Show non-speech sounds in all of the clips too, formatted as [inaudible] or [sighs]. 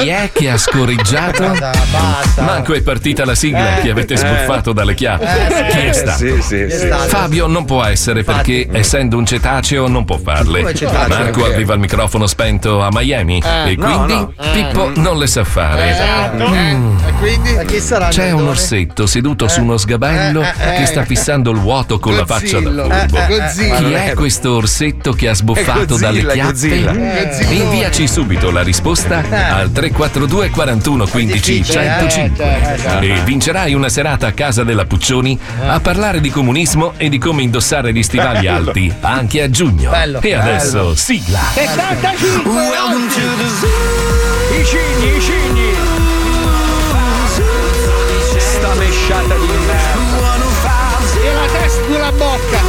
Chi è che ha scorreggiato? [laughs] Basta, basta. Manco è partita la sigla Eh. che avete Eh. sbuffato dalle chiappe. Eh, Chi è stato? Sì, sì, sì. Fabio non può essere perché, essendo un cetaceo, non può farle. Marco aveva il microfono spento a Miami Eh. e No, quindi no. Pippo non le sa fare. Esatto. Mm. E quindi? chi sarà? C'è un orsetto seduto su uno sgabello Eh, eh, eh. che sta fissando il vuoto con la faccia da furbo. Eh, eh. Chi è questo orsetto che ha sbuffato dalle chiappe? Godzilla. Eh. Inviaci subito la risposta al 342 41 15 difficile, eh, 105 certo, certo. e vincerai una serata a casa della Puccioni a parlare di comunismo e di come indossare gli stivali Bello. alti anche a giugno. Bello. E adesso Bello. sigla. 75 I cigni, i cigni. Sta mesciata di merda. E la testa sulla bocca.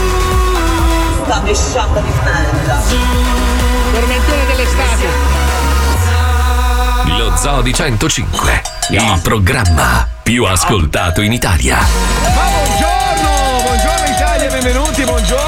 Sta mesciata di merda. Zoo di 105, il programma più ascoltato in Italia. Ma buongiorno, buongiorno Italia, benvenuti, buongiorno.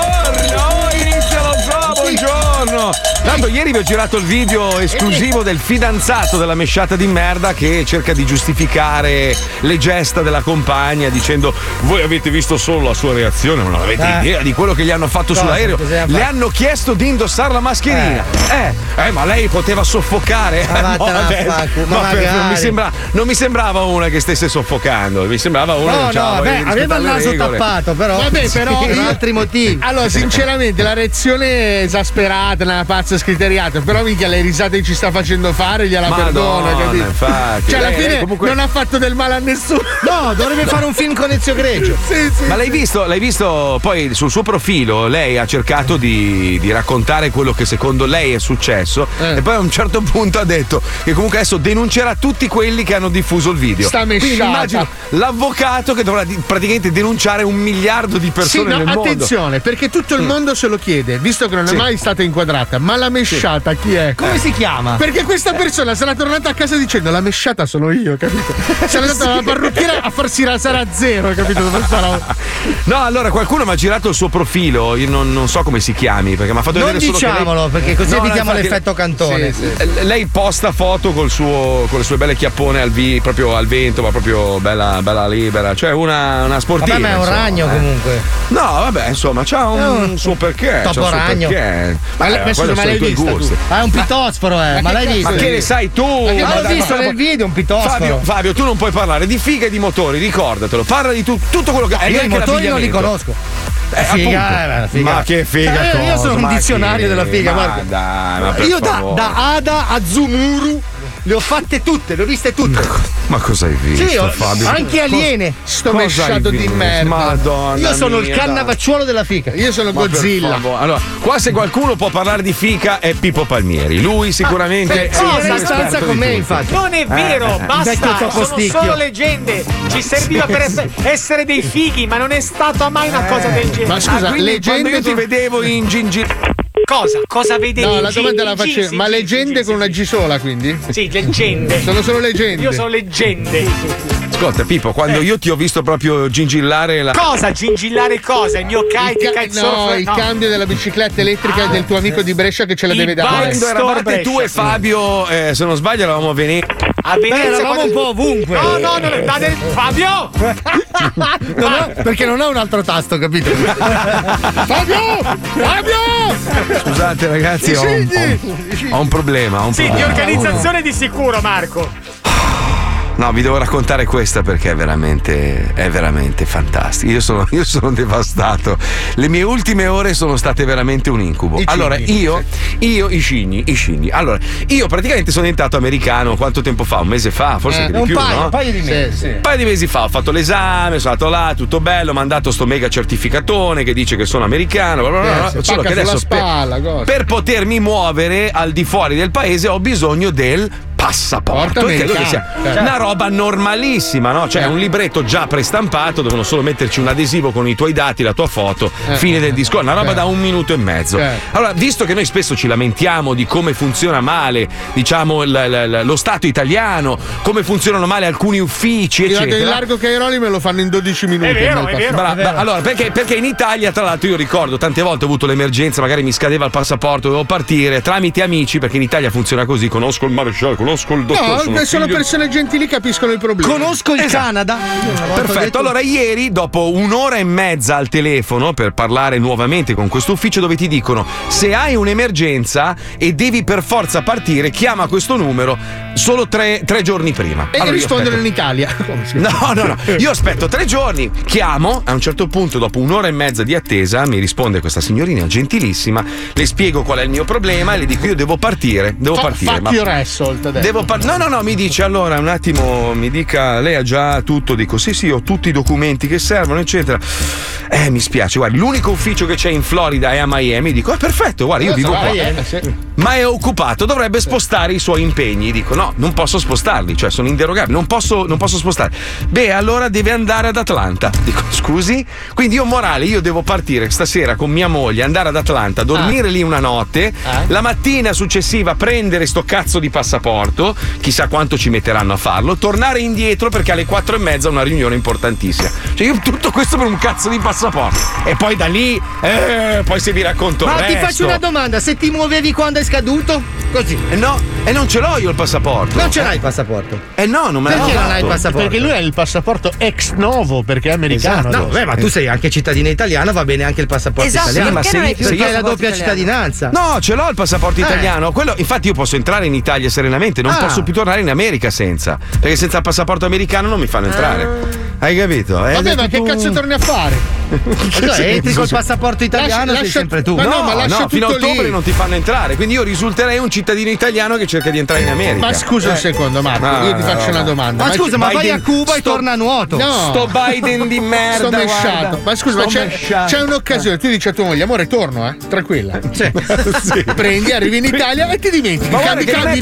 Tanto ieri vi ho girato il video esclusivo del fidanzato della mesciata di merda che cerca di giustificare le gesta della compagna dicendo voi avete visto solo la sua reazione, ma non avete Eh. idea di quello che gli hanno fatto Cosa? sull'aereo. Le hanno chiesto di indossare la mascherina. Eh, eh, ma lei poteva soffocare. Ma [laughs] Eh, adesso- fanculo, ma ma per- non, mi sembra- non mi sembrava una che stesse soffocando, mi sembrava una No, che no, vabbè, aveva il naso regole. tappato, però. Vabbè, però [laughs] per io- altri motivi. Allora, sinceramente, la reazione esasperata, una pazza scriteriata, però minchia le risate che ci sta facendo fare gliela Madonna, capito? infatti. Cioè, alla Lei- lei fine comunque- non ha fatto del male a nessuno. No, dovrebbe fare un film con Ezio Greggio. [laughs] sì, sì. Ma l'hai visto, l'hai visto poi sul suo profilo? Lei ha cercato di, di raccontare quello che secondo lei è successo Eh. e poi a un certo punto ha detto che comunque adesso denuncerà tutti quelli che hanno diffuso il video. Sta Quindi mesciata. immagino l'avvocato che dovrà praticamente denunciare un miliardo di Sì, persone no, nel mondo. attenzione, perché tutto il mondo se lo chiede, visto che non è Sì. mai stata inquadrata, ma la mesciata chi è? Come si chiama? Perché questa persona sarà tornata a casa dicendo la mesciata sono io, capito? Sarà andata alla parrucchiera a farsi rasare a zero, capito? No, allora qualcuno mi ha girato il suo profilo, io non, non so come si chiami, perché mi ha fatto Non vedere solo che lei- diciamolo, perché così No, no, evitiamo infatti- l'effetto cantone. Sì, sì. Eh, Lei posta foto col suo, con le sue belle chiappone al, vi, proprio al vento, ma proprio bella, bella libera. Cioè una, una sportiva. Vabbè, ma è un insomma, ragno eh. comunque. No, vabbè, insomma, c'ha un, un suo perché. topo ragno. perché. Ma Eh, ma ma sono l'hai vista tu? gusti. Ah, è un pitosforo, eh. Ma l'hai che visto? Ma che ne sai tu? Ma che- Ma l'ho visto ma- nel video, un pitosforo. Fabio, Fabio, tu non puoi parlare di figa e di motori, ricordatelo. Parla di tu- tutto quello che hai. Io i motori non li conosco. Eh, Figa, eh, figa. Ma che figa. Eh, io sono un ma dizionario che- della figa, ma guarda. Dai, ma Io da, da Ada a Zumuru le ho fatte tutte, le ho viste tutte. Ma cosa hai visto? Sì, ho- Fabio? anche aliene. Sto mesciato di merda. Madonna Io sono il mia, cannavacciuolo della fica. Io sono Ma Godzilla. Allora, qua se qualcuno può parlare di fica è Pippo Palmieri. Lui sicuramente Ah, è sì, il più in stanza con di me, infatti. Non è vero, eh. Vecchio basta, topo sono sticchio. solo leggende. Ci serviva per ess- essere dei fighi, ma non è stata mai una cosa del genere. Ma scusa, Ah, quindi leggende quando io ti vedevo in gingil Cosa? Cosa vedevi? No, la domanda la faccio. G- Ma sì, leggende sì, con sì, una. G sola, quindi? Sì, leggende. Sono solo leggende. Io sono leggende. Ascolta, Pippo, quando io ti ho visto proprio gingillare la. Cosa? Gingillare cosa? Il mio Il, kite, ca- kitesurf? no, il cambio della bicicletta elettrica del tuo amico di Brescia che ce la Il deve dare. Quando eravate Brescia, tu e. Fabio, eh, se non sbaglio, eravamo a Venezia. A Beh, Venezia eravamo quando- un po' ovunque. No, no, no, no, date- Fabio! [laughs] Non ho- perché non ho un altro tasto, capito? [laughs] Fabio! Fabio! Scusate, ragazzi, ho un, ho un- ho un problema. Ho un Sì, di problema. organizzazione di sicuro, Marco. No, vi devo raccontare questa perché è veramente, è veramente fantastico. Io sono, [laughs] io sono devastato. Le mie ultime ore sono state veramente un incubo. I allora, cigni, io, io, i cigni, i cigni. Allora, io praticamente sono diventato americano quanto tempo fa? Un mese fa, forse Eh, di un più, paio, no? un paio di mesi. Sì, sì. Un paio di mesi fa ho fatto l'esame, sono andato là, tutto bello, ho mandato sto mega certificatone che dice che sono americano, bla bla bla, Eh, solo che adesso per, spalla, cosa. per potermi muovere al di fuori del paese ho bisogno del passaporto. Credo che sia certo. una roba normalissima, no? Cioè, un libretto già prestampato, devono solo metterci un adesivo con i tuoi dati, la tua foto, Eh. fine del discorso. Una roba Certo. da un minuto e mezzo. Allora, visto che noi spesso ci lamentiamo di come funziona male, diciamo, l- l- l- lo Stato italiano, come funzionano male alcuni uffici, eccetera. largo Cairoli me lo fanno in 12 minuti. nel passaporto. Bra- bra- allora, perché, perché in Italia, tra l'altro, io ricordo tante volte ho avuto l'emergenza, magari mi scadeva il passaporto, dovevo partire tramite amici, perché in Italia funziona così: conosco il maresciallo, conosco il dottore. No, sono sono, persone gentili capiscono il problema. Conosco il Canada. Volta ho Perfetto, detto- allora ieri dopo un'ora e mezza al telefono per parlare nuovamente con questo ufficio dove ti dicono se hai un'emergenza e devi per forza partire chiama questo numero solo tre, tre giorni prima. E Allora aspetto- in Italia. [laughs] No, no, no. Io aspetto tre giorni, chiamo, a un certo punto, dopo un'ora e mezza di attesa, mi risponde questa signorina gentilissima, le spiego qual è il mio problema e le dico io devo partire, devo Fa- partire. Fuck ma- your Devo par- no, no, no, mi dice allora un attimo, mi dica, lei ha già tutto, dico sì, sì, ho tutti i documenti che servono, eccetera. Eh, mi spiace, guardi, l'unico ufficio che c'è in Florida è a Miami, dico, eh, perfetto, guarda, io Eh, vivo qua. Ma è occupato, dovrebbe spostare i suoi impegni. Dico: no, non posso spostarli, cioè sono inderogabili, non posso, non posso spostarli. Beh, allora deve andare ad Atlanta. [laughs] Dico: scusi? Quindi io morale, io devo partire stasera con mia moglie, andare ad Atlanta, dormire lì una notte, la mattina successiva prendere sto cazzo di passaporto, chissà quanto ci metteranno a farlo, tornare indietro perché alle quattro e mezza una riunione importantissima. Cioè, io tutto questo per un cazzo di passaporto. E poi da lì, eh, poi se vi racconto il Ma ti faccio una domanda, se ti muovevi quando è scaduto? Così. Eh no, e non ce l'ho io il passaporto. Non ce l'hai il passaporto. Eh no, non me Perché l'hanno non hai il passaporto? Perché lui ha il passaporto ex novo perché è americano. Esatto. No, adesso. beh, ma tu sei anche cittadina italiana, va bene anche il passaporto Esatto, italiano. Sì, ma perché se non hai se io- Perché hai la doppia italiano? cittadinanza. No, ce l'ho il passaporto Eh. italiano. Quello, infatti, io posso entrare in Italia serenamente, non Ah. posso più tornare in America senza. Perché senza il passaporto americano non mi fanno entrare. Hai capito? Eh, Vabbè, ma che cazzo torni a fare? [laughs] Cioè, entri col passaporto italiano, Lascia- sei lascia- sempre tu. ma no, ma lascia fino a ottobre lì. non ti fanno entrare. Quindi io risulterei un cittadino italiano che cerca di entrare in America. Ma scusa un secondo, Marco, No, io ti no, faccio no, una no. domanda. Ma scusa, ma vai Biden- a Cuba e sto- torna a nuoto. No. Sto Biden di [laughs] merda. Sto mesciato. Ma scusa, ma c'è, c'è un'occasione. Tu dici a tua moglie, amore, torno, eh? Tranquilla. [laughs] Prendi, arrivi in Italia e ti dimentichi. Ma cambi, è cambi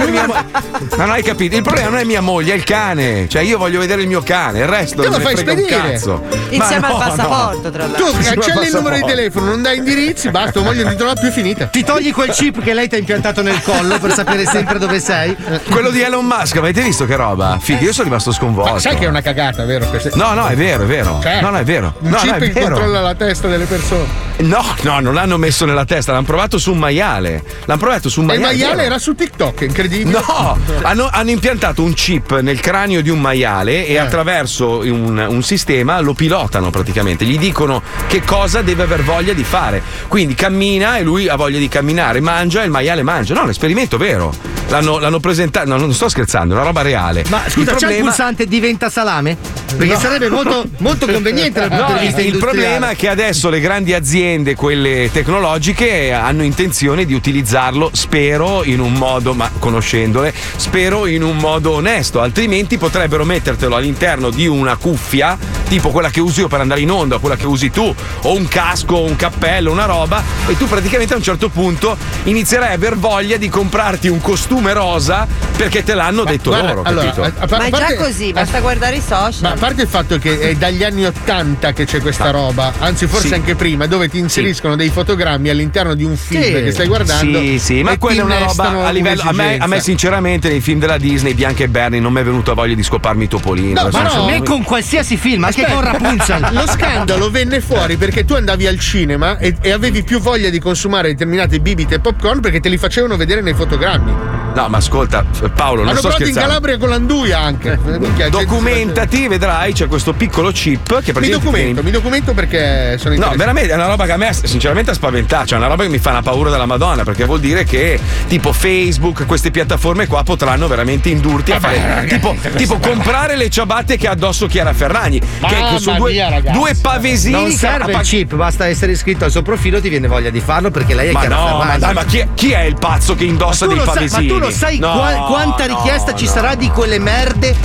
non hai capito? Il problema non è mia moglie, è il cane. Cioè, io voglio vedere il mio cane, il resto Te lo non fai spedire. cazzo. Insieme Ma al no, passaporto, tra l'altro. Tu cancelli il numero di telefono, non dai indirizzi, basta, moglie non ti trova più finita. Ti togli quel chip che lei ti ha impiantato nel collo per sapere sempre dove sei. no. Quello di Elon Musk, avete visto che roba? Figa, io sono rimasto sconvolto. Ma sai che è una cagata, vero? No, no, è vero, è vero. Cioè, no, no, è vero. Un No, chip no, è che vero. controlla la testa delle persone. No, no, non l'hanno messo nella testa, l'hanno provato su un maiale. L'hanno provato su un Ma il maiale. maiale era su TikTok, incredibile. No, hanno, hanno impiantato un chip nel cranio di un maiale Eh. e attraverso un, un sistema lo pilotano praticamente. Gli dicono che cosa deve aver voglia di fare. Quindi cammina e lui ha voglia di camminare, mangia e il maiale mangia. No, è un esperimento vero. L'hanno, l'hanno presentato, no, non sto scherzando, è una roba reale. Ma scusa, il c'è il problema, pulsante diventa salame? Perché sarebbe molto, molto [laughs] conveniente dal punto No, di vista il problema è che adesso le grandi aziende, quelle tecnologiche, hanno intenzione di utilizzarlo, spero, in un modo, ma conoscendole, spero in un modo onesto, altrimenti potrebbero mettertelo all'interno di una cuffia, tipo quella che uso io per andare in onda, quella che usi tu, o un casco, un cappello, una roba, e tu praticamente a un certo punto inizierai a aver voglia di comprarti un costume rosa perché te l'hanno detto Guarda, loro, allora, capito? a- a par- Ma è già così, a- basta guardare i social. Ma a parte il fatto che è dagli anni 80 che c'è questa roba, anzi forse Sì. anche prima, dove ti inseriscono dei fotogrammi all'interno di un film Sì. che stai guardando. Sì, sì, ma quella è una roba a livello. A me, a me, un'esigenza. Sinceramente, nei film della Disney, Bianca e Bernie, non mi è venuta voglia di scoparmi Topolino. No, ma no, A me con qualsiasi film, anche con Rapunzel. [laughs] Lo scandalo venne fuori perché tu andavi al cinema e, e avevi più voglia di consumare determinate bibite e popcorn perché te li facevano vedere nei fotogrammi. No, ma ascolta, Paolo, non Hanno sto provato in. Calabria con l'anduia anche. Minchia, gente- Documentati, vedrai, c'è questo piccolo chip che Mi praticamente. documento, mi documento perché sono No, veramente è una roba che a me sinceramente ha spaventato, cioè è una roba che mi fa una paura della Madonna, perché vuol dire che tipo Facebook, queste piattaforme qua potranno veramente indurti a fare tipo, tipo comprare le ciabatte che ha addosso Chiara Ferragni, che Mamma sono due, mia, ragazzi. due pavesini Non che serve il chip, basta essere iscritto al suo profilo, ti viene voglia di farlo perché lei è Ma Chiara no, Ferragni. ma dai, ma chi è, chi è il pazzo che indossa dei lo sai, ma pavesini? tu lo sai No, qua- quanta no, richiesta ci no. sarà di quelle merde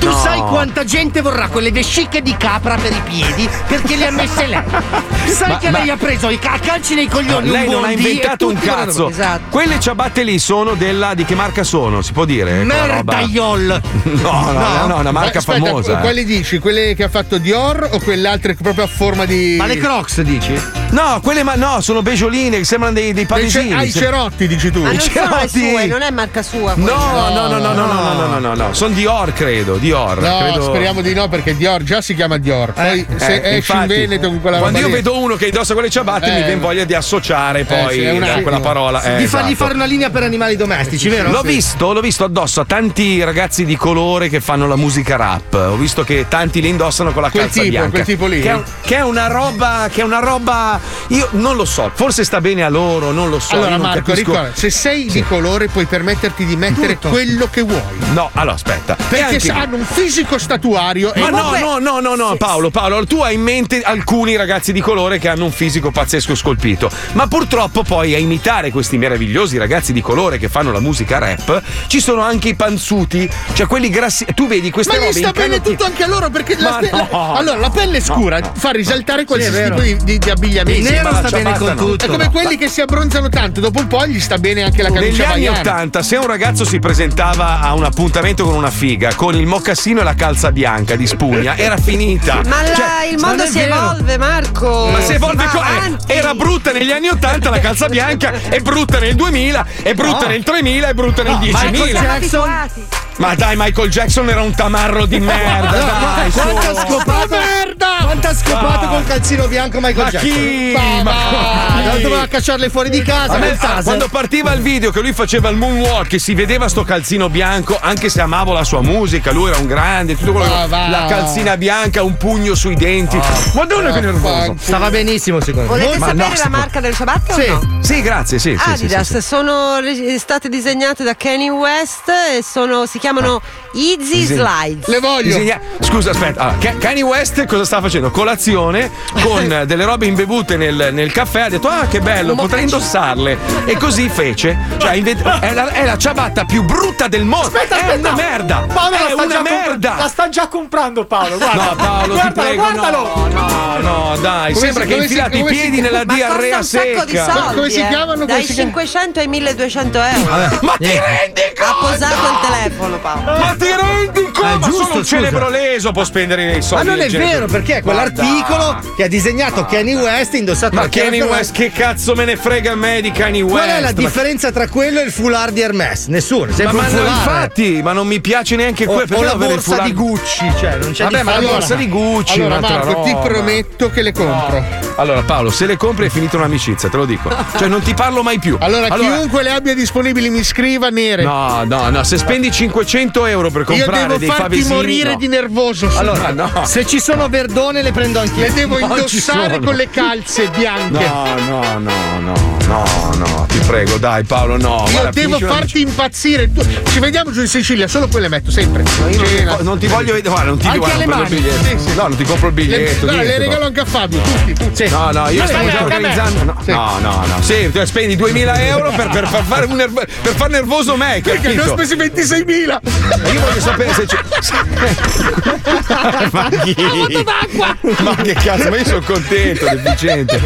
Tu No. sai quanta gente vorrà quelle vesciche di capra per i piedi perché le ha messe lei. Sai Ma- che ma- lei ha preso i ca- calci nei coglioni Lei un non ha e inventato un cazzo. Esatto. Quelle ciabatte lì sono della. di che marca sono? Si può dire? Merdaiol. No, no, no, no, una marca Aspetta, famosa. eh. Quali dici? Quelle che ha fatto Dior o quelle altre che proprio a forma di. Ma le Crocs dici? No, quelle ma no, sono begioline che sembrano dei, dei panesini. Ah, i cerotti, dici tu. Ma non sono sue, non è marca sua. No, no, no, no, no, no, no, no, no, no, no, sono Dior, credo. Dior. No, credo... speriamo di no, perché Dior già si chiama Dior. Poi se Eh, esci in Veneto con quella Quando io lì- vedo uno che indossa quelle ciabatte mi Eh. viene voglia di associare poi sì, è un da attimo. quella parola. Eh, di fargli esatto. fare una linea per animali domestici, vero? L'ho Sì. visto, l'ho visto addosso a tanti ragazzi di colore che fanno la musica rap. Ho visto che tanti li indossano con la Quel calza tipo, bianca. quel tipo lì? Che è, che è una roba. Che è una roba. Io non lo so, forse sta bene a loro, non lo so. Allora, Marco, capisco- ricorda, se sei di colore puoi permetterti di mettere quello che vuoi. No, allora aspetta. Perché anche- hanno un fisico statuario e Ma no, no, no, no, no, Paolo, Paolo, tu hai in mente alcuni ragazzi di colore che hanno un fisico pazzesco scolpito, ma purtroppo poi a imitare questi meravigliosi ragazzi di colore che fanno la musica rap, ci sono anche i panzuti, cioè quelli grassi. Tu vedi queste Ma gli sta bene tutto anche a loro perché la, ste- no. allora la pelle scura fa risaltare qualsiasi Sì, tipo di, di- di abbigliamento. Il nero sta bene con no. tutto. È come quelli che si abbronzano tanto, dopo un po' gli sta bene anche la Negli camicia anni baiana. 80, se un ragazzo si presentava a un appuntamento con una figa con il mocassino e la calza bianca di spugna, era finita. Ma la- Cioè, il mondo si vero. evolve, Marco. Ma se evolve co- eh, avanti. era brutta negli anni 80 la calza bianca, è brutta nel 2000, è brutta nel 3000, è brutta nel Michael 10.000. Siamo Jackson. Ma dai, Michael Jackson era un tamarro di merda. dai, ha scopato? merda! Quanto ha scopato col calzino bianco Michael Ma Jackson? chi? Ma Ma va, chi? non doveva cacciarle fuori di casa me, taser. quando partiva il video che lui faceva il moonwalk e si vedeva sto calzino bianco, anche se amavo la sua musica, lui era un grande, tutto quello Ma che- va. la calzina bianca, un pugno sui denti. Madonna che nervoso. Stava benissimo secondo me. Volete Ma sapere no, la marca del ciabatte Sì. o no? Sì, grazie, sì, sì, sì, Adidas sì, sì. sono state disegnate da Kanye West e sono, si chiamano Easy Slides. Le voglio. Disegna- Scusa, aspetta. Allora, Ka- Kanye West cosa stava facendo? Colazione con [laughs] delle robe imbevute nel, nel caffè. Ha detto: Ah, che bello, potrei indossarle. E così fece. Cioè, invent- è, la, è la ciabatta più brutta del mondo. è una merda. Paolo la è sta, una già compra- merda. la sta già comprando Paolo, guarda. No, Paolo, ti guardalo, prego, guardalo. no, no, no, dai, Come sembra si- che come si- infilate i come si- piedi nella Ma costa diarrea un sacco di secca. soldi. Come si eh. chiamano? Come Dai si chiamano? 500 ai 1200 euro. Ma ti rendi Ha conto? posato il telefono, Paolo. Ma ti rendi conto? Eh, Ma giusto, solo un celebro leso può spendere i Ma soldi. non è genere. vero perché è Ma quell'articolo dai. che ha disegnato Kanye West indossato Ma Kanye West, che cazzo me ne frega a me di Kanye West? Qual è la Ma- differenza tra quello e il foulard di Hermes? Nessuno, Ma, ma no, infatti, ma non mi piace neanche quello. o la borsa di Gucci, cioè non c'è Vabbè, ma la borsa di Gucci, Allora, Marco, ti prometto che le compro. Allora, Paolo, se le compri è finita un'amicizia, te lo dico. Cioè, non ti parlo mai più. Allora, chiunque le abbia disponibili mi scriva nere. No, no, no, se spendi 500 euro per Io comprare devo dei farti favesini. morire no. di nervoso. Allora, no. se ci sono verdone le prendo anch'io. le devo Non indossare con le calze bianche. No, no, no, no, no, no, ti prego, dai, Paolo, no. Io guarda, devo finisci una- farti impazzire. Ci vediamo giù in Sicilia, solo quelle metto sempre. Cena. Non ti voglio vedere, guarda, non ti Anche guarda, non biglietto. Sì, sì. No, non ti compro il Le, biglietto. le niente, regalo anche a Fabio, tutti, tutti. No, no, io stavo già anche organizzando. No, Sì. no, no, no. Sì, spendi 2000 euro per, per far fare un nervo- per far nervoso me. Perché ne ho spesi 26.000. Ma Io voglio sapere se c'è. ma chi? Ma che cazzo, ma io sono contento, deficiente.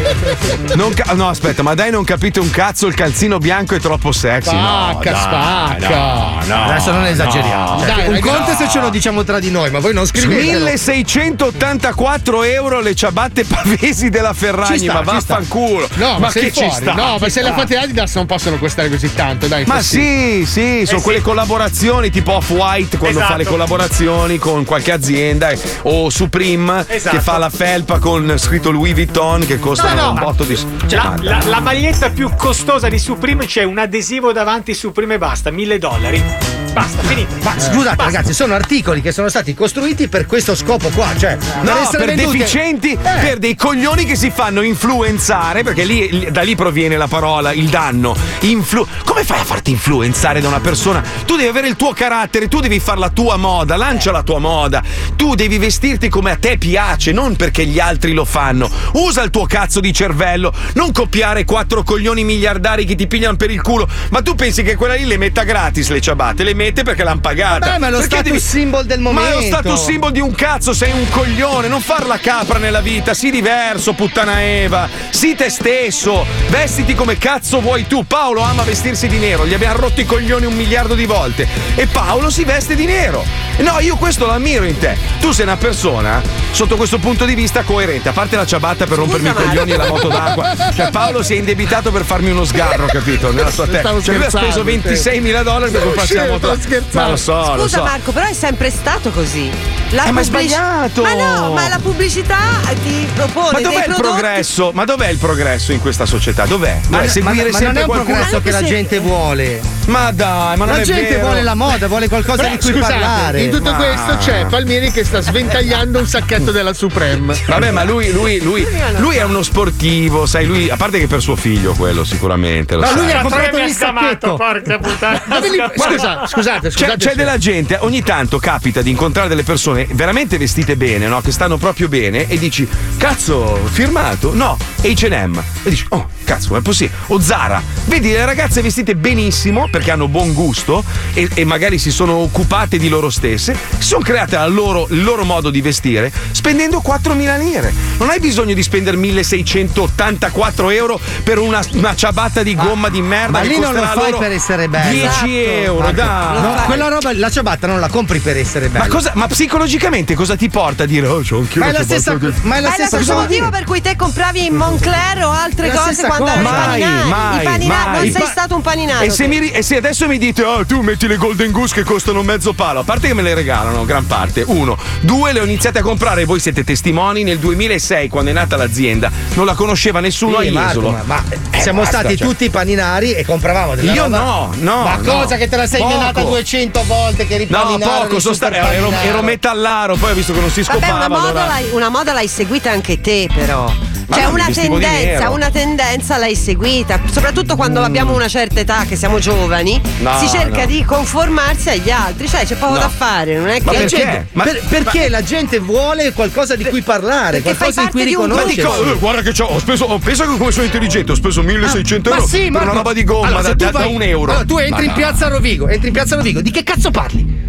Non ca- no, aspetta, ma dai, non capite un cazzo, il calzino bianco è troppo sexy. no, Spacca, dai, spacca. No, no, Adesso non esageriamo. no. Dai, un conto è se ce lo diciamo tra di noi, ma voi non scrivete. 1684 euro le ciabatte pavesi della Ferragni, Ci sta, ma ci vaffanculo. No, ma, sei che ci fuori. sta? No, ma Ci se le fate Adidas non possono costare così tanto, dai. Ma sì, sì, sono quelle collaborazioni tipo Off-White quando Esatto. fa le collaborazioni con qualche azienda eh, o Supreme Esatto. che fa la felpa con scritto Louis Vuitton che costa No, no, un botto di Cioè, la, Ma la- la maglietta più costosa di Supreme c'è un adesivo davanti Supreme e basta, 1000 dollari. Basta, finito. Ma scusate, ragazzi, sono articoli che sono stati costruiti per questo scopo qua. Cioè, No, essere per venduti- deficienti, Eh. per dei coglioni che si fanno influenzare, perché lì, lì- da lì proviene la parola, il danno. Influ- Come fai a farti influenzare da una persona? Tu devi avere il tuo carattere, tu devi fare la tua moda, lancia la tua moda. Tu devi vestirti come a te piace, non perché gli altri lo fanno. Usa il tuo cazzo di cervello, non copiare quattro coglioni miliardari che ti pigliano per il culo. Ma tu pensi che quella lì le metta gratis le ciabatte? Le mette perché l'hanno pagata. Vabbè, ma è lo Perché status symbol del Ma è lo momento. status symbol di un cazzo, sei un coglione, non far la capra nella vita, sii diverso, puttana Eva, sii te stesso, vestiti come cazzo vuoi tu. Paolo ama vestirsi di nero, gli abbiamo rotto i coglioni un miliardo di volte e Paolo si veste di nero. No, io questo lo ammiro in te. Tu sei una persona, sotto questo punto di vista, coerente, a parte la ciabatta per rompermi i Marco. coglioni e la moto d'acqua. Cioè Paolo si è indebitato per farmi uno sgarro, capito? Nella sua testa. Cioè lui ha speso scherzando, 26 mila dollari per comprarsi la moto. Scherzando. Ma lo so, lo Scusa so. Marco, però è sempre stato così. La Eh, ma è sbagliato. Ma no, ma la pubblicità ti propone Ma dei dov'è il prodotti progresso? Ma dov'è il progresso in questa società? Dov'è? Ma, Dov'è? ma- seguire ma non è un qualcuno. progresso che la se- gente vuole. Ma dai, ma non La è gente vero. vuole la moda, vuole qualcosa di cui scusate, parlare. in tutto Ma- questo c'è Palmieri che sta sventagliando un sacchetto della Supreme. Vabbè, ma lui, lui, lui, lui è uno sportivo, sai, lui, a parte che per suo figlio quello sicuramente. Lo Ma sai. lui era Ma comprato il sacchetto. porca puttana. Li- Scusa, scusate, C'è, scusate. c'è della gente, ogni tanto capita di incontrare delle persone veramente vestite bene, no? Che stanno proprio bene e dici, cazzo, firmato? No, H&M. E dici, oh, cazzo, è possibile. O Zara. Vedi le ragazze vestite benissimo perché hanno buon gusto e, e magari si sono occupate di loro stesse, si sono create loro- il loro modo di vestire spendendo 4.000 lire. Non hai bisogno di spendere 1.684 euro per una, una ciabatta di gomma di merda. Ma lì non lo fai per essere bello. 10 Esatto. euro, Marco, dai. No, quella roba, la ciabatta non la compri per essere bello. Ma, cosa, ma psicologicamente cosa ti porta a dire oh c'ho anch'io Ma è la stessa, di-" ma è la Ma è lo stessa stesso cosa. motivo per cui te compravi in Moncler o altre La cose stessa quando cosa. avevi i Mai, paninari. mai, non sei Pa- stato un paninato. E se, mi e se adesso mi dite, oh, tu metti le Golden Goose che costano mezzo palo, a parte che me le regalano, gran parte. Uno. Due, le ho iniziate a comprare, voi siete testimoni, nel 2006, quando è nata l'azienda, non la conosceva nessuno Sì, a Marco, Jesolo. ma, ma Eh, siamo basta, stati cioè. tutti paninari e compravamo della Io roba- no, no, Ma no. cosa che te la sei menata 200 volte che No, ripaninare poco, sono sta- ero, ero metallaro, poi ho visto che non si Vabbè, scopava. una moda, allora- l'hai, una moda l'hai seguita anche te, però. Ma Cioè, no, una tendenza, una tendenza l'hai seguita. Soprattutto quando abbiamo una certa età, che siamo giovani, No, si cerca no. di conformarsi agli altri. Cioè, c'è poco No. da fare, non è Ma che. perché? Gente- Ma- per- perché la gente vuole qualcosa di cui parlare, perché qualcosa di cui un Ma riconoscersi. dico, eh, guarda che c'ho, ho speso, ho, pensa che come sono intelligente, ho speso 1600 Ma euro sì, per una roba di gomma Allora, da, da- da vai- un euro. Allora, tu entri Ma in no. piazza Rovigo, entri in piazza Rovigo, di che cazzo parli?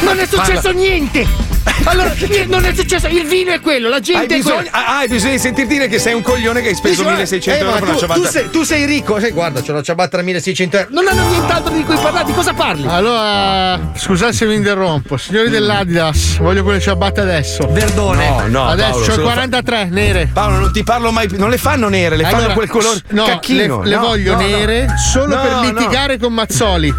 Non è successo niente! [laughs] Allora, non è successo, il vino è quello, la Hai gente è bisogno, quella. ah, hai bisogno di sentir dire che sei un coglione che hai speso Dici, 1600 eh, euro ma per una tu, ciabatta. tu sei, tu sei ricco, eh, guarda, c'ho la ciabatta da 1600 euro. Non hanno nient'altro di cui parlare, di cosa parli? Allora, scusate se mi interrompo, signori dell'Adidas, voglio quelle ciabatte adesso. Verdone. No, no, adesso Paolo, c'ho se lo fa- 43 nere. Paolo, non ti parlo mai più. Non le fanno nere, le fanno Allora, quel colore No, cacchino. le, le No, voglio no, no. nere solo No, per no. litigare con Mazzoli.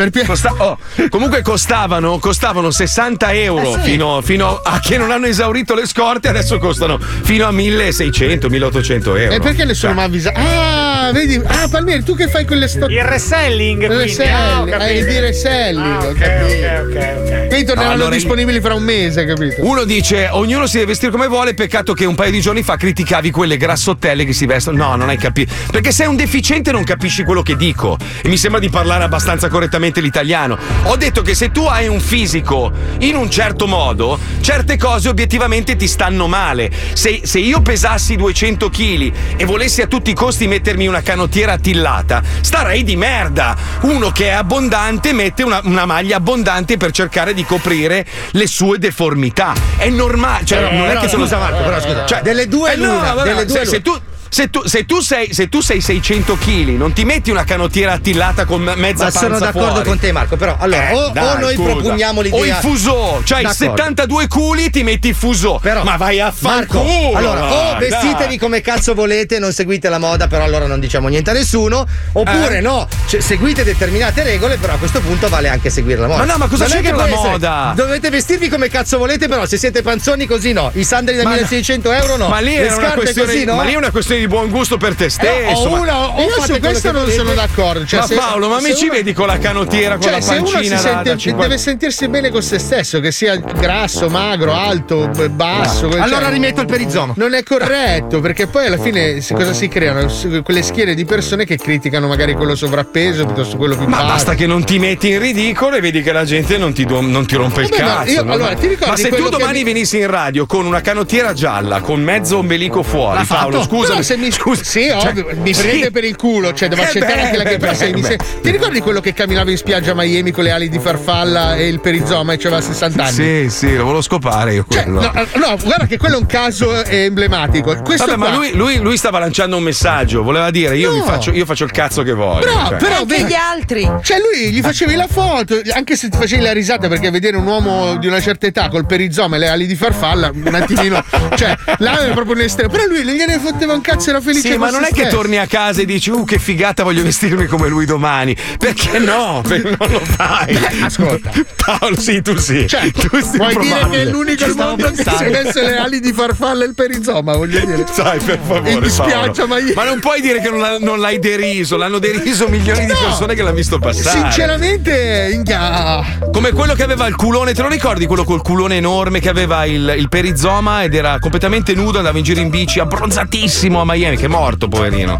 Per pi- Costa- oh, comunque costavano, costavano 60 euro Eh sì. fino, fino a che non hanno esaurito le scorte, adesso costano fino a 1600, 1800 euro. E perché nessuno mi ha avvisato? Ah, vedi? Ah, Palmieri, tu che fai quelle sto... Il reselling. Reselling, ah, ho hai capito. di reselling, Ah, ho ok, ok, ok, ok. Quindi torneranno allora disponibili fra un mese, capito? Uno dice ognuno si deve vestire come vuole, peccato che un paio di giorni fa criticavi quelle grassottelle che si vestono. No, non hai capito. Perché sei un deficiente e non capisci quello che dico. E mi sembra di parlare abbastanza correttamente l'italiano. Ho detto che se tu hai un fisico in un certo modo, certe cose obiettivamente ti stanno male. Se, se io pesassi 200 kg e volessi a tutti i costi mettermi una canottiera attillata, starei di merda. Uno che è abbondante mette una, una maglia abbondante per cercare di coprire le sue deformità. È normale. Cioè, Eh, non è però che te lo- scusa, Marco, però scusa. Cioè, Delle due eh, no, l'una, vabbè, delle due se, se tu. Se tu, se tu sei, se tu sei 600 kg, non ti metti una canottiera attillata con me- mezza Ma sono d'accordo fuori. con te, Marco. Però allora, Eh, o, dai, o noi scusa. propugniamo l'idea. O il fuso, cioè D'accordo. 72 culi ti metti il fuso. Però, ma vai a Marco, fanculo. allora, o vestitevi dai. come cazzo volete, non seguite la moda, però allora non diciamo niente a nessuno. Oppure Eh? no, cioè, seguite determinate regole, però a questo punto vale anche seguire la moda. Ma no, ma cosa Non è c'entra che la moda? Dovete vestirvi come cazzo volete, però se siete panzoni così no. I sandali da Ma- 1600 euro no. Ma lì, è una scarpe questione, così no. ma lì è una questione di buon gusto per te Eh, stesso. ma- una o Io su questo che non sono d'accordo. Cioè, ma se- Paolo, ma mi ci uno- vedi con la canottiera, con Cioè, la se uno si pancina sente, da 50 deve sentirsi bene con se stesso, che sia grasso, magro, alto, basso. Allora cioè, rimetto il perizono. Non è corretto, perché poi alla fine cosa si creano? Quelle schiere di persone che criticano magari quello sovrappeso piuttosto che quello più Ma basso. basta che non ti metti in ridicolo e vedi che la gente non ti, do- non ti rompe il Vabbè, ma cazzo. io- no? allora, ma se tu che domani di- venissi in radio con una canottiera gialla, con mezzo ombelico fuori, L'ha Paolo, fatto? scusami se mi scusa, sì, ovvio, mi sì. prende per il culo, cioè devo Eh accettare beh, anche la beh, che pensa beh, mi beh. se- Ti ricordi quello che camminava in spiaggia a Miami con le ali di farfalla e il perizoma e aveva 60 anni? Sì, sì, lo volevo scopare io Cioè, quello. no, no, guarda che quello è un caso eh, emblematico. Questo Vabbè, ma qua- lui, lui- lui stava lanciando un messaggio, voleva dire io, No. faccio, io faccio il cazzo che voglio. Però, cioè. però Anche vedi- gli altri. Cioè, lui gli facevi la foto, anche se ti facevi la risata, perché vedere un uomo di una certa età col perizoma e le ali di farfalla, un attimino. cioè, là era proprio un estremo. Però lui non gliene fotteva un cazzo, era felice. Sì, ma non è che torni a casa e dici, uh, che figata, voglio vestirmi come lui domani. Perché no? Perché non lo fai? ascolta. Paolo, sì, tu sì. Cioè, tu vuoi dire che è l'unico al mondo che si è messo le ali di farfalla e il perizoma, voglio dire. Sai, per favore. Spiaggia, Paolo. ma io- Ma non puoi dire che non, l'ha- non l'hai deriso, l'hanno deriso milioni di No. persone che l'hanno visto passare. Sinceramente, inga. Come quello che aveva il culone, te lo ricordi quello col culone enorme che aveva il, il perizoma ed era completamente nudo, andava in giro in bici, abbronzatissimo a Miami, che è morto, poverino.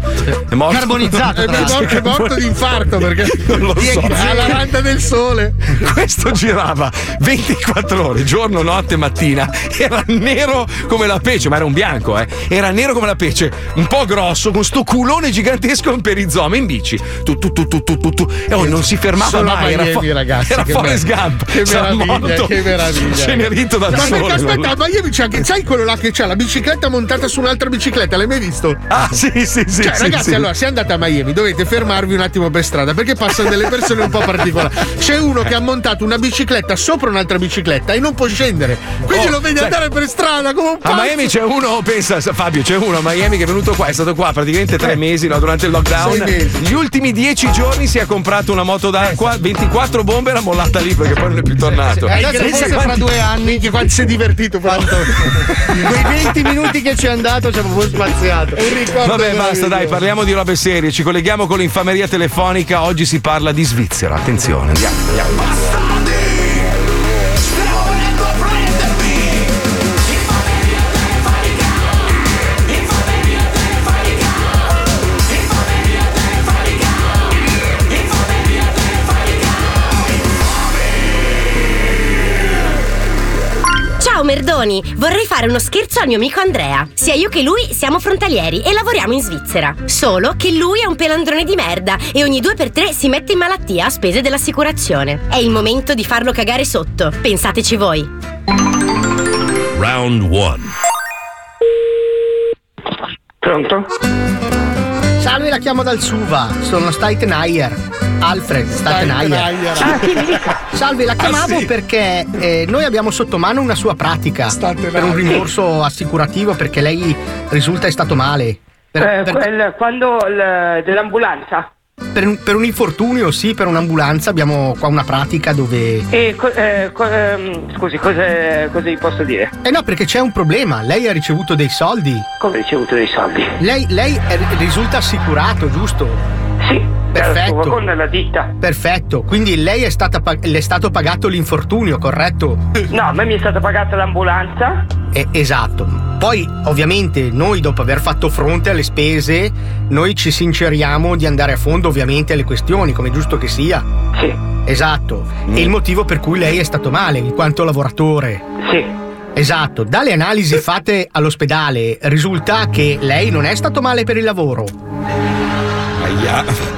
È morto. È morto, è morto di infarto perché [laughs] Non lo [laughs] so. alla randa del sole. Questo girava 24 ore, giorno, notte, mattina. Era nero come la pece, ma era un bianco, eh. Era nero come la pece, un po' grosso, con sto culone gigantesco [laughs] in perizoma in bici. Tu, tu, tu, tu, tu, tu, tu. E oh, non si fermava Solo a mai. Era, Miami, fo- ragazzi, era che Forrest mer- Gump. Che meraviglia, morto che meraviglia. Cenerito dal Ma sole. aspetta, a Miami c'è anche, sai quello là che c'ha la bicicletta montata su un'altra bicicletta, l'hai mai visto? Ah, sì, sì, sì. Cioè, sì, ragazzi, sì. allora, se andate a Miami dovete fermarvi un attimo per strada perché passano delle persone un po' particolari. C'è uno che ha montato una bicicletta sopra un'altra bicicletta e non può scendere. Quindi Oh, lo vedi sai- andare per strada come un A pazzo. Miami c'è uno, pensa Fabio, c'è uno a Miami che è venuto qua, è stato qua praticamente tre mesi no, durante il lockdown. Gli ultimi dieci giorni si è comprato una moto d'acqua, 24 bombe era mollata lì perché poi non è più tornato. Eh, adesso forse fra due anni. Minchia, quanto si è divertito quanto. [laughs] Quei 20 minuti che ci è andato ci ha proprio spaziato. Ricordo Vabbè, basta, dai, parliamo di robe serie. Ci colleghiamo con l'infameria telefonica. Oggi si parla di Svizzera. Attenzione, andiamo, andiamo. Merdoni, vorrei fare uno scherzo al mio amico Andrea. Sia io che lui siamo frontalieri e lavoriamo in Svizzera. Solo che lui è un pelandrone di merda e ogni due per tre si mette in malattia a spese dell'assicurazione. È il momento di farlo cagare sotto. Pensateci voi. Round 1. Pronto? Salve, la chiamo dal Suva. Sono Staitenheier. Alfred. Staitenheier. Ah, sì, mi dica. Salve, la chiamavo sì. perché eh, noi abbiamo sotto mano una sua pratica per un rimborso assicurativo perché lei risulta è stato male. Per, Eh, per- quel- quando dell'ambulanza. Per un, per un infortunio, sì, per un'ambulanza abbiamo qua una pratica dove. E co- eh, co- ehm, scusi, cosa, cosa gli posso dire? Eh no, perché c'è un problema. Lei ha ricevuto dei soldi. Come ha ricevuto dei soldi? Lei, lei è- risulta assicurato, giusto? Sì, Perfetto. con la ditta. Perfetto, quindi lei è stata pag- le è stato pagato l'infortunio, corretto? No, a me mi è stata pagata l'ambulanza. Eh, esatto. Poi, ovviamente, noi dopo aver fatto fronte alle spese, noi ci sinceriamo di andare a fondo, ovviamente, alle questioni, come è giusto che sia. Sì. Esatto. È il motivo per cui lei è stato male, in quanto lavoratore. Sì. Esatto. Dalle analisi fatte all'ospedale risulta che lei non è stato male per il lavoro.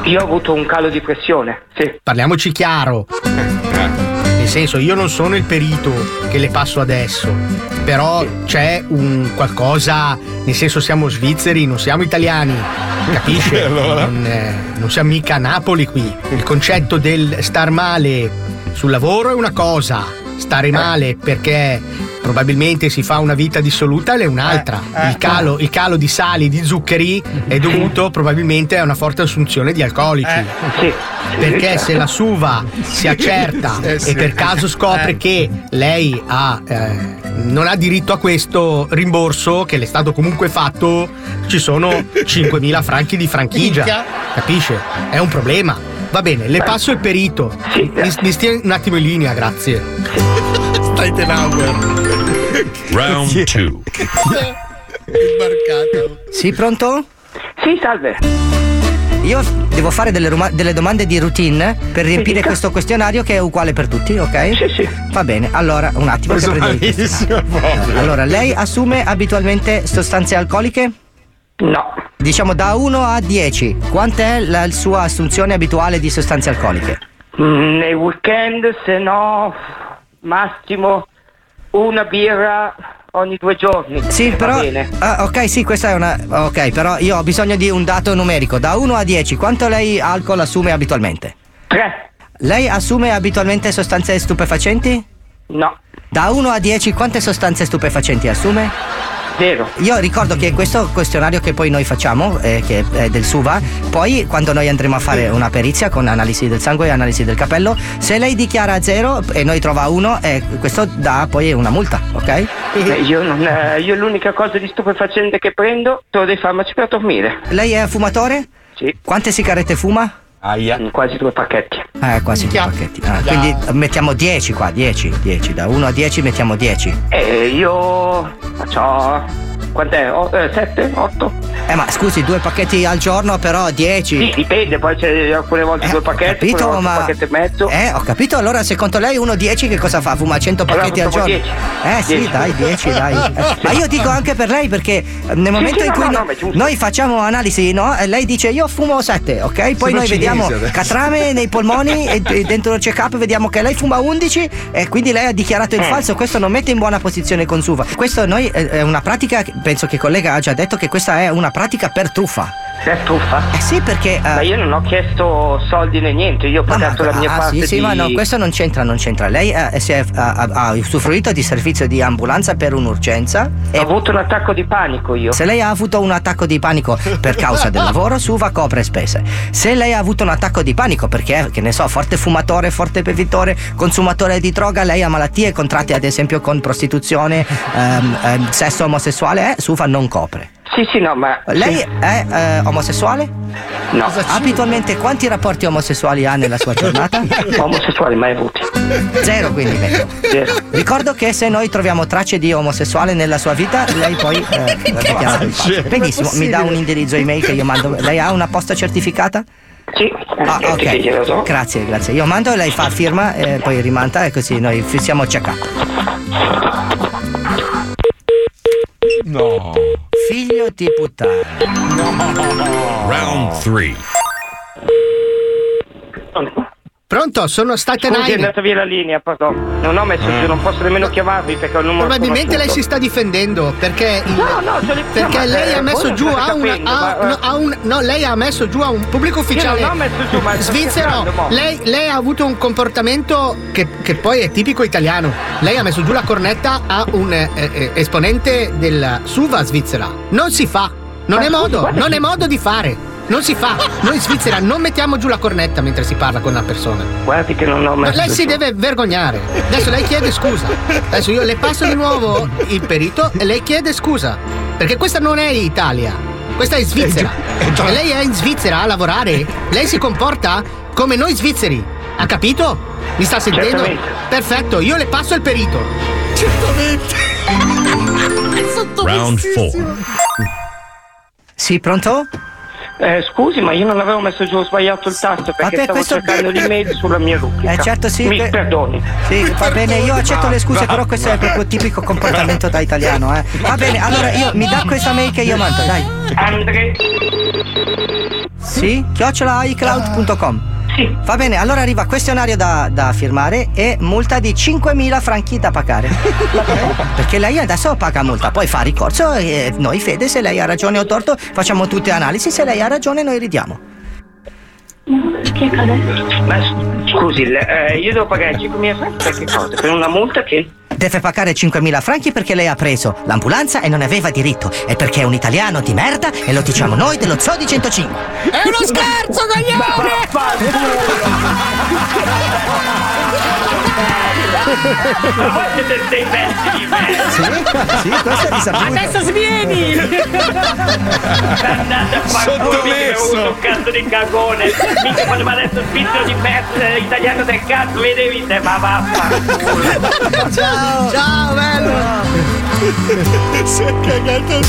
Io ho avuto un calo di pressione. Sì. Parliamoci chiaro. Nel senso, io non sono il perito che le passo adesso, però c'è un qualcosa, nel senso siamo svizzeri, non siamo italiani, capisce? [laughs] Allora? Non, eh, non siamo mica a Napoli qui. Il concetto del star male sul lavoro è una cosa, stare male perché probabilmente si fa una vita dissoluta è un'altra. Eh, Il calo, il calo di sali, di zuccheri è dovuto probabilmente a una forte assunzione di alcolici. Perché se la suva si accerta Eh, e per caso scopre che lei ha, eh, non ha diritto a questo rimborso, che le è stato comunque fatto, ci sono [laughs] 5.000 franchi di franchigia. Capisce? È un problema. Va bene, le passo il perito. Sì, Mi, mi stia un attimo in linea, grazie. Staitenhauer. Round 2. Imbarcato. Sì, pronto? Sì, salve. Io devo fare delle, roma- delle domande di routine per riempire dica. questo questionario che è uguale per tutti, ok? Sì, sì. Va bene, allora un attimo che prendo il questionario. Allora, lei assume abitualmente sostanze alcoliche? No. Diciamo da 1 a 10, quant'è la sua assunzione abituale di sostanze alcoliche? Mm, Nei weekend, se no, massimo una birra ogni due giorni. Sì, però. Ah, ok, sì, questa è una. Ok, però io ho bisogno di un dato numerico. Da 1 a 10, quanto lei alcol assume abitualmente? 3. Lei assume abitualmente sostanze stupefacenti? No. Da 1 a 10, quante sostanze stupefacenti assume? Zero. Io ricordo che questo questionario che poi noi facciamo, eh, che è del SUVA, poi quando noi andremo a fare una perizia con analisi del sangue e analisi del capello, se lei dichiara zero e noi trova uno, eh, questo dà poi una multa, ok? Eh, Io, non, eh, io l'unica cosa di stupefacente che prendo sono dei farmaci per dormire. Lei è fumatore? Sì. Quante sigarette fuma? Aia. Quasi due pacchetti. Eh, quasi due pacchetti. Ah, quindi mettiamo 10 qua, 10, 10. Da 1 a 10 mettiamo 10. Eh, io faccio... Quant'è? O- eh, sette? Otto? Eh, ma scusi, due pacchetti al giorno, però 10. Sì, dipende, poi c'è alcune volte due pacchetti, capito, volte ma- un pacchetto e mezzo. Eh, ho capito. Allora, secondo lei uno 10 che cosa fa? Fuma 100 Allora, pacchetti al giorno? 10. Eh sì, 10. dai, 10, dai. Eh, [laughs] Ma io dico anche per lei perché eh, nel momento sì, in cui no, no- no, noi facciamo analisi, no? E lei dice io fumo 7, ok? Poi Sono noi vediamo adesso. catrame nei polmoni e, e dentro il check-up vediamo che lei fuma 11 e quindi lei ha dichiarato il Mm. falso. Questo non mette in buona posizione con Suva. Questo noi eh, è una pratica, penso che il collega ha già detto che questa è una pratica per truffa. È truffa? Eh sì, perché. Ma io non ho chiesto soldi né niente, io ho pagato la mia ah, parte sì, sì, di... ma no, questo non c'entra, non c'entra. Lei si è- ha, ha- usufruito di servizio di ambulanza per un'urgenza. Ho avuto un attacco di panico io. Se lei ha avuto un attacco di panico per causa del [laughs] lavoro, Suva copre spese. Se lei ha avuto un attacco di panico perché, che ne so, forte fumatore, forte bevitore, consumatore di droga, lei ha malattie contratte ad esempio con prostituzione, ehm, ehm, sesso omosessuale, eh, Suva non copre. Sì, sì, no, ma... Lei è eh, omosessuale? No. Abitualmente quanti rapporti omosessuali ha nella sua giornata? [laughs] Omosessuali mai avuti. Zero quindi metto. Zero. Ricordo che se noi troviamo tracce di omosessuale nella sua vita, lei poi eh. [laughs] Com'è Benissimo, mi dà un indirizzo email che io mando. Lei ha una posta certificata? Sì. Ah, Eh, sì, ok. Grazie, grazie. Io mando, lei fa firma e poi rimanda e così noi fissiamo check up. No. Figlio di puttana. Round 3. Pronto, sono Staten Scusi, è andata via la linea, pardon. Non ho messo giù, non posso nemmeno chiamarvi perché ho il numero Probabilmente lei si sta difendendo perché, il- No, no, se li- perché no, ma, lei eh, ha messo voi giù a, state una, capendo, a- ma- no, a un no, lei ha messo giù a un pubblico ufficiale non ho messo giù, ma sto svizzero. scherzando, mo. Lei, lei ha avuto un comportamento che, che poi è tipico italiano. Lei ha messo giù la cornetta a un eh, eh, esponente della Suva svizzera. Non si fa. Non è modo, non è modo di fare. Non si fa. Noi in Svizzera non mettiamo giù la cornetta mentre si parla con una persona. Guardi che non ho Ma messo lei si deve vergognare. Adesso lei chiede scusa. Adesso io le passo di nuovo il perito e lei chiede scusa. Perché questa non è Italia. Questa è Svizzera. E lei è in Svizzera a lavorare. Lei si comporta come noi svizzeri. Ha capito? Mi sta sentendo? Certamente. Perfetto, io le passo il perito. Certamente. Round 4. Sì, pronto? Eh, scusi, ma io non avevo messo giù, ho sbagliato il tasto perché Vabbè, stavo cercando [laughs] l'email sulla mia rubrica. Eh certo sì. Mi che- perdoni. Sì, va bene, io accetto le scuse, Va, però questo va. è proprio tipico comportamento da italiano, eh. Va bene, allora io mi dà questa mail che io mando, dai. Andre. Sì? chiocciolaiCloud.com Sì. Va bene, allora arriva questionario da, da firmare e multa di 5.000 franchi da pagare. Perché lei adesso paga multa, poi fa ricorso e noi Fede, se lei ha ragione o torto, facciamo tutte analisi, se lei ha ragione noi ridiamo. Ma scusi, eh, io devo pagare 5.000 franchi per che cosa? Per una multa che... Deve pagare 5.000 franchi perché lei ha preso l'ambulanza e non ne aveva diritto. E perché è un italiano di merda e lo diciamo noi dello Zoo di 105. È uno scherzo, [laughs] Ma siete dei pezzi di merda! Sì, sì, questo è risaputo. Adesso svieni! Andate a fare avuto un cazzo di cagone! Mica quando mi ha detto svizzero di merda, eh, italiano del cazzo, vedevi te, ma vaffanculo! Ciao! Ciao, bello! si è cagato il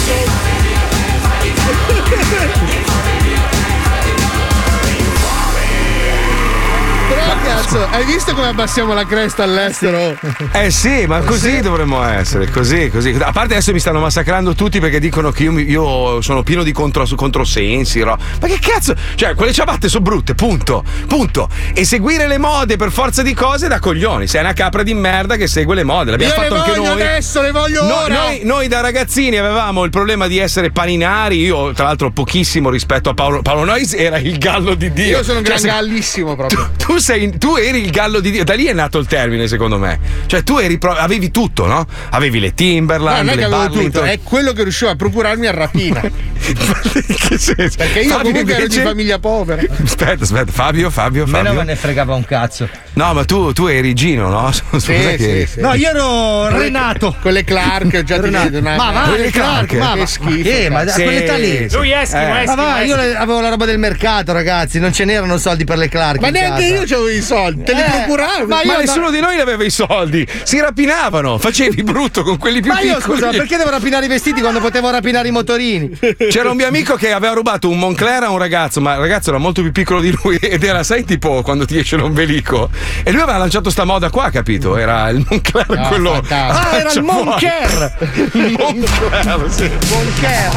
Cazzo, hai visto come abbassiamo la cresta all'estero? Eh sì, ma così dovremmo essere, così, così. A parte adesso mi stanno massacrando tutti perché dicono che io, io sono pieno di contro- controsensi. ro- Ma che cazzo? Cioè, quelle ciabatte sono brutte, punto. Punto. E seguire le mode per forza di cose da coglioni. Sei una capra di merda che segue le mode. L'abbiamo Io le fatto anche voglio noi. adesso, le voglio No- ora. noi, noi da ragazzini avevamo il problema di essere paninari. Io, tra l'altro, pochissimo rispetto a Paolo. Paolo Nois era il gallo di Dio. Io sono un Cioè, gran gallissimo proprio. tu, sei, tu eri il gallo di Dio, da lì è nato il termine, secondo me. Cioè, tu eri pro- avevi tutto, no? Avevi le No, Timberland, che le Burlington. tutto, è quello che riuscivo a procurarmi a rapina. [laughs] Perché io Fabio comunque ero di invece- famiglia povera. Aspetta, aspetta, Fabio, Fabio, Me Fabio. non me ne fregava un cazzo. No, ma tu, tu eri Gino, no? [laughs] Scusa che- No, io ero Renato. Quelle Clark, già Renato. una- Ma va, Quelle le Clark, ma che va. schifo. Eh, ma da cazzo. quell'età lì. Lui è schifo, è Ma va, io le- avevo la roba del mercato, ragazzi, non ce n'erano soldi per le Clark. Ma neanche casa. io avevo i soldi, te li Eh, procuravo. ma io Ma da- nessuno di noi ne aveva i soldi, si rapinavano, facevi brutto con quelli più Ma io piccoli. scusa, perché devo rapinare i vestiti quando potevo rapinare i motorini? C'era un mio amico che aveva rubato un Moncler a un ragazzo, ma il ragazzo era molto più piccolo di lui [laughs] ed era, sai, tipo quando ti esce l'ombelico. E lui aveva lanciato sta moda qua, capito? Era il Moncler, No, quello. fantastico. Ah, era il Monker! [laughs] Moncler, sì. Monker!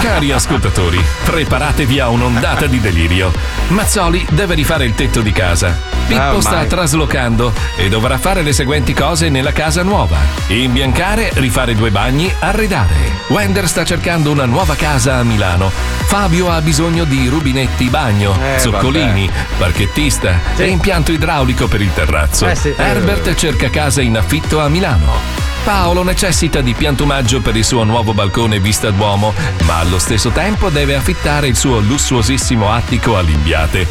Cari ascoltatori, preparatevi a un'ondata di delirio. Mazzoli deve rifare il tetto di casa. Pippo Ah, sta traslocando e dovrà fare le seguenti cose nella casa nuova: imbiancare, rifare due bagni, arredare. Wender sta cercando una nuova casa a Milano. Fabio ha bisogno di rubinetti bagno, Eh, zoccolini, parchettista e impianto idraulico per il terrazzo. Eh, sì. Herbert cerca casa in affitto a Milano. Paolo necessita di piantumaggio per il suo nuovo balcone vista Duomo, ma allo stesso tempo deve affittare il suo lussuosissimo attico all'imbiate.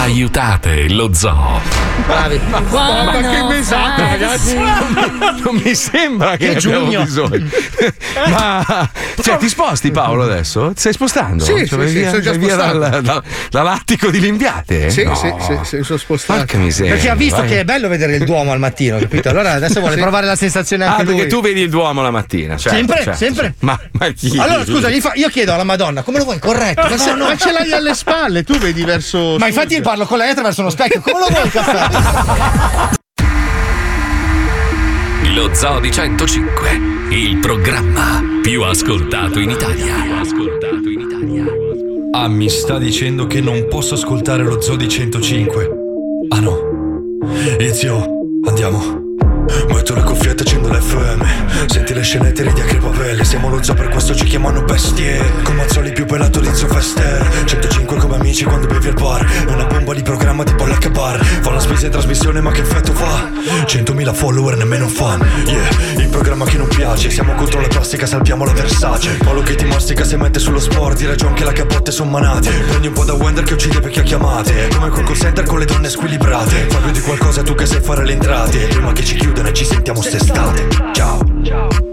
Aiutate lo zoo. Bravi. Ma che mesato, ragazzi. [laughs] Non mi sembra che, Che abbiamo giugno. bisogno. [laughs] Ma cioè, ti sposti Paolo adesso? Ti stai spostando? Sì, Cioè, sì, vai sì, via, sono via spostato. dal- dal- dall'attico di Limbiate? Sì, No. sì, sì, sì, sono spostato. Porca miseria. Perché ha visto vai. che è bello vedere il Duomo al mattino, capito? Allora adesso vuole Sì. provare la sensazione anche Ah, perché tu vedi il Duomo la mattina. certo, Sempre, certo, sempre. certo. Ma, ma chi? Allora scusa, gli fa- io chiedo alla Madonna, come lo vuoi corretto? Ma, se no- Ma ce l'hai alle spalle, tu vedi verso. Ma infatti io parlo con lei attraverso uno specchio, come lo vuoi il caffè? [laughs] Lo Zoo di 105, il programma più ascoltato in Italia. Più ascoltato in Italia. Ah, mi sta dicendo che non posso ascoltare lo Zoo di 105. Ah no. Ezio, andiamo. Metto le cuffiette, accendo l'FM Senti le scenette, ridi a crepapelle Siamo lo zoo, per questo ci chiamano bestie. Con Mazzoli più pelato di Zio Fester 105 come amici quando bevi al bar. Una bomba di programma tipo Black Bar. Fa la spesa in trasmissione ma che effetto fa? 100.000 follower, nemmeno fan Yeah, il programma che non piace. Siamo contro la plastica, salviamo la Versace. Paolo che ti mastica se mette sullo sport Di ragione che la capotte son manate. Prendi un po' da Wender che uccide perché ha chiamate. Come col call center con le donne squilibrate. Fa più di qualcosa tu che sai fare le entrate. Prima che ci chiudano ci sentiamo st'estate Ciao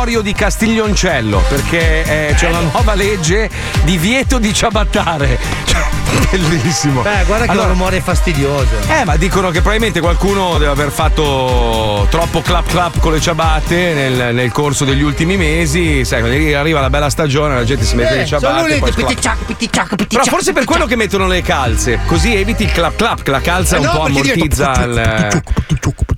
promontorio di Castiglioncello perché eh, c'è una nuova legge di vieto di ciabattare. Cioè, Bellissimo. Beh, guarda che Allora- un rumore fastidioso. Eh, ma dicono che probabilmente qualcuno deve aver fatto troppo clap clap con le ciabatte nel, nel corso degli ultimi mesi. Sai, quando arriva la bella stagione, la gente si mette le Eh, sono ciabatte. poi pitti ciac, pitti ciac, pitti Però forse per quello che mettono le calze, così eviti il clap clap, che la calza Eh un no, po' ammortizza il.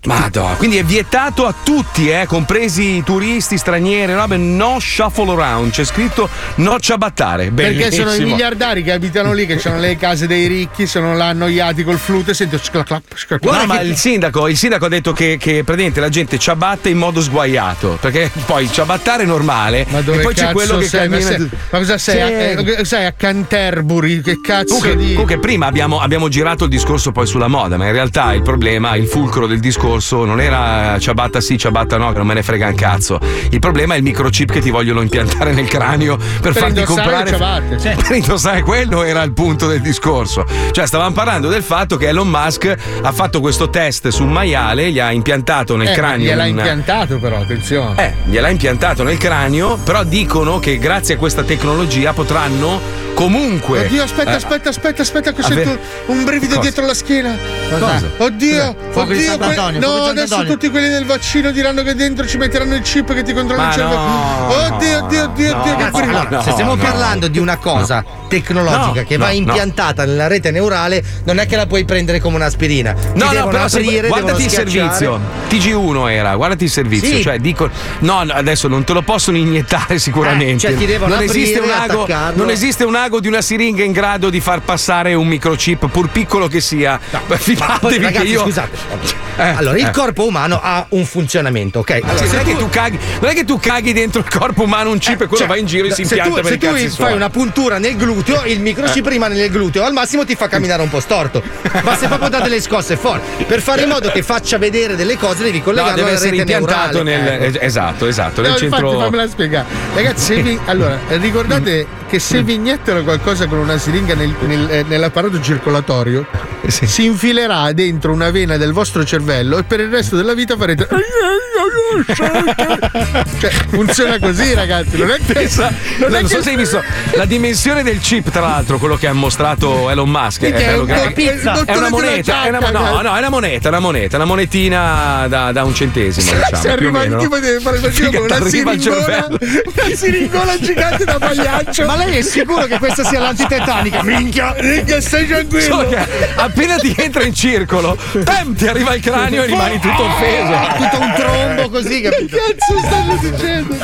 Madonna, quindi è vietato a tutti, eh, compresi i turisti, stranieri, robe, no shuffle around. C'è scritto no ciabattare. Perché sono i miliardari che abitano lì, che hanno le case dei ricchi, sono là annoiati col flute e sento sclac clap, sclac. No, ma il sindaco, il sindaco ha detto che, che praticamente la gente ciabatta in modo sguaiato. Perché poi ciabattare è normale. Ma dove e poi c'è quello che sei? Ma, cammina. sei- ma cosa sei? A, Sì. eh, sei a Canterbury? Che cazzo Comunque, di. comunque prima abbiamo, abbiamo girato il discorso poi sulla moda, ma in realtà il problema, il fulcro del discorso non era ciabatta sì, ciabatta no, che non me ne frega un cazzo. Il problema è il microchip che ti vogliono impiantare nel cranio per, Per farti comprare. ciabatte. Sì. Per indossare quello era il punto del discorso. Cioè, stavamo parlando del fatto che Elon Musk ha fatto questo test su un maiale, gli ha impiantato nel Eh, cranio. gliel'ha un- impiantato, però, attenzione. eh, gliel'ha impiantato nel cranio, però dicono che grazie a questa tecnologia potranno comunque. Oddio, aspetta, eh, aspetta, aspetta, aspetta, che sento un brivido Cosa? dietro la schiena. Cosa? Oddio, Fuoco di oddio, que- no, adesso tutti quelli del vaccino diranno che dentro ci metteranno il chip che ti controlla il cervello. no, oddio, oddio, oddio, oddio, che allora, se stiamo parlando di una cosa tecnologica No, che no, va no. impiantata nella rete neurale, non è che la puoi prendere come un'aspirina. Ti No, no, devono però se- aprire, guardati il servizio. TG1 era, guardati il servizio. Sì. Cioè, dico. No, no, adesso non te lo possono iniettare sicuramente. Eh, cioè, ti devono non, esiste un aprire, ago, non esiste un ago di una siringa in grado di far passare un microchip, pur piccolo che sia. [laughs] Poi, Fidatevi ragazzi, io. scusate. Eh, allora, il eh. corpo umano ha un funzionamento, ok? Allora, Sì, se non, è tu- che tu caghi, non è che tu caghi dentro il corpo umano un chip e quello Cioè, va in giro e si se impianta tu, per se i tu cazzi fai suoi. una puntura nel gluteo, il microchip Eh. rimane nel gluteo, al massimo ti fa camminare un po' storto. Ma se proprio dà delle scosse forti. Per fare in modo che faccia vedere delle cose, devi No, collegarlo deve alla rete impiantato neurale. nel. Eh, Esatto, esatto, No, nel infatti, centro. fammela spiegare. Ragazzi, se vi- allora, ricordate che se vi iniettano qualcosa con una siringa nel- nel- eh, nell'apparato circolatorio, si infilerà dentro una vena del vostro cervello e per il resto della vita farete. [laughs] cioè, funziona così, ragazzi. Non è che. Pensa- non è non so che- se hai visto la dimensione del chip, tra l'altro, quello che ha mostrato Elon Musk. È bello un grande. po' pizza. È una moneta, è una, no, no, è una moneta, una moneta, una monetina da, da un centesimo. Diciamo, se più o arriva meno, tipo deve fare il con una siringola, una siringola gigante da pagliaccio. Ma lei è sicuro che questa sia l'antitetanica? Minchia! Minchia, stai tranquillo. Solo che appena ti entra in circolo, bam, ti arriva il cranio e rimani tutto offeso. Tutto un trombo così, capito? Che cazzo stanno dicendo?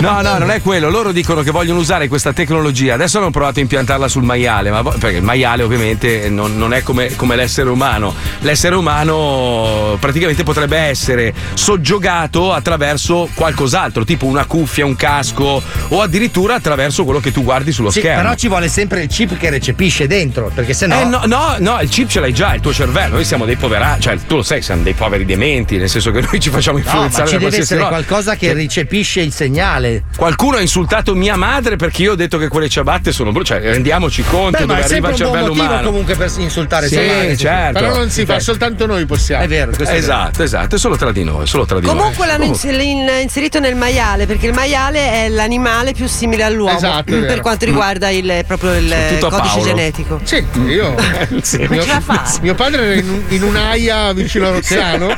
No, no, non è quello. Loro dicono che vogliono usare questa tecnologia. Adesso hanno provato a impiantarla sul maiale, ma perché il maiale ovviamente non, non è come, come l'essere umano. L'essere umano praticamente potrebbe essere soggiogato attraverso qualcos'altro, tipo una cuffia, un casco o addirittura attraverso quello che tu guardi sullo Sì, schermo. però ci vuole sempre il chip che recepisce dentro, perché se no. Eh, no, no, no, il chip ce l'hai già, il tuo cervello. Noi siamo dei poveracci, cioè tu lo sai, siamo dei poveri dementi, nel senso che [laughs] noi ci facciamo No, ma influenzare ci da deve essere roba. qualcosa che recepisce il segnale. Qualcuno ha insultato mia madre perché io ho detto che quelle ciabatte sono brutte. Cioè, rendiamoci conto Beh, ma dove è arriva sempre il cervello umano. comunque per insultare Sì, sua madre, certo. Però non si fa, soltanto noi possiamo. È vero, questo è vero. Esatto, esatto, è solo tra di noi, solo tra di Comunque noi. l'hanno ins- in- inserito nel maiale perché il maiale è l'animale più simile all'uomo Esatto, per quanto riguarda il, proprio il Tutto a codice Paolo. genetico. Sì, io. [laughs] Sì. Mio, ce la fa? mio padre era in, un- in un'aia vicino a Rozzano.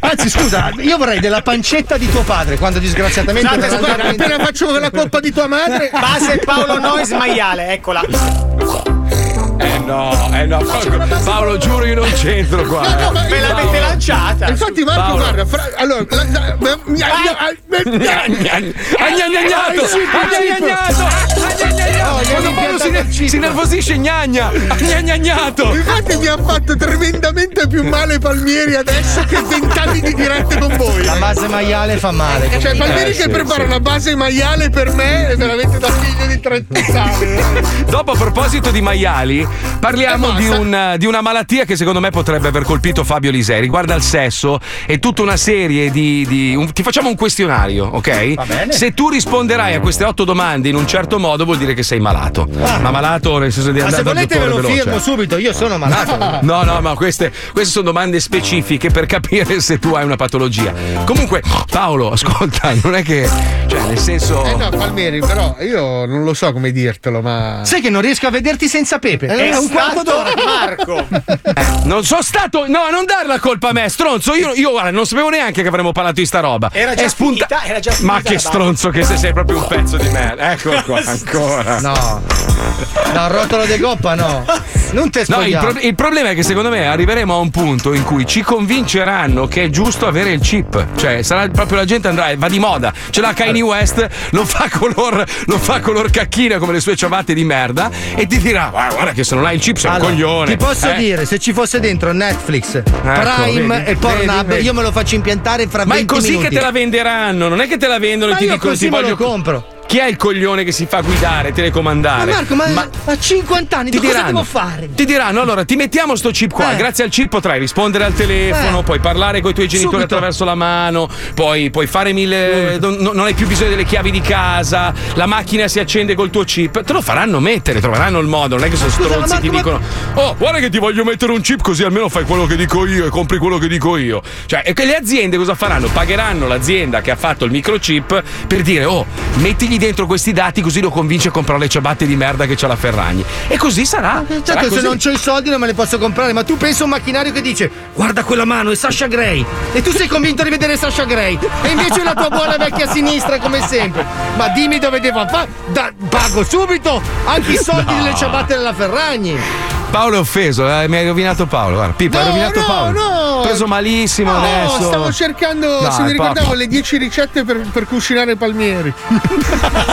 Anzi, scusa, io vorrei della pancetta di tuo padre quando disgraziatamente. Guarda, verrà- guarda, appena faccio la coppa di tua madre. [laughs] Base Paolo Nois maiale, eccola. Eh no, eh no, Paolo, Paolo, giuro io non c'entro qua. No, no, ma- Me l'avete lanciata. Infatti, Marco, guarda, fra- allora. la- la- la- mia- mia- Agnagnato! Agnagnato! Paolo si, si nervosisce, gnagna! Agnagnato! Infatti mi ha fatto tremendamente più male Palmieri adesso che vent'anni di dirette con voi. La base maiale fa male. Cioè. Palmieri Eh, che sì, prepara sì. una base maiale per me è veramente da figlio di 30 anni. Dopo, a proposito di maiali, parliamo di, un- di una malattia che secondo me potrebbe aver colpito Fabio Lisei. Riguarda il sesso e tutta una serie di. di- un- ti facciamo un questionario, ok? Va bene. Se tu risponderai a queste otto domande in un certo modo, vuol dire che sei malato. Ah. Ma malato nel senso di Ma andare se dal volete ve dottore lo veloce. firmo subito, io sono malato. [laughs] No, no, ma queste, queste sono domande specifiche per capire se tu hai una patologia. Comunque, Paolo, ascolta, non è che. Cioè, nel senso. Eh no, Palmieri, però io non lo so come dirtelo, ma. Sai che non riesco a vederti senza Pepe. È È un quarto d'ora. Marco. [laughs] Non sono stato. No, non dare la colpa a me, stronzo. Io, io guarda, non sapevo neanche che avremmo parlato di sta roba. Era già È spunta- finita, era già Ma finita che la stronzo che sei, sei proprio un pezzo di merda. Eccolo qua, [laughs] ancora. No. No, rotolo di coppa no. Non te No, il, pro- il problema è che secondo me arriveremo a un punto in cui ci convinceranno che è giusto avere il chip. Cioè, sarà proprio la gente andrà, va di moda. Ce l'ha Kanye West, lo fa color, lo fa color cacchina come le sue ciabatte di merda e ti dirà: "Guarda, guarda che se non hai il chip sei Allora, un coglione. Ti posso Eh? dire, se ci fosse dentro Netflix, Prime vedi, e Pornhub, io me lo faccio impiantare fra Ma è 20 così minuti. che te la venderanno, non è che te la vendono Ma e ti dicono così ti me lo voglio compro. Chi è il coglione che si fa guidare, telecomandare? Ma Marco, ma, a 50 anni ti tu cosa diranno, devo fare? Ti diranno allora ti mettiamo sto chip qua. Eh. Grazie al chip potrai rispondere al telefono, Eh. puoi parlare con i tuoi genitori Subito. attraverso la mano, poi puoi fare mille. Non, non hai più bisogno delle chiavi di casa, la macchina si accende col tuo chip. Te lo faranno mettere, troveranno il modo. Non è che sono Scusa, stronzi ma ti dicono: Oh, guarda che ti voglio mettere un chip così almeno fai quello che dico io e compri quello che dico io. Cioè, e che le aziende cosa faranno? Pagheranno l'azienda che ha fatto il microchip per dire: Oh, mettigli dentro questi dati così lo convince a comprare le ciabatte di merda che c'ha la Ferragni. E così sarà. sarà Certo, se così. non ho i soldi non me le posso comprare, ma tu pensa a un macchinario che dice guarda quella mano, è Sasha Gray. E tu sei convinto di vedere Sasha Gray. E invece è la tua buona vecchia sinistra come sempre. Ma dimmi dove devo fare. pago subito anche i soldi [laughs] No. delle ciabatte della Ferragni. Paolo è offeso, eh, mi hai rovinato Paolo. Guarda, Pippo, hai No, rovinato no, Paolo. no. Preso malissimo No, adesso. stavo cercando, Dai, se mi ricordavo, papà. le 10 ricette per, per cucinare i palmieri. [laughs]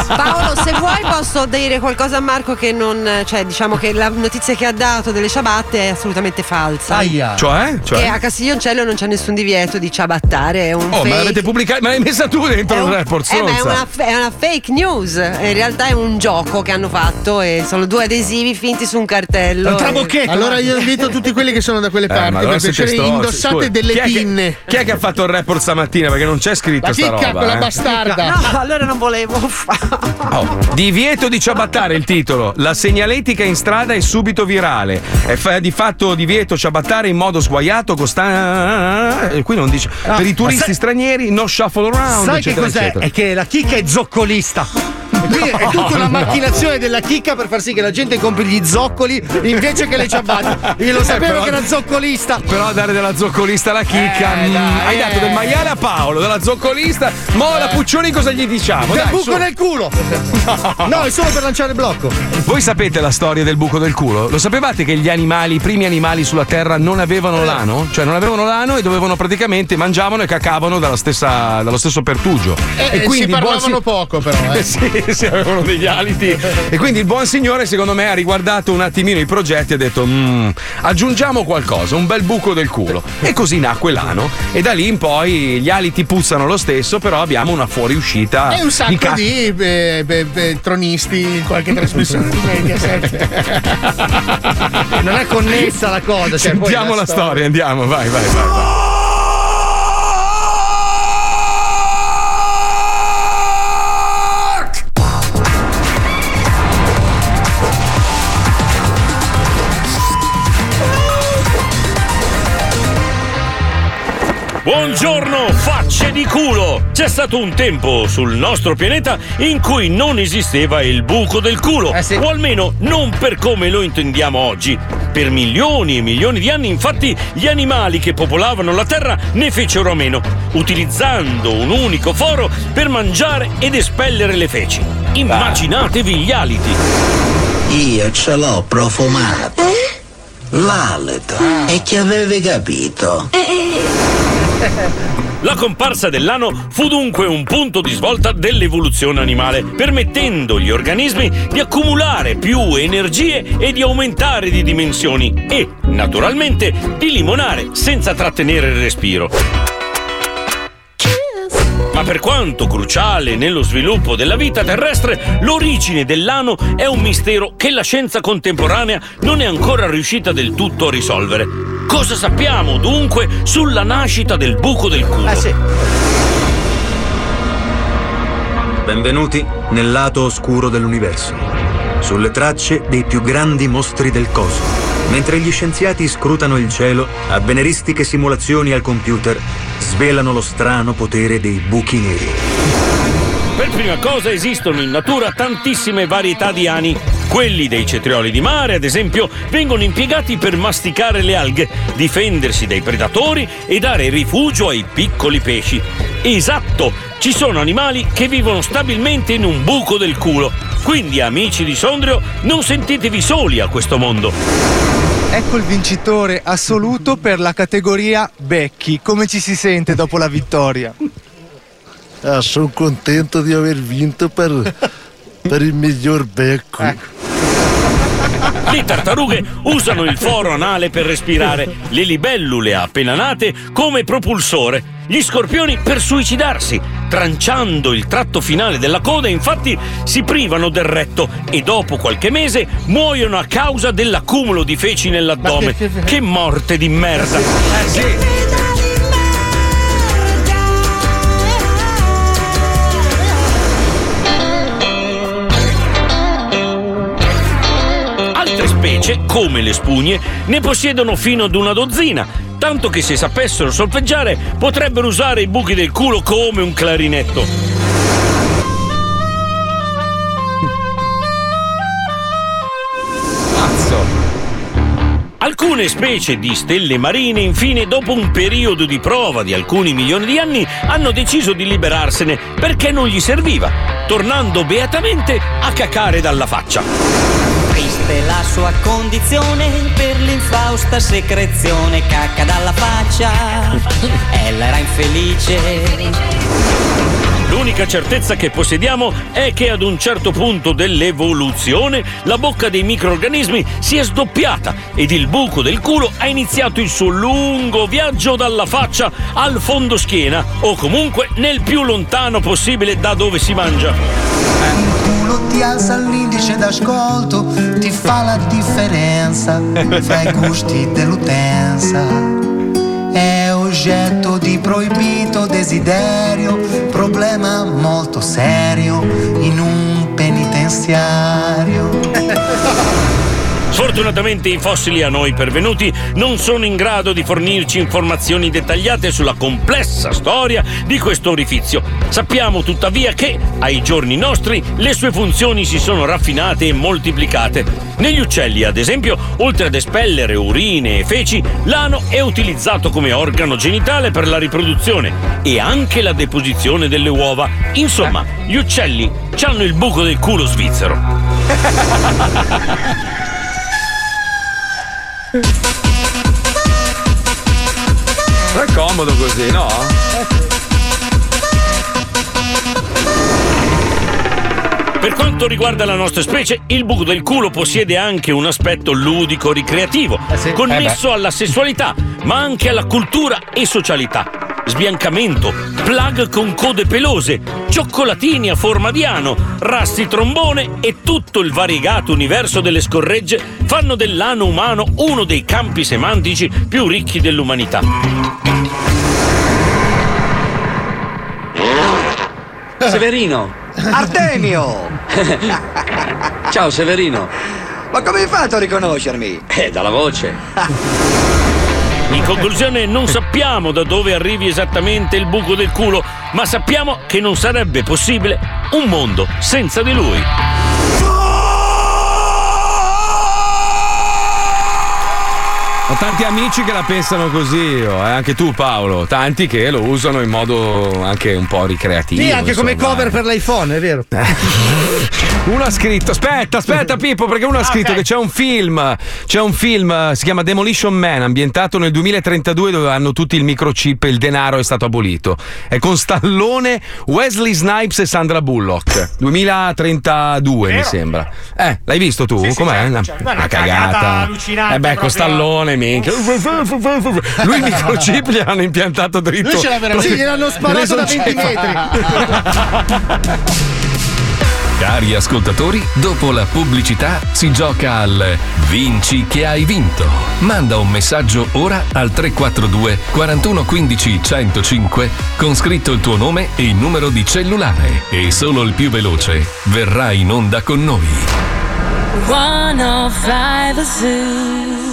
Paolo, se vuoi posso dire qualcosa a Marco che non. cioè, diciamo che la notizia che ha dato delle ciabatte è assolutamente falsa. Aia. Cioè? Cioè? Che a Castiglioncello non c'è nessun divieto di ciabattare. È un Oh, fake. ma l'avete pubblicato? Ma l'hai messa tu dentro È un- report, eh, ma è una, è una fake news. In realtà è un gioco che hanno fatto e sono due adesivi finti su un cartello. E- Allora io invito tutti quelli che sono da quelle Eh, parti, allora per siete piacere, stronzi. indossate Scusa, delle chi è che- pinne. Chi è che ha fatto il report stamattina? Perché non c'è scritto La sta chicca, roba. quella eh. bastarda. No, allora non volevo Oh, divieto di ciabattare il titolo. La segnaletica in strada è subito virale. È fa- di fatto divieto ciabattare in modo sguaiato, costante. Qui non dice. Ah, per i turisti sai- stranieri, no shuffle around. Sai che eccetera, cos'è? eccetera. È che la chicca è zoccolista. Quindi è tutta una macchinazione della chicca per far sì che la gente compri gli zoccoli invece che le ciabatte. Io lo Eh, sapevo però- che era zoccolista. Però dare della zoccolista alla chicca. Eh, mm, dai, hai eh. dato del maiale a Paolo, della zoccolista. Mo la Puccioni cosa gli diciamo? Del Dai, buco su. nel culo. [laughs] No, è solo per lanciare il blocco. Voi sapete la storia del buco del culo? Lo sapevate che gli animali, i primi animali sulla Terra non avevano l'ano? Cioè non avevano l'ano e dovevano praticamente mangiavano e cacavano dalla stessa- dallo stesso pertugio. Eh, e si il buon parlavano si- poco però, eh. Eh [laughs] sì, sì, avevano degli aliti. E quindi il buon signore, secondo me, ha riguardato un attimino i progetti e ha detto: "Mm, aggiungiamo qualcosa, un bel buco del culo. E così nacque l'ano. E da lì in poi gli aliti puzzano lo stesso, però abbiamo una fuoriuscita. E un sacco di ca- di eh, beh, beh, tronisti in qualche [laughs] trasmissione di Mediaset. Non è connessa la cosa. Cioè, Sentiamo la storia, andiamo, vai, vai, vai. vai. Buongiorno, facce di culo! C'è stato un tempo sul nostro pianeta in cui non esisteva il buco del culo, o almeno non per come lo intendiamo oggi. Per milioni e milioni di anni, infatti, gli animali che popolavano la Terra ne fecero a meno, utilizzando un unico foro per mangiare ed espellere le feci. Immaginatevi gli aliti. Io ce l'ho profumato. L'alito. E che avevi capito? La comparsa dell'ano fu dunque un punto di svolta dell'evoluzione animale, permettendo agli organismi di accumulare più energie e di aumentare di dimensioni e, naturalmente, di limonare senza trattenere il respiro. Ma per quanto cruciale nello sviluppo della vita terrestre, l'origine dell'ano è un mistero che la scienza contemporanea non è ancora riuscita del tutto a risolvere. Cosa sappiamo dunque sulla nascita del buco del culo? Benvenuti nel lato oscuro dell'universo. sulle tracce dei più grandi mostri del cosmo. Mentre gli scienziati scrutano il cielo, avveneristiche simulazioni al computer svelano lo strano potere dei buchi neri. Per prima cosa esistono in natura tantissime varietà di ani. Quelli dei cetrioli di mare, ad esempio, vengono impiegati per masticare le alghe, difendersi dai predatori e dare rifugio ai piccoli pesci. Esatto, ci sono animali che vivono stabilmente in un buco del culo. Quindi, amici di Sondrio, non sentitevi soli a questo mondo. Ecco il vincitore assoluto per la categoria Becchi. Come ci si sente dopo la vittoria? Ah, sono contento di aver vinto per, per il miglior becco. Le tartarughe usano il foro anale per respirare, le libellule appena nate come propulsore, gli scorpioni per suicidarsi. Tranciando il tratto finale della coda, infatti, si privano del retto e dopo qualche mese muoiono a causa dell'accumulo di feci nell'addome. Che morte di merda! Eh sì! Specie, come le spugne, ne possiedono fino ad una dozzina, tanto che se sapessero solfeggiare potrebbero usare i buchi del culo come un clarinetto. Alcune specie di stelle marine, infine, dopo un periodo di prova di alcuni milioni di anni, hanno deciso di liberarsene perché non gli serviva, tornando beatamente a cacare dalla faccia. Triste la sua condizione per l'infausta secrezione cacca dalla faccia. [laughs] Ella era infelice. L'unica certezza che possediamo è che ad un certo punto dell'evoluzione la bocca dei microrganismi si è sdoppiata ed il buco del culo ha iniziato il suo lungo viaggio dalla faccia al fondo schiena o comunque nel più lontano possibile da dove si mangia. Alza l'indice d'ascolto, ti fa la differenza [laughs] fra i gusti dell'utenza. È oggetto di proibito desiderio, problema molto serio in un penitenziario. [laughs] Sfortunatamente i fossili a noi pervenuti non sono in grado di fornirci informazioni dettagliate sulla complessa storia di questo orifizio. Sappiamo tuttavia che, ai giorni nostri, le sue funzioni si sono raffinate e moltiplicate. Negli uccelli, ad esempio, oltre ad espellere urine e feci, l'ano è utilizzato come organo genitale per la riproduzione e anche la deposizione delle uova. Insomma, gli uccelli hanno il buco del culo svizzero. [laughs] Però è comodo così, no? Per quanto riguarda la nostra specie, il buco del culo possiede anche un aspetto ludico-ricreativo, connesso alla sessualità, ma anche alla cultura e socialità. Sbiancamento, plug con code pelose, cioccolatini a forma di ano, rasti trombone e tutto il variegato universo delle scorregge fanno dell'ano umano uno dei campi semantici più ricchi dell'umanità. Severino! Artemio! [laughs] Ciao Severino! Ma come hai fatto a riconoscermi? Eh, dalla voce. [laughs] In conclusione, non sappiamo da dove arrivi esattamente il buco del culo, ma sappiamo che non sarebbe possibile un mondo senza di lui. Ho tanti amici che la pensano così, io, eh, anche tu Paolo, tanti che lo usano in modo anche un po' ricreativo. Sì, anche come insomma. cover per l'iPhone, è vero. [laughs] Uno ha scritto, aspetta, aspetta Pippo, perché uno ha scritto ok. che c'è un film, c'è un film, eh, si chiama Demolition Man, ambientato nel 2032 dove hanno tutti il microchip e il denaro è stato abolito. È con Stallone, Wesley Snipes e Sandra Bullock. 2032 mi Vero? sembra. Eh, l'hai visto tu? Sì, sì, Com'è? certo, Una, certo. Beh, una una cagata cagata. allucinante Eh beh, con. Stallone, minchia. [laughs] Lui il microchip gliel'hanno impiantato dritto. Lui ce l'ha veramente. Sì, gliel'hanno sparato da 20 [laughs] Cari ascoltatori, dopo la pubblicità si gioca al Vinci che hai vinto. Manda un messaggio ora al 342 41 15 105 con scritto il tuo nome e il numero di cellulare e solo il più veloce verrà in onda con noi. 105 The Zoo.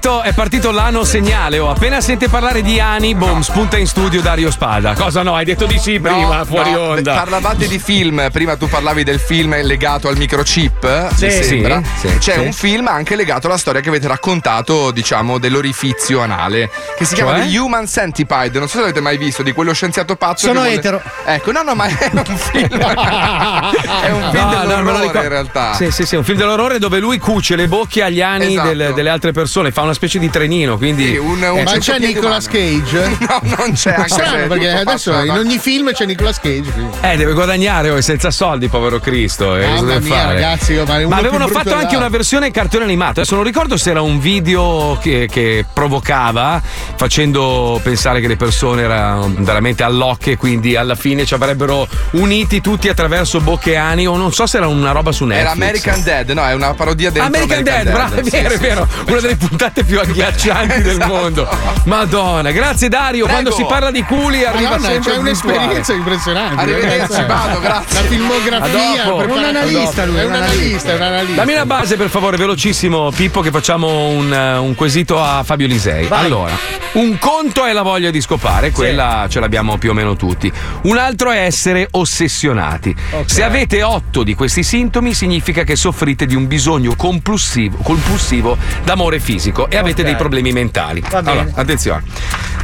Partito, è partito l'anno segnale. Oh, appena sente parlare di Ani, boom, spunta in studio Dario Spada. Cosa no? Hai detto di sì prima, No, fuori no, onda. Parlavate di film, prima tu parlavi del film legato al microchip, Sì, mi sembra. sì, sì, C'è sì. un film anche legato alla storia che avete raccontato, diciamo, dell'orifizio anale, che si chiama Cioè? The Human Centipede. Non so se l'avete mai visto, di quello scienziato pazzo. Sono che vuole- etero. Ecco, no, no, ma [laughs] è un film. [laughs] è un film No, no, dell'orrore ricordo. in realtà. Sì, sì, sì, un film dell'orrore dove lui cuce le bocche agli ani Esatto. del- delle altre persone, fa una specie di trenino. Quindi Sì, un- un Eh, Ma c'è Nicolas Cage? [laughs] No, non c'è anche Strano se è perché adesso fatto, in ogni film c'è Nicolas Cage. quindi. Eh, deve guadagnare, oh, è senza soldi, povero Cristo. eh, Mamma mia, fare? ragazzi, ma è Ma avevano fatto anche una versione cartone animato. Adesso non ricordo se era un video che, che provocava, facendo pensare che le persone erano veramente all'occhio e quindi alla fine ci avrebbero uniti tutti attraverso bocche e ani. O non so se era una roba su Netflix. Era American Dead, no, è una parodia dentro American, Dead, bravo, è Sì, vero, è sì, vero. sì. Una delle puntate più agghiaccianti del Esatto. mondo. Madonna, grazie Dario. Prego. Quando si parla di culi arriva Madonna, sempre c'è un'esperienza impressionante. Arrivederci, vado, grazie. La filmografia, per- Un analista lui, È un analista, è un analista. Dammi una base per favore, velocissimo Pippo, che facciamo un, eh, un quesito a Fabio Lisei. Vai. Allora, un conto è la voglia di scopare, quella ce l'abbiamo più o meno tutti. Un altro è essere ossessionati. Se avete otto di questi sintomi, significa che soffrite di un bisogno compulsivo, compulsivo d'amore fisico e avete Ok. dei problemi mentali. Va bene. Allora, attenzione.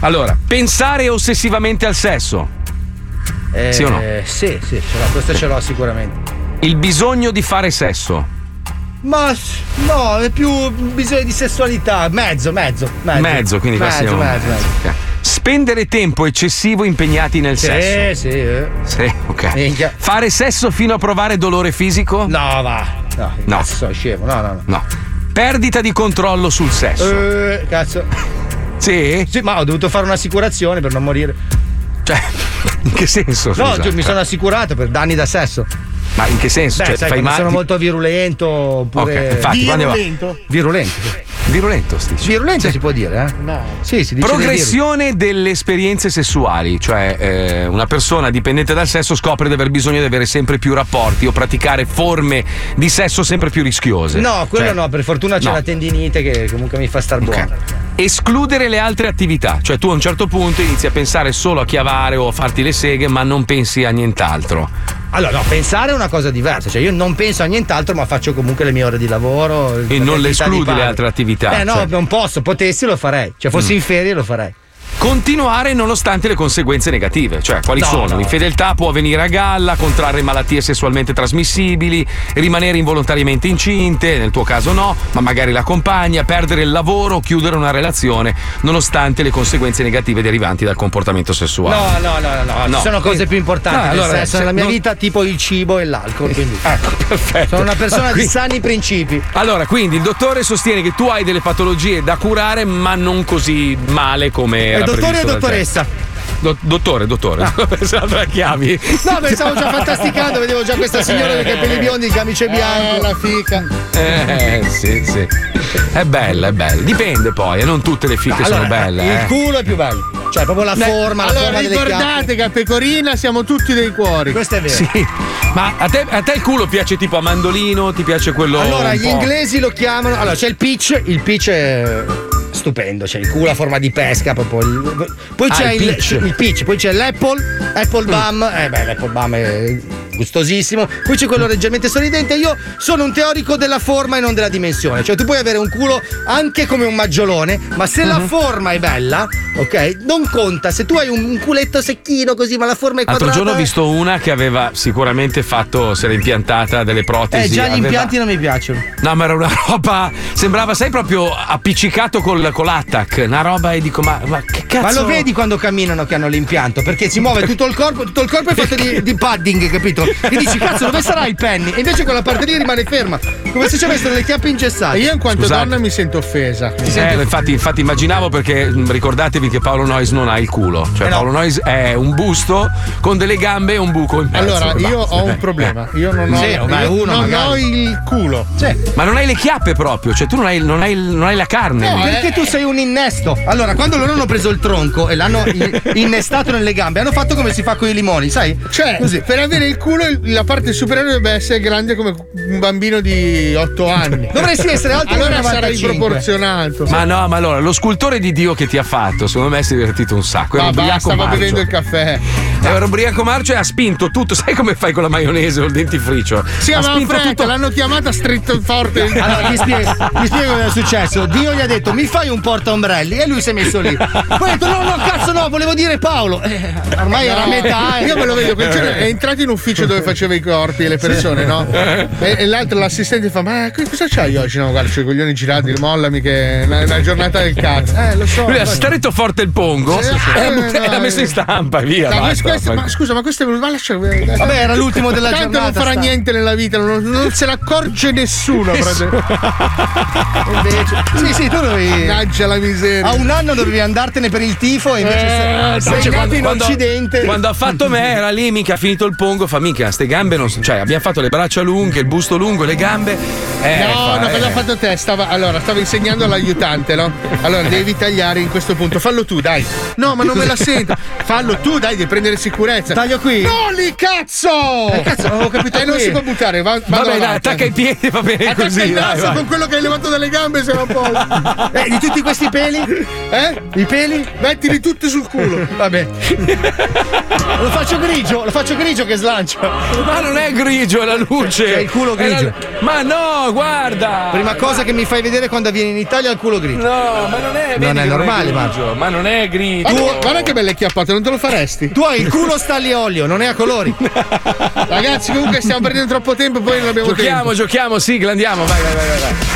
Allora, pensare ossessivamente al sesso. Eh, Sì o no? Sì, sì, ce l'ho, questo ce l'ho sicuramente. Il bisogno di fare sesso. Ma no, è più bisogno di sessualità. Mezzo, mezzo, mezzo. Mezzo, quindi mezzo, siamo- mezzo, mezzo. Ok. Spendere tempo eccessivo impegnati nel Sì, sesso. sì. eh. Sì, ok. Minchia. Fare sesso fino a provare dolore fisico? No, va. No, No. cazzo, scemo. No, no, no. No. Perdita di controllo sul sesso. Eh, cazzo. Sì? Sì, ma ho dovuto fare un'assicurazione per non morire. Cioè, [laughs] in che senso? No, scusa? cioè, mi sono assicurato per danni da sesso. Ma in che senso? Beh, Cioè, sai, fai male. sono molto virulento oppure. Ok, infatti, Virulento? Virulento. Virulento, sti. Virulento si può dire, eh? No. Sì, si dice Progressione delle esperienze sessuali, cioè eh, una persona dipendente dal sesso scopre di aver bisogno di avere sempre più rapporti o praticare forme di sesso sempre più rischiose. No, quello Cioè, no, per fortuna c'è no. la tendinite che comunque mi fa star buono. Escludere le altre attività, cioè tu a un certo punto inizi a pensare solo a chiavare o a farti le seghe, ma non pensi a nient'altro. Allora, no, pensare è una cosa diversa, cioè io non penso a nient'altro, ma faccio comunque le mie ore di lavoro. E non le escludi le altre attività. Eh no, cioè. non posso, potessi lo farei. Cioè, fossi Mm. in ferie lo farei. Continuare nonostante le conseguenze negative, cioè quali No, sono? no. L'infedeltà può venire a galla, contrarre malattie sessualmente trasmissibili, rimanere involontariamente incinte, nel tuo caso no, ma magari la compagna, perdere il lavoro, chiudere una relazione, nonostante le conseguenze negative derivanti dal comportamento sessuale. No, no, no, no, no, ci sono cose più importanti nel allora, sesso se nella mia vita, tipo il cibo e l'alcol. Quindi. [laughs] Ecco, perfetto. Sono una persona di Quindi- sani principi. Allora, quindi il dottore sostiene che tu hai delle patologie da curare, ma non così male come era dottore o dottoressa? Do- dottore, dottore. Ah. [laughs] Pensavo la chiavi. No, pensavo già fantasticando, vedevo già questa signora dei capelli biondi, il camice bianco. la fica. Eh, sì, sì. È bella, è bella. Dipende poi, eh, non tutte le fiche sono belle. Il eh. culo è più bello. Cioè, proprio la Beh, forma, la allora forma ricordate che a Pecorina siamo tutti dei cuori. Questo è vero. Sì. Ma a te, a te il culo piace tipo a mandolino? Ti piace quello. Allora, gli po'? inglesi lo chiamano. Allora, c'è il pitch, il pitch è stupendo, c'è il culo a forma di pesca, proprio poi Ah, c'è il il, pitch. il pitch, poi c'è l'apple, apple bum, eh beh, l'apple bum è gustosissimo, poi c'è quello leggermente sorridente. Io sono un teorico della forma e non della dimensione, cioè tu puoi avere un culo anche come un maggiolone, ma se la forma è bella, ok, non conta. Se tu hai un, culetto secchino così, ma la forma è L'altro quadrata. giorno ho visto una che aveva sicuramente fatto, si era impiantata delle protesi. Eh, già gli aveva- impianti non mi piacciono. No, ma era una [laughs] roba. Sembrava, sai, proprio appiccicato col, con l'attack. Una roba e dico, ma, ma che cazzo. Ma lo vedi quando camminano che hanno l'impianto? Perché si muove tutto il corpo, tutto il corpo è fatto di, di padding, capito? E dici, cazzo, dove sarà il penny? E invece quella parte lì rimane ferma, come se ci avessero le chiappe ingessate. E io in quanto Scusate. donna mi sento offesa. Mi Eh, sento- infatti, infatti immaginavo perché mh, ricordatevi che Paolo Noyes non ha il culo. Cioè, Eh no. Paolo Noyes è un busto con delle gambe e un buco in mezzo. Allora, io ho un Eh. problema. Io non ho, Sì, io uno non magari. ho il culo. Ma non hai le chiappe proprio, cioè tu non hai, non hai, non hai la carne. No, lì. perché tu sei un innesto. Allora, quando loro hanno preso il tronco e l'hanno in- [laughs] innestato nelle gambe, hanno fatto come si fa con i limoni, sai? Cioè, per avere il culo, il- la parte superiore dovrebbe essere grande come un bambino di 8 anni. [laughs] Dovresti essere alto Allora un sarai 95. proporzionato. Ma no, ma allora, lo scultore di Dio che ti ha fatto, secondo me si è divertito un sacco. Era Ma ubriaco basta, stavo marcio. bevendo il caffè. Era ubriaco marcio e ha spinto tutto. [laughs] Sai come fai con la maionese o il dentifricio? Sì, ha ma tutto. l'hanno chiamata stretto forte. [laughs] Allora, ti spiego, ti spiego cosa è successo. Dio gli ha detto mi fai un porta ombrelli e lui si è messo lì. Poi ha detto no, no, cazzo no, volevo dire Paolo. Eh, ormai era a No, metà. eh. Io me lo vedo, è entrato in ufficio dove faceva i corpi e le persone, no? E, e l'altro, l'assistente, fa: Ma che- cosa c'hai oggi? No, guarda, c'ho i coglioni girati, mollami che è una, una giornata del cazzo. Eh, lo so. Lui ha stretto forte il pongo Sì, sì. e l'ha Eh, e l'ha messo eh. in stampa, via. No, basta. questo- ma scusa, ma questo è ma lascia. Vabbè, era l'ultimo della Tanto giornata, non farà sta. niente nella vita, non, non se ne accorge nessuno. Nessuno. Invece, sì, sì, tu dovevi. Mannaggia la miseria. A un anno dovevi andartene per il tifo e invece Eh, sei, sei Cioè, nato in quando, Occidente. quando ha fatto me era lì, mica ha finito il pongo, fa mica, ste gambe non so- Cioè, abbiamo fatto le braccia lunghe, il busto lungo, le gambe. Eh, no, fa, no, eh. cosa ha fatto te? Stava, allora, stavo insegnando all'aiutante, no? Allora, devi tagliare in questo punto. Fallo tu, dai. No, ma non me la sento. Fallo tu, dai, devi prendere sicurezza. Taglio qui? No, lì, cazzo! Eh, cazzo, avevo capito Eh, non qui. si può buttare. Va, Vabbè, dai, attacca i piedi, va bene Attacca così. il naso vai. con quello che hai levato dalle gambe, se no poi. [laughs] Eh, di tutti questi peli? Eh? I peli? Mettili tutti sul culo. Vabbè. [laughs] lo faccio grigio, lo faccio grigio che slancio. Ma non è grigio, è la luce. C'è il culo È la- grigio. Ma no, guarda. Prima cosa che mi fai vedere quando vieni in Italia è il culo grigio. No, ma non è. Non vedi è normale, grigio, Ma non è grigio. Guarda, che- guarda che belle chiappate, non te lo faresti? Tu hai il culo stalli olio, non è a colori. [laughs] Ragazzi, comunque stiamo perdendo troppo tempo, poi non abbiamo Giochiamo, tempo. giochiamo, sigla, andiamo, vai, vai, vai, vai.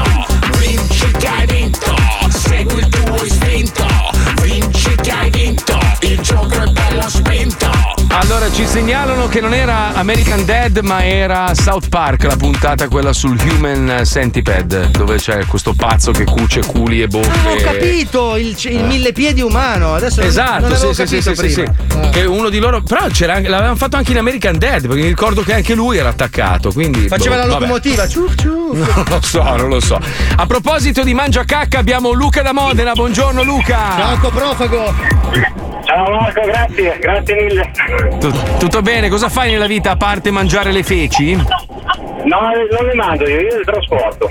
Allora ci segnalano che non era American Dead, ma era South Park, la puntata quella sul Human Centipede, dove c'è questo pazzo che cuce culi e bocche. Ah, ho capito, il, il mille piedi umano. Adesso non- Esatto, non avevo sì, sì, sì, sì, sì. Che uno di loro. Però c'era l'avevano fatto anche in American Dead, perché mi ricordo che anche lui era attaccato. Quindi. Faceva boh, la locomotiva. Ciuf, ciuf. [laughs] Non lo so, non lo so. A proposito di mangia cacca, abbiamo Luca da Modena. Buongiorno Luca. Ciao coprofago. Ciao Marco, grazie, grazie mille. Tu- tutto bene? Cosa fai nella vita a parte mangiare le feci? No, non le mando io, io le trasporto.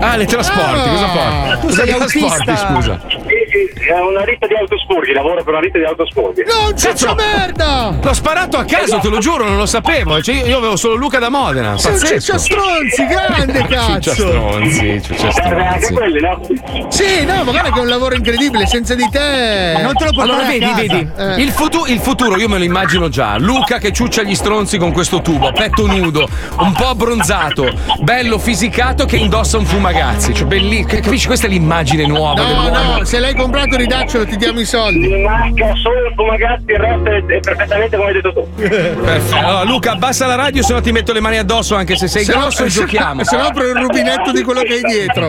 Ah, le trasporti, Ah, cosa porti? tu Cosa sei trasporti, autista. scusa? Sì, sì, è una ditta di autospurghi, lavoro per una ditta di autospurghi. Non cazzo merda! L'ho sparato a caso, te lo giuro, non lo sapevo. Cioè, io, avevo solo Luca da Modena. Pazzesco. cicciastronzi, grande cazzo! Cicciastronzi, cicciastronzi. quelli, no? Sì, no, ma guarda che è un lavoro incredibile, senza di te. Eh. Non te lo portare Allora, vedi, vedi, Eh. il, futu- il futuro io me lo immagino già. Luca che ciuccia gli stronzi con questo tubo, petto nudo, un po' abbronzato, bello fisicato che indossa un fumagazzi. Cioè, belli- capisci? Questa è l'immagine nuova No, no, se l'hai comprato ridaccelo, ti diamo i soldi. Mi manca solo il fumagazzi, il resto è, perfettamente come hai detto tu. Perfetto. Allora, Luca, abbassa la radio, se no ti metto le mani addosso anche se sei Se no- grosso e giochiamo. Se no apro il rubinetto di quello che hai dietro.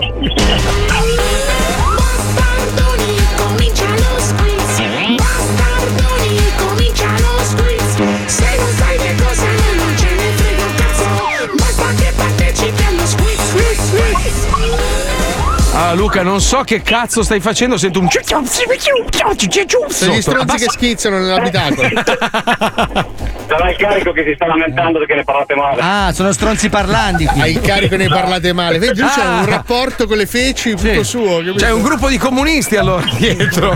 Ah, Luca, non so che cazzo stai facendo, sento un Sono gli stronzi che schizzano nell'abitacolo. [laughs] Sarà il carico che si sta lamentando perché ne parlate male. Ah, sono stronzi parlanti. qui. Hai il carico e ne parlate male. Vedi, lui c'è Ah. un rapporto con le feci tutto suo. capito? C'è un gruppo di comunisti allora [laughs] dietro.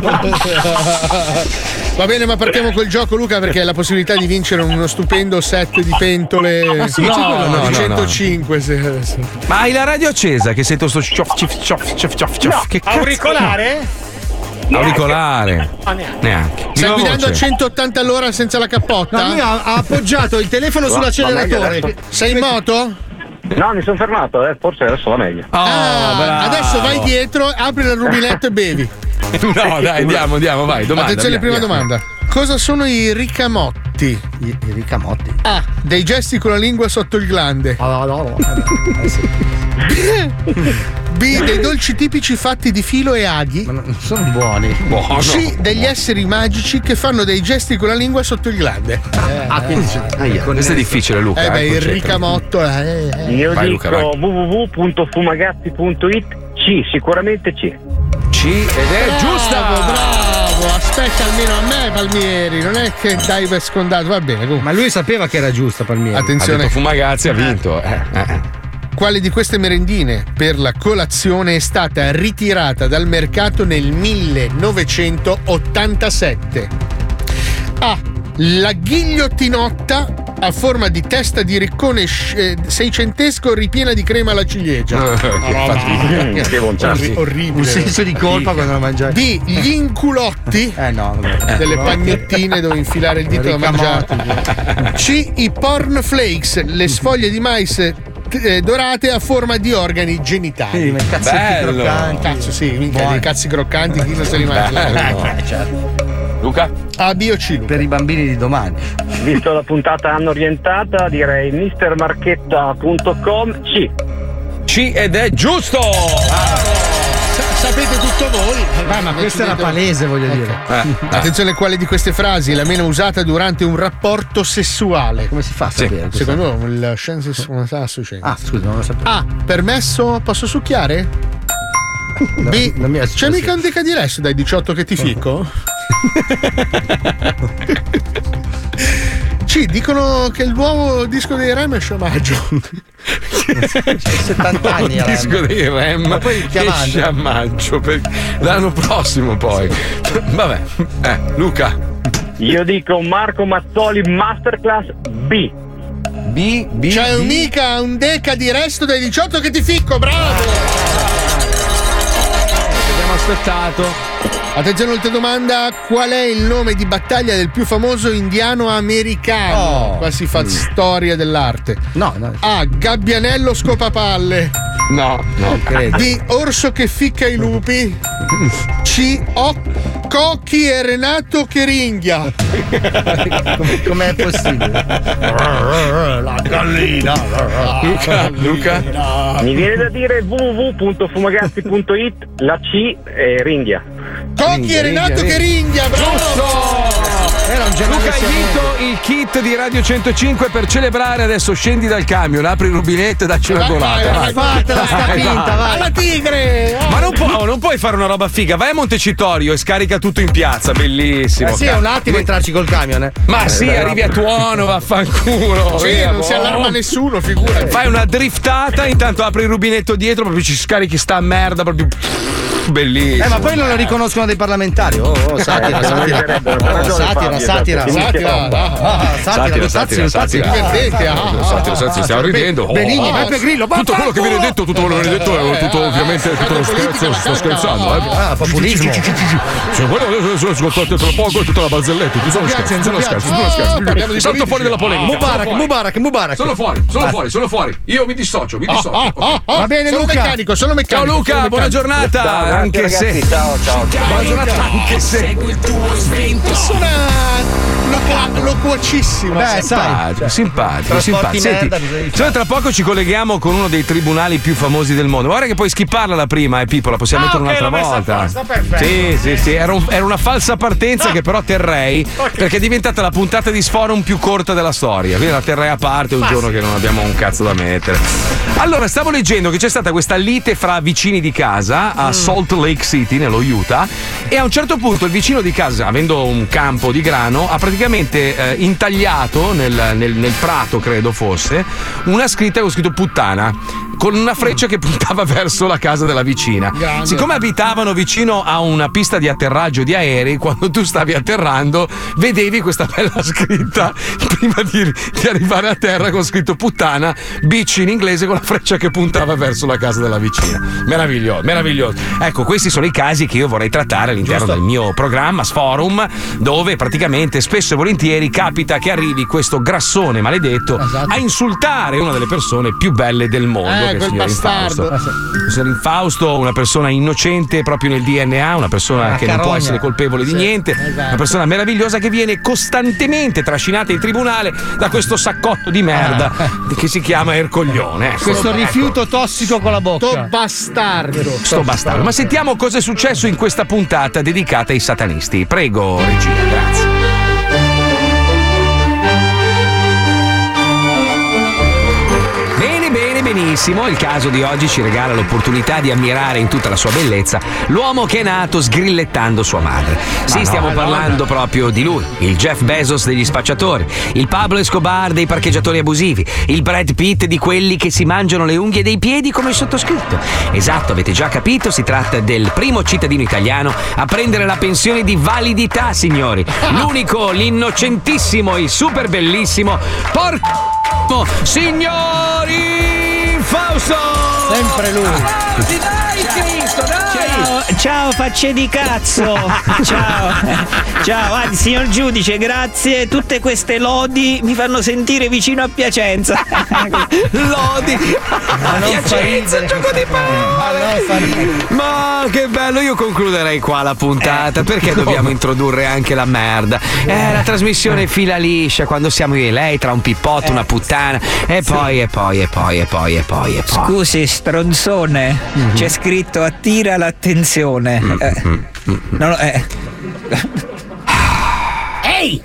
Va bene, ma partiamo col gioco, Luca, perché hai la possibilità di vincere uno stupendo set di pentole. Ah, sì, c'è quello? No, no, di no. 105. se- adesso. Ma hai la radio accesa che sento sto cioff, cioff, cioff, cioff, cioff, cioff. Che cazzo? Auricolare? Auricolare. Ah, neanche. Neanche. Stai Viva guidando a voce. 180 all'ora senza la cappotta? No, lui ha, ha appoggiato il telefono sull'acceleratore. Sei in moto? No, mi sono fermato, eh, forse adesso va meglio. Oh, Ah, bravo. adesso vai dietro, apri il rubinetto e bevi. No, dai, andiamo, andiamo, vai. Domanda. Attenzione, via, prima via. domanda. Cosa sono i ricamotti? I, i ricamotti. A. Dei gesti con la lingua sotto il glande. Oh, no, no, eh, sì. B. Dei dolci tipici fatti di filo e aghi. Ma non sono buoni. Buono. C. Degli esseri magici che fanno dei gesti con la lingua sotto il glande. Ah, quindi c'è- Aia, Questo è difficile, Luca. Eh beh, il ricamotto. eh, eh. Io Vai, dico www.fumagazzi.it C, sicuramente C. C ed è Bravo, giusta. bravo. Aspetta almeno a me, Palmieri. Non è che dai per scontato. Va bene, comunque. Ma lui sapeva che era giusto Palmieri. Ha Attenzione. detto Fumagazzi ha vinto. Eh, eh. Quale di queste merendine per la colazione è stata ritirata dal mercato nel 1987? A. La ghigliottinotta a forma di testa di riccone eh, seicentesco ripiena di crema alla ciliegia. Eh, che fatica. Che bontà. Orri- orribile. Un senso di colpa quando lo mangiai. B. Gli inculotti. [laughs] Eh no, vabbè. Delle pagnottine dove infilare il dito da mangiare. C. I porn flakes, le sfoglie di mais eh, dorate a forma di organi genitali. Sì, cazzetti Bello. croccanti. Cazzo, sì, minchia, dei cazzi croccanti, chi non se li mangia? Bello. Eh, certo. Luca? A, B o C, Luca? Per i bambini di domani. Visto la puntata hanno orientata, direi mistermarchetta.com C. C ed è giusto. Sa- sapete tutto voi. Beh, ma questa era palese, voglio dire. Eh, Attenzione, quale di queste frasi è la meno usata durante un rapporto sessuale? Come si fa a Sì. sapere? questo? Secondo me le scienze sono succedendo. Ah, scusa, non lo sapevo. A. Permesso? Posso succhiare? B. non mi è C'è mica un decadiresto dai 18 che ti fico? C. [laughs] Dicono che il nuovo disco dei Rem esce a maggio. 70 anni era. disco dei Rem Ma poi esce a maggio per- l'anno prossimo poi vabbè eh, Luca Io dico Marco Mazzoli Masterclass B. B B C'è B. mica un deca di resto dai 18 che ti ficco, bravo! abbiamo aspettato Attenzione, ultima domanda. Qual è il nome di battaglia del più famoso indiano americano? Oh. Qua si fa storia dell'arte. No, no. A. Gabbianello scopapalle. no no credo. B. Orso che ficca i lupi. C. O- Cocchi e Renato Cheringhia. Com'è possibile? La gallina. Luca, Luca? Mi viene da dire www.fumagazzi.it, la C è ringhia. Cocchi e Renato Cheringhia, bravo! Era un Luca hai vinto il kit di Radio 105 per celebrare adesso scendi dal camion, apri il rubinetto e dacci una golata. vai. Fatela sta Vai, pinta, vai. Alla tigre! Ma non, può- non puoi fare una roba figa, vai a Montecitorio e scarica tutto in piazza, bellissimo. Eh sì, è un attimo entrarci col camion, eh. Ma sì, arrivi a tuono, vaffanculo. Sì, via, non si boh. allarma nessuno, figurati. Fai una driftata, intanto apri il rubinetto dietro, proprio ci scarichi sta merda, proprio [laughs] bellissimo. Eh, ma poi non lo riconoscono dei parlamentari. Oh, oh, [laughs] satira, Eh, satira. Oh, satira, Fabio, satira. esatto. Satira, ah, ah, Satira, satira, satira. divertente, ah, ah, Satira, satira, stiamo ridendo. Benigni, Oh. Beppe Grillo, Tutto quello che viene detto, tutto quello che viene detto è tutto ovviamente tutto lo scherzo, sto scherzando, eh. Ah, populismo. Cioè, quello adesso ascoltate tra poco è tutta la barzelletta, tutto uno scherzo, tutto scherzo, tutto scherzo. Salto fuori dalla polemica. Mubarak, sono. Mubarak, Mubarak. Sono fuori, sono fuori, sono fuori. Io mi dissocio, mi dissocio. ah, ah, ah. Va bene, sono Luca. meccanico, sono Ciao meccanico. Luca, sono buona giornata, anche se Ciao, ciao, ciao. Buona giornata anche se Persona loqua- loquacissima. Beh, sai. Simpatico, simpatico, simpatico. Senti, cioè, tra poco ci colleghiamo con uno dei tribunali più famosi del mondo. Guarda che puoi skipparla la prima, eh, Pippo, la possiamo Ah, mettere ok, un'altra volta. apposta, perfetto. Sì, sì, sì, era, un- era una falsa partenza Ah. che però terrei perché è diventata la puntata di sforum più corta della storia. Quindi la terrei a parte un Ma giorno sì. che non abbiamo un cazzo da mettere. Allora, stavo leggendo che c'è stata questa lite fra vicini di casa a Salt Lake City, nello Utah, e a un certo punto il vicino di casa, avendo un campo di grano, ha praticamente eh, intagliato nel, nel- nel prato, credo fosse, una scritta con scritto puttana. Con una freccia che puntava [laughs] verso la casa della vicina. Grande. Siccome abitavano vicino a una pista di atterraggio di aerei, quando tu stavi atterrando, vedevi questa bella [laughs] scritta prima di, di arrivare a terra con scritto puttana, bitch in inglese con la freccia che puntava verso la casa della vicina. Meraviglioso, meraviglioso. Ecco, questi sono i casi che io vorrei trattare all'interno del mio programma Sforum, dove praticamente spesso e volentieri capita che arrivi questo grassone maledetto a insultare una delle persone più belle del mondo, Eh, che quel signor bastardo. Infausto. Il signor Infausto, una persona innocente proprio nel DNA, una persona Una che non può carogna. essere colpevole di Sì, niente, esatto. una persona meravigliosa che viene costantemente trascinata in tribunale da questo saccotto di merda [laughs] che si chiama Ercoglione. Ecco. Questo Ecco. rifiuto tossico con la bocca. Sto bastardo. Sto bastardo. Ma sentiamo cosa è successo in questa puntata dedicata ai satanisti. Prego, regia, grazie. Benissimo. Il caso di oggi ci regala l'opportunità di ammirare in tutta la sua bellezza l'uomo che è nato sgrillettando sua madre. Sì, no, stiamo no, parlando proprio di lui, il Jeff Bezos degli spacciatori, il Pablo Escobar dei parcheggiatori abusivi, il Brad Pitt di quelli che si mangiano le unghie dei piedi come il sottoscritto. Esatto, avete già capito, si tratta del primo cittadino italiano a prendere la pensione di validità, signori. [laughs] L'unico, l'innocentissimo, il super bellissimo, porco signori Fausto! Sempre lui. Dai, Cristo, dai! Ciao, ciao facce di cazzo. [laughs] Ciao. Ciao, ah, signor giudice, grazie. Tutte queste lodi mi fanno sentire vicino a Piacenza. [laughs] lodi. Piacenza, gioco di parole. Ma che bello, io concluderei qua la puntata perché dobbiamo introdurre anche la merda. Eh, la trasmissione fila liscia quando siamo io e lei tra un pippotto, una puttana e poi e poi e poi e poi e poi e poi. Scusi, stronzone, c'è scritto attira l'attenzione. Eh, no, no, eh. [sighs] Ehi!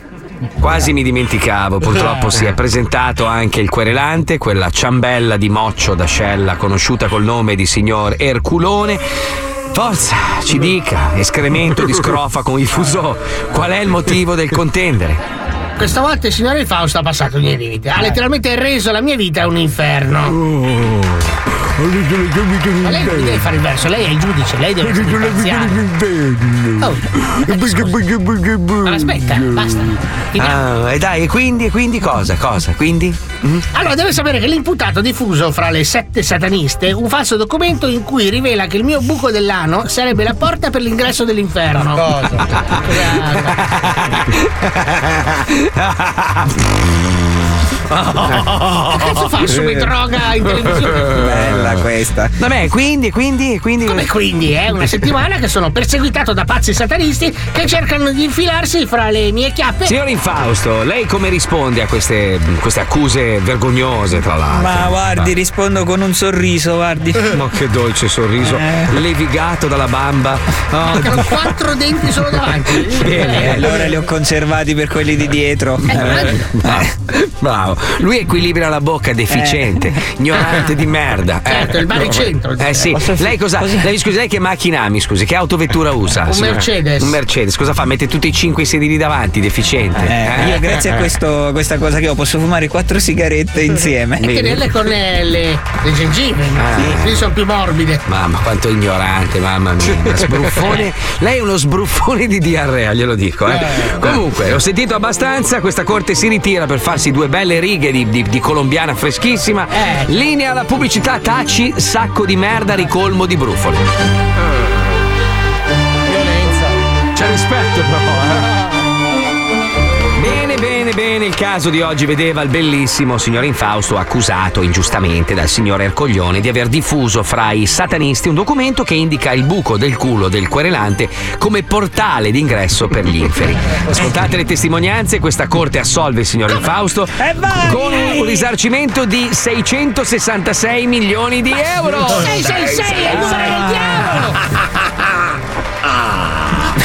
Quasi mi dimenticavo, purtroppo si è presentato anche il querelante, quella ciambella di moccio d'ascella conosciuta col nome di signor Erculone. Forza, ci dica, escremento di scrofa con i fusò, qual è il motivo del contendere? Questa volta il signore Fausto ha passato il limite. Ha letteralmente reso la mia vita un inferno. Ma lei non deve fare il verso, lei è il giudice, lei deve imparziale. Oh. Ma aspetta, basta. Ah, e dai, e quindi, e quindi cosa? Cosa? Quindi? Mm? Allora deve sapere che l'imputato ha diffuso fra le sette sataniste un falso documento in cui rivela che il mio buco dell'ano sarebbe la porta per l'ingresso dell'inferno. [laughs] [laughs] [laughs] Che cazzo fa assume droga in televisione? Bella questa. Vabbè, quindi, quindi, quindi. Come quindi? È una settimana che sono perseguitato da pazzi satanisti che cercano di infilarsi fra le mie chiappe. Signor Infausto, lei come risponde a queste, queste accuse vergognose, tra l'altro? Ma guardi, rispondo con un sorriso, guardi. Ma che dolce sorriso, Eh. levigato dalla bamba. Oh, Mancano quattro denti solo davanti. Eh, allora li ho conservati per quelli di dietro. Eh, bravo, bravo. Lui equilibra la bocca, deficiente, ignorante di merda. [laughs] Eh. Certo, il baricentro. Eh sì. Lei cosa? Lei, scusi, lei che macchina ha, mi scusi? Che autovettura usa? Un signora? Mercedes. Un Mercedes. Cosa fa? Mette tutti i cinque sedili davanti, deficiente. Eh, io grazie a [laughs] questo- questa cosa che ho posso fumare quattro sigarette insieme. E tenerle con le, le, le gengive, Ah. sì, sono più morbide. Mamma, quanto ignorante, mamma mia. [laughs] Sbruffone. Lei è uno sbruffone di diarrea, glielo dico. Eh. Comunque, ho sentito abbastanza. Questa corte si ritira per farsi due belle righe di, di- di colombiana freschissima. Linea alla pubblicità, taci, sacco di merda, ricolmo di brufoli. Violenza. C'è rispetto, però. Bene, bene, bene. Il caso di oggi vedeva il bellissimo signor Infausto accusato ingiustamente dal signor Ercoglione di aver diffuso fra i satanisti un documento che indica il buco del culo del querelante come portale d'ingresso per gli inferi. Ascoltate le testimonianze, questa corte assolve il signor Infausto con un risarcimento di 666 milioni di euro. 666 è il numero del diavolo!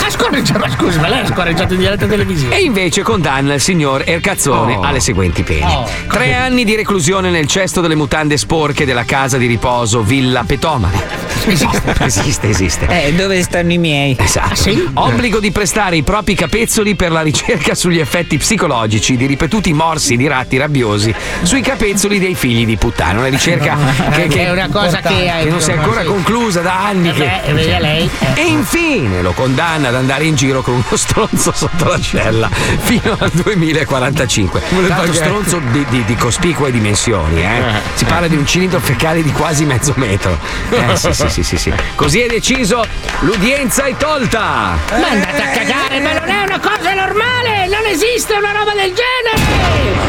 Ha scorreggiato, scusi, ma lei ha scorreggiato in diretta televisiva. E invece condanna il signor Ercazzone alle seguenti pene. Oh. Tre anni di reclusione nel cesto delle mutande sporche della casa di riposo Villa Petomane. Esiste. [laughs] esiste, esiste. Eh, dove stanno i miei? Esatto. Obbligo di prestare i propri capezzoli per la ricerca sugli effetti psicologici di ripetuti morsi di ratti rabbiosi sui capezzoli dei figli di puttana. Una ricerca [laughs] che, che- È una cosa che, che non si è ancora sì. conclusa da anni. Eh che- beh, eh, vedi lei. E infine lo condanna ad andare in giro con uno [laughs] stronzo sotto la cella fino al 2045. Come le Tanto baguette. stronzo di, di- di cospicue dimensioni, eh. Si parla di un cilindro fecale di quasi mezzo metro. Eh, sì, sì, sì, sì, sì. Così è deciso, l'udienza è tolta. Ma andate a cagare, ma non è una cosa normale! Non esiste una roba del genere!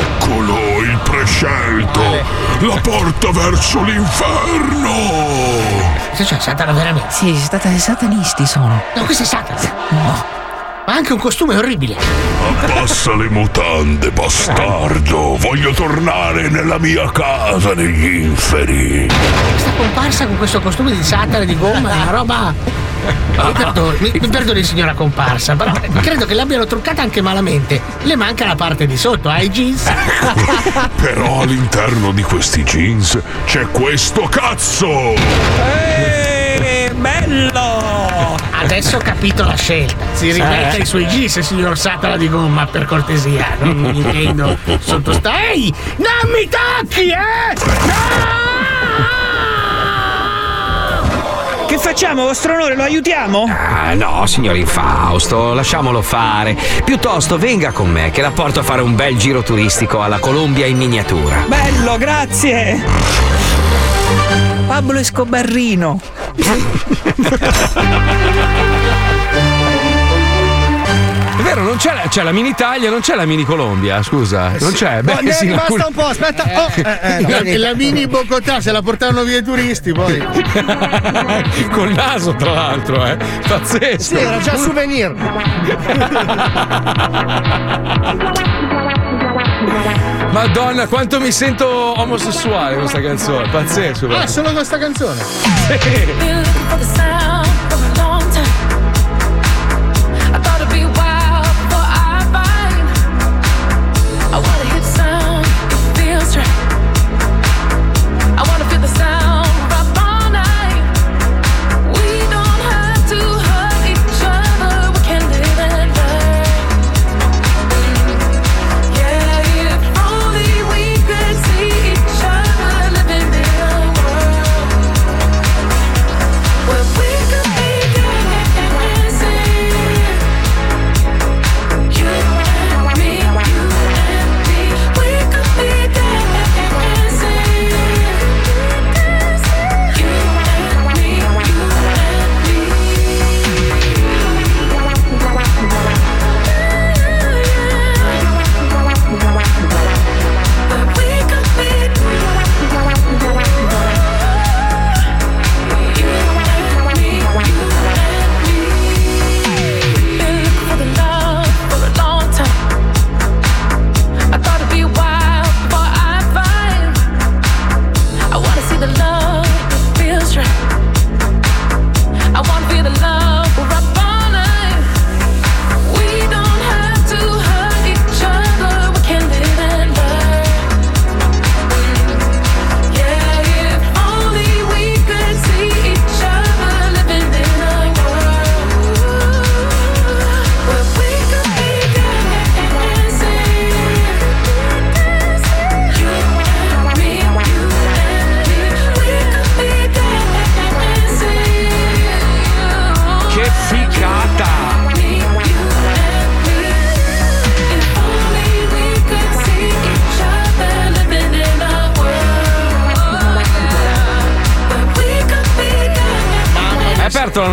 Prescelto! La porta verso l'inferno! Cioè, Satana veramente? Sì, stata satanisti sono. No, questo è Satana. No. Anche un costume orribile. Abbassa le mutande, bastardo! Voglio tornare nella mia casa negli inferi! Questa comparsa con questo costume di Satana di gomma è una roba. Mi perdoni, mi, mi perdoni, signora comparsa, però credo che l'abbiano truccata anche malamente. Le manca la parte di sotto, hai i jeans? [laughs] Però all'interno di questi jeans c'è questo cazzo! Eh, bello! Adesso ho capito la scelta. Si rimetta i suoi jeans, signor Satana di gomma, per cortesia. Non mi intendo sottostare. Ehi! Non mi tocchi, eh! Che facciamo, vostro onore? Lo aiutiamo? Ah, no, signor Infausto, lasciamolo fare. Piuttosto venga con me, che la porto a fare un bel giro turistico alla Colombia in miniatura. Bello, grazie! Pablo Escobarrino. [laughs] non c'è, la- c'è la mini Italia, non c'è la mini Colombia, scusa. Non c'è. No, ne è sì, rimasta alcuni- un po', aspetta. Oh, eh, eh, no, la, vedi. la mini Bogotà se la portavano via i turisti poi. [laughs] Col naso, tra l'altro, eh. Pazzesco. Sì, era già souvenir. [laughs] Madonna, quanto mi sento omosessuale questa canzone. Pazzesco. Ah, solo questa canzone. Where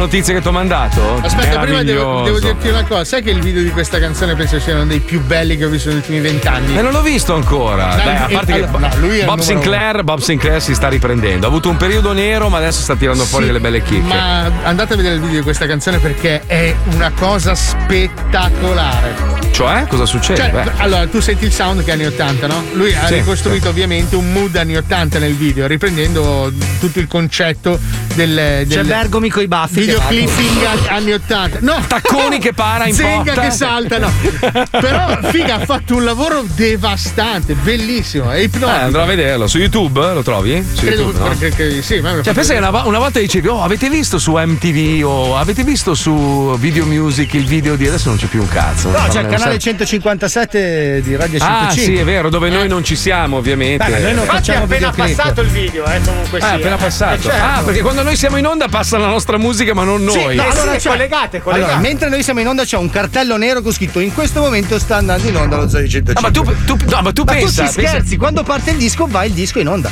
notizia che ti ho mandato? Aspetta, prima devo, devo dirti una cosa. Sai che il video di questa canzone penso sia uno dei più belli che ho visto negli ultimi vent'anni? E non l'ho visto ancora. Dai, a parte che allora, no, lui è il Bob, Sinclair, Bob Sinclair si sta riprendendo. Ha avuto un periodo nero, ma adesso sta tirando fuori Sì, delle belle chicche. Ma andate a vedere il video di questa canzone perché è una cosa spettacolare. Cioè, cosa succede? Cioè, allora, tu senti il sound che è anni 80, no? Lui ha Sì, ricostruito sì. ovviamente un mood anni 80 nel video, riprendendo tutto il concetto del. del C'è Bergomi coi baffi. Video che va. clipping anni 80. No, Tacconi che para in Zenga porta. che salta, no. Però, figa, ha fatto un lavoro devastante, bellissimo. È Eh, ipnotico. andrò a vederlo. Su YouTube lo trovi? Su Credo- YouTube, no? perché- che- sì, ma Cioè, pensa che una, una volta dicevi, oh, avete visto su MTV o avete visto su Video Music il video di adesso non c'è più un cazzo. No, c'è il canale sa- 157 di Radio 105. Ah, sì, è vero, dove noi non ci siamo, ovviamente. Ma noi non Infatti è appena videoclip. passato il video, eh, comunque Ah, è sia. appena passato. Eh, certo. Ah, perché quando noi siamo in onda passa la nostra musica, ma non noi. no, allora sì, c'è- collegate, collegate. Allora, mentre noi siamo in onda c'è un cartello nero con scritto in questo momento sta andando in onda lo Zoo di 105. Ah, ma tu, tu- no, ma tu pensa, ci pensa- scherzi, quando parte il disco va il disco in onda.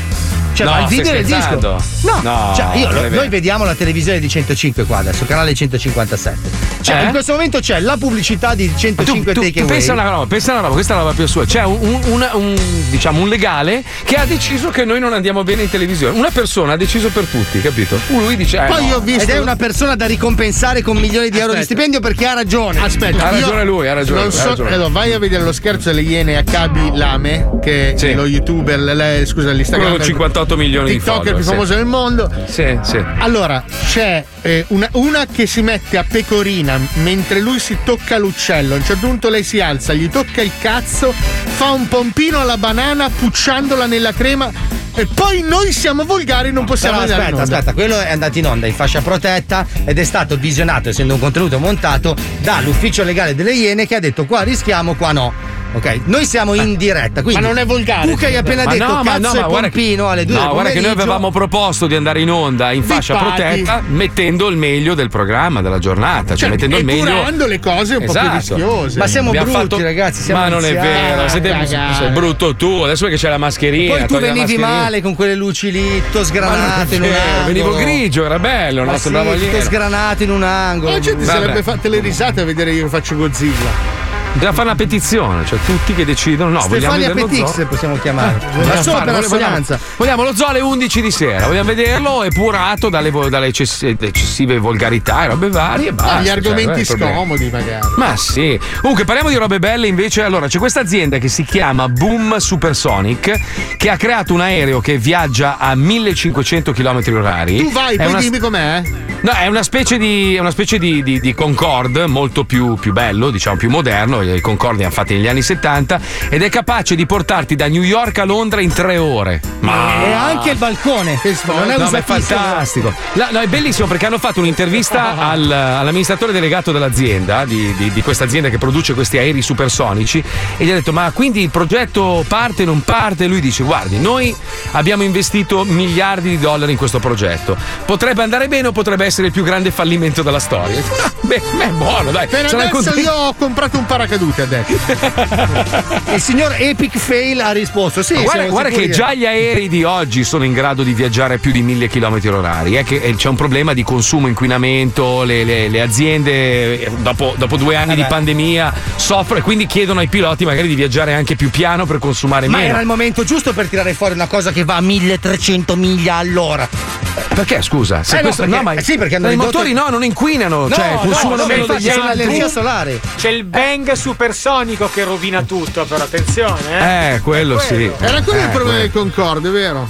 Cioè No, va il video del disco. No, No, cioè, io- noi vediamo la televisione di 105 qua adesso, canale 157. Cioè, Eh? in questo momento c'è la pubblicità di 105 tu, tu Takeaway. pensa una roba, pensa una roba, questa è la roba più sua. C'è un, un- un- diciamo, un legale che ha deciso che noi non andiamo bene in televisione. Una persona ha deciso per tutti, capito? Lui dice. eh, Poi no. io ho visto. Ed è una persona da ricompensare con milioni di euro di Aspetta. stipendio perché ha ragione. Aspetta, Ha io ragione lui, ha ragione, non ha so- ragione. allora, vai a vedere lo scherzo delle iene a Kabi Lame, che Sì. è lo youtuber, le- scusa, l'Instagram. Quello con 58 milioni di TikToker follower, più sì. famoso del mondo. Sì, sì. Allora, c'è eh, una, una che si mette a pecorina mentre lui si tocca l'uccello. A un certo punto lei si alza, gli tocca il cazzo, fa un pompino alla banana pucciandola nella crema. E poi noi siamo volgari, non possiamo Però andare in aspetta, onda. aspetta, quello è andato in onda in fascia protetta ed è stato visionato, essendo un contenuto montato, dall'ufficio legale delle Iene che ha detto qua rischiamo, qua no. Ok, noi siamo in diretta, quindi Ma non è volgare. Tu che hai appena Ma detto no, ma cazzo no, ma guarda che- pompino alle due No, guarda che noi avevamo proposto di andare in onda in fascia paghi. protetta mettendo il meglio del programma, della giornata, cioè, Cioè, mettendo il meglio. epurando le cose un po' più Esatto. rischiose. Ma siamo Abbiamo brutti, ragazzi, siamo ma non è vero, siete, sei brutto tu, adesso perché c'è la mascherina. Poi tu venivi male con quelle luci lì, è sgranate in un angolo. Venivo grigio, era bello, no? Sembrava alieno. sgranato in un angolo. La gente Vabbè. sarebbe fatte le risate a vedere io che faccio Godzilla. Bisogna fare una petizione, cioè tutti che decidono. No, vogliamo Stefania lo Petix zoo. possiamo chiamare. Vogliamo Ma solo per vogliamo- assonanza. Vogliamo lo zoo alle 11 di sera, vogliamo vederlo epurato dalle, dalle eccess- eccessive volgarità e robe varie. Basta, Ah, gli cioè, argomenti non è il problema. scomodi, magari. Ma sì. Comunque parliamo di robe belle invece. Allora, c'è questa azienda che si chiama Boom Supersonic che ha creato un aereo che viaggia a 1500 km orari. Tu vai, È poi una- dimmi com'è. No, è una specie di, una specie di, di- di Concorde molto più, più bello, diciamo più moderno. I Concorde li hanno fatti negli anni 70 ed è capace di portarti da New York a Londra in tre ore. Ma E anche il balcone. Non è no, è fantastico. La- no, è bellissimo perché hanno fatto un'intervista [laughs] al- all'amministratore delegato dell'azienda, di, di- di questa azienda che produce questi aerei supersonici, e gli ha detto: Ma quindi il progetto parte, non parte? Lui dice: Guardi, noi abbiamo investito miliardi di dollari in questo progetto. Potrebbe andare bene o potrebbe essere il più grande fallimento della storia. [laughs] Beh, è buono, dai. Per adesso contento? io ho comprato un paracadute adesso. [laughs] Il signor Epic Fail ha risposto: Sì, Ma guarda, guarda che già gli aerei di oggi sono in grado di viaggiare a più di 1000 km orari. È che eh, c'è un problema di consumo, inquinamento. Le, le- le aziende, eh, dopo, dopo due anni di Vabbè. pandemia, soffrono e quindi chiedono ai piloti magari di viaggiare anche più piano per consumare Ma meno. era il momento giusto per tirare fuori una cosa che va a 1300 miglia all'ora. Perché scusa? Se Eh no, questo- perché- ma eh sì, perché hanno ma i ridotto- motori no, non inquinano, No, cioè no, consumano no, meno degli altri. l'energia solare. C'è il bang supersonico che rovina tutto, però attenzione, eh. Eh, quello sì. Era quello il Eh, problema quello. del Concorde, vero?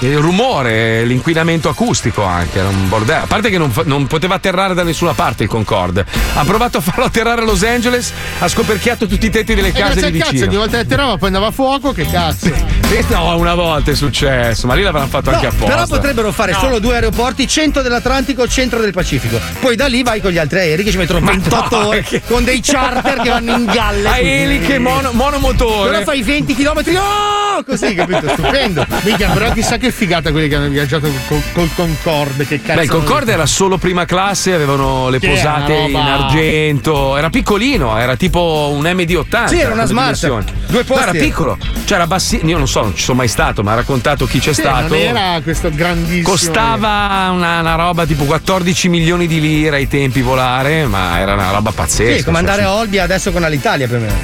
Il rumore, l'inquinamento acustico anche, era un bordello. A parte che non, non poteva atterrare da nessuna parte il Concorde. Ha provato a farlo atterrare a Los Angeles, ha scoperchiato tutti i tetti delle E case di al cazzo, vicino. ogni volta che atterrava poi andava a fuoco, che cazzo. Eh, No, una volta è successo, ma lì l'avranno fatto No, anche apposta. però potrebbero fare solo due aeroporti, 100 dell'Atlantico, 100 del Pacifico. Poi da lì vai con gli altri aerei che ci mettono 28 no, [laughs] ore che- con dei charter che vanno in galle. A eliche mono- monomotore. Però fai 20 km. Oh, così, capito? Stupendo. Minchia, però chissà che figata quelli che hanno viaggiato col, col Concorde, che cazzo. Beh, il Concorde era solo prima classe, avevano le Che posate in argento, era piccolino, era tipo un MD80. Sì, era una smart. Due posti. era piccolo, cioè era bassino, io non so so, non ci sono mai stato, ma ha raccontato chi c'è Sì, stato. Non era questo grandissimo. Costava una, una roba tipo 14 milioni di lire ai tempi volare, ma era una roba pazzesca. Sì, come andare cioè, a Olbia adesso con Alitalia più o meno.